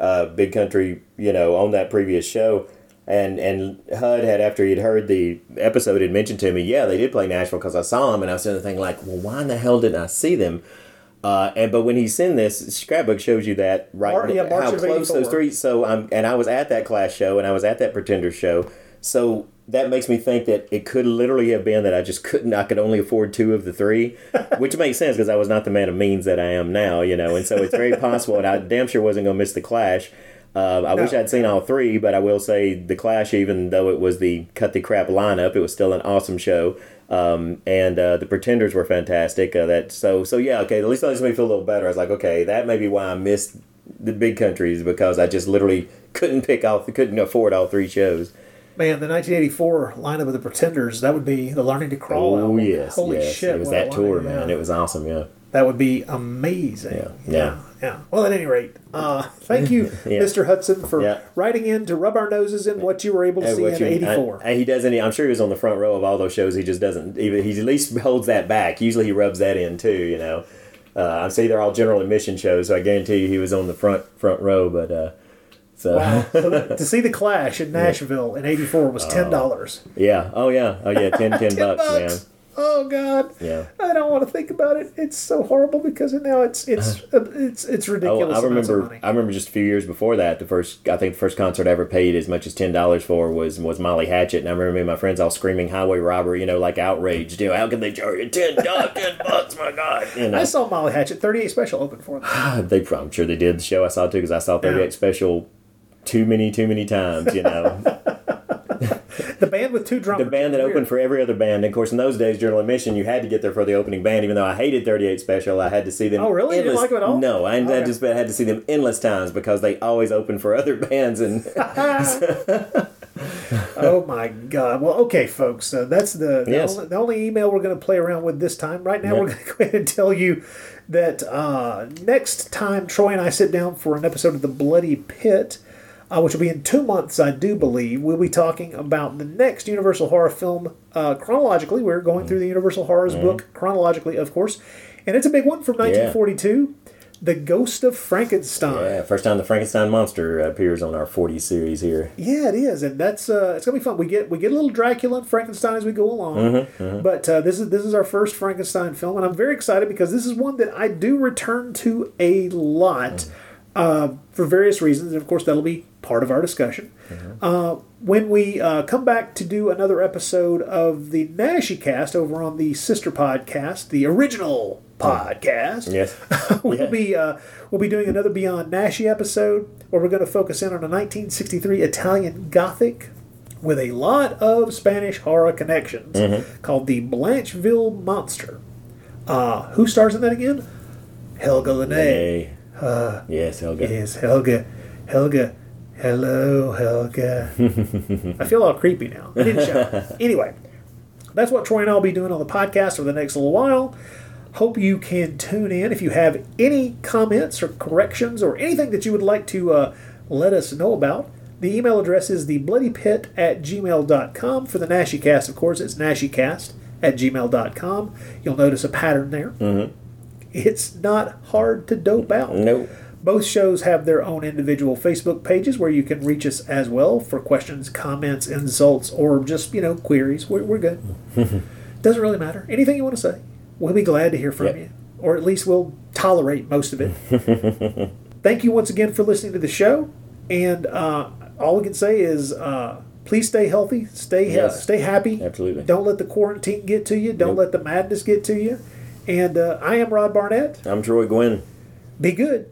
S7: uh, Big Country, you know, on that previous show, and and HUD had after he'd heard the episode had mentioned to me, yeah, they did play Nashville because I saw them, and I was sitting there thinking like, well, why in the hell didn't I see them? Uh, and but when he sent this scrapbook shows you that right
S6: yeah,
S7: how close those three. So I'm and I was at that Clash show and I was at that Pretender show. So that makes me think that it could literally have been that I just couldn't. I could only afford two of the three, [LAUGHS] which makes sense because I was not the man of means that I am now. You know, and so it's very possible. And I damn sure wasn't going to miss the Clash. Uh, I wish I'd seen all three, but I will say the Clash, even though it was the cut the crap lineup, it was still an awesome show. Um, and uh, the Pretenders were fantastic. Uh, that so so yeah okay. At least that makes me feel a little better. I was like okay, that may be why I missed the big countries because I just literally couldn't pick all couldn't afford all three shows.
S6: Man, the 1984 lineup of the Pretenders, that would be the Learning to Crawl
S7: Oh
S6: album.
S7: yes,
S6: Holy
S7: yes.
S6: shit.
S7: It was that tour, man. It was awesome. Yeah.
S6: That would be amazing.
S7: Yeah. Yeah.
S6: Yeah. Well, at any rate, uh, thank you, [LAUGHS]
S7: Yeah.
S6: Mr. Hudson, for
S7: Yeah.
S6: writing in to rub our noses in what you were able to
S7: Hey,
S6: see in '84.
S7: I- I- he doesn't. I'm sure he was on the front row of all those shows. He just doesn't. Even he at least holds that back. Usually he rubs that in too. You know. Uh, I see they're all general admission shows, so I guarantee you he was on the front front row. But uh, so
S6: Wow. [LAUGHS] to see the Clash in Nashville in '84 was ten dollars.
S7: yeah. Oh yeah. Oh yeah. 10, 10 [LAUGHS] bucks, man.
S6: Oh God,
S7: Yeah.
S6: I don't want to think about it. It's so horrible because now it's it's uh-huh. uh, it's it's
S7: Oh,
S6: ridiculous.
S7: I remember. I remember just a few years before that. The first, I think, the first concert I ever paid as much as ten dollars for was was Molly Hatchet, and I remember me and my friends all screaming highway robbery, you know, like outraged. You know, how can they charge you ten dollars, ten bucks? My God, you know.
S6: I saw Molly Hatchet 38 special open for them.
S7: Ah, they, I'm sure they did the show I saw too because I saw 38
S6: Yeah.
S7: special too many, too many times. You know, [LAUGHS]
S6: The band with two drummers.
S7: the band that opened for every other band. And of course, in those days, General Admission, you had to get there for the opening band. Even though I hated 38 special, I had to see them.
S6: Oh, really? You didn't like them at all?
S7: No, I, I
S6: Okay.
S7: just had to see them endless times because they always opened for other [LAUGHS] bands. And [LAUGHS]
S6: oh my god well okay folks uh, that's the the,
S7: Yes.
S6: only, the only email we're going to play around with this time right now
S7: Yeah.
S6: we're [LAUGHS] going to go ahead and tell you that uh, next time troy and i sit down for an episode of the bloody pit uh, which will be in two months i do believe. We'll be talking about the next universal horror film uh, chronologically. We're going through the universal horrors book chronologically of course. And it's a big one from 1942 The Ghost of Frankenstein.
S7: Yeah, first time the Frankenstein monster appears on our 40 series here.
S6: Yeah, it is, and that's uh, it's gonna be fun. We get we get a little Dracula and Frankenstein as we go along,
S7: Mhm, mhm.
S6: but uh, this is this is our first Frankenstein film, and I'm very excited because this is one that I do return to a lot uh, for various reasons, and of course that'll be part of our discussion. Uh, when we uh, come back to do another episode of the Naschy cast over on the sister podcast, the original podcast,
S7: Yes. [LAUGHS]
S6: we'll be uh, we'll be doing another Beyond Naschy episode where we're going to focus in on a 1963 Italian Gothic with a lot of Spanish horror connections
S7: Mhm.
S6: called the Blancheville Monster. Uh, who stars in that again? Helga Liné. Uh,
S7: yes, Helga.
S6: Yes, Helga. Helga. Hello, Helga. I feel all creepy now. I didn't shout. [LAUGHS] Anyway, that's what Troy and I will be doing on the podcast for the next little while. Hope you can tune in. If you have any comments or corrections or anything that you would like to uh, let us know about, the email address is thebloodypit at gmail.com. For the NaschyCast, of course, it's naschycast at gmail.com. You'll notice a pattern there.
S7: Mhm.
S6: It's not hard to dope out.
S7: Nope.
S6: Both shows have their own individual Facebook pages where you can reach us as well for questions, comments, insults, or just, you know, queries. We're, we're good. [LAUGHS] Doesn't really matter. Anything you want to say, we'll be glad to hear from
S7: Yep.
S6: you. Or at least we'll tolerate most of it. [LAUGHS] Thank you once again for listening to the show. And uh, all we can say is uh, please stay healthy, stay, he- stay happy.
S7: Absolutely.
S6: Don't let the quarantine get to you, don't
S7: Nope.
S6: let the madness get to you. And uh, I am Rod Barnett.
S7: I'm Troy Guinn.
S6: Be good.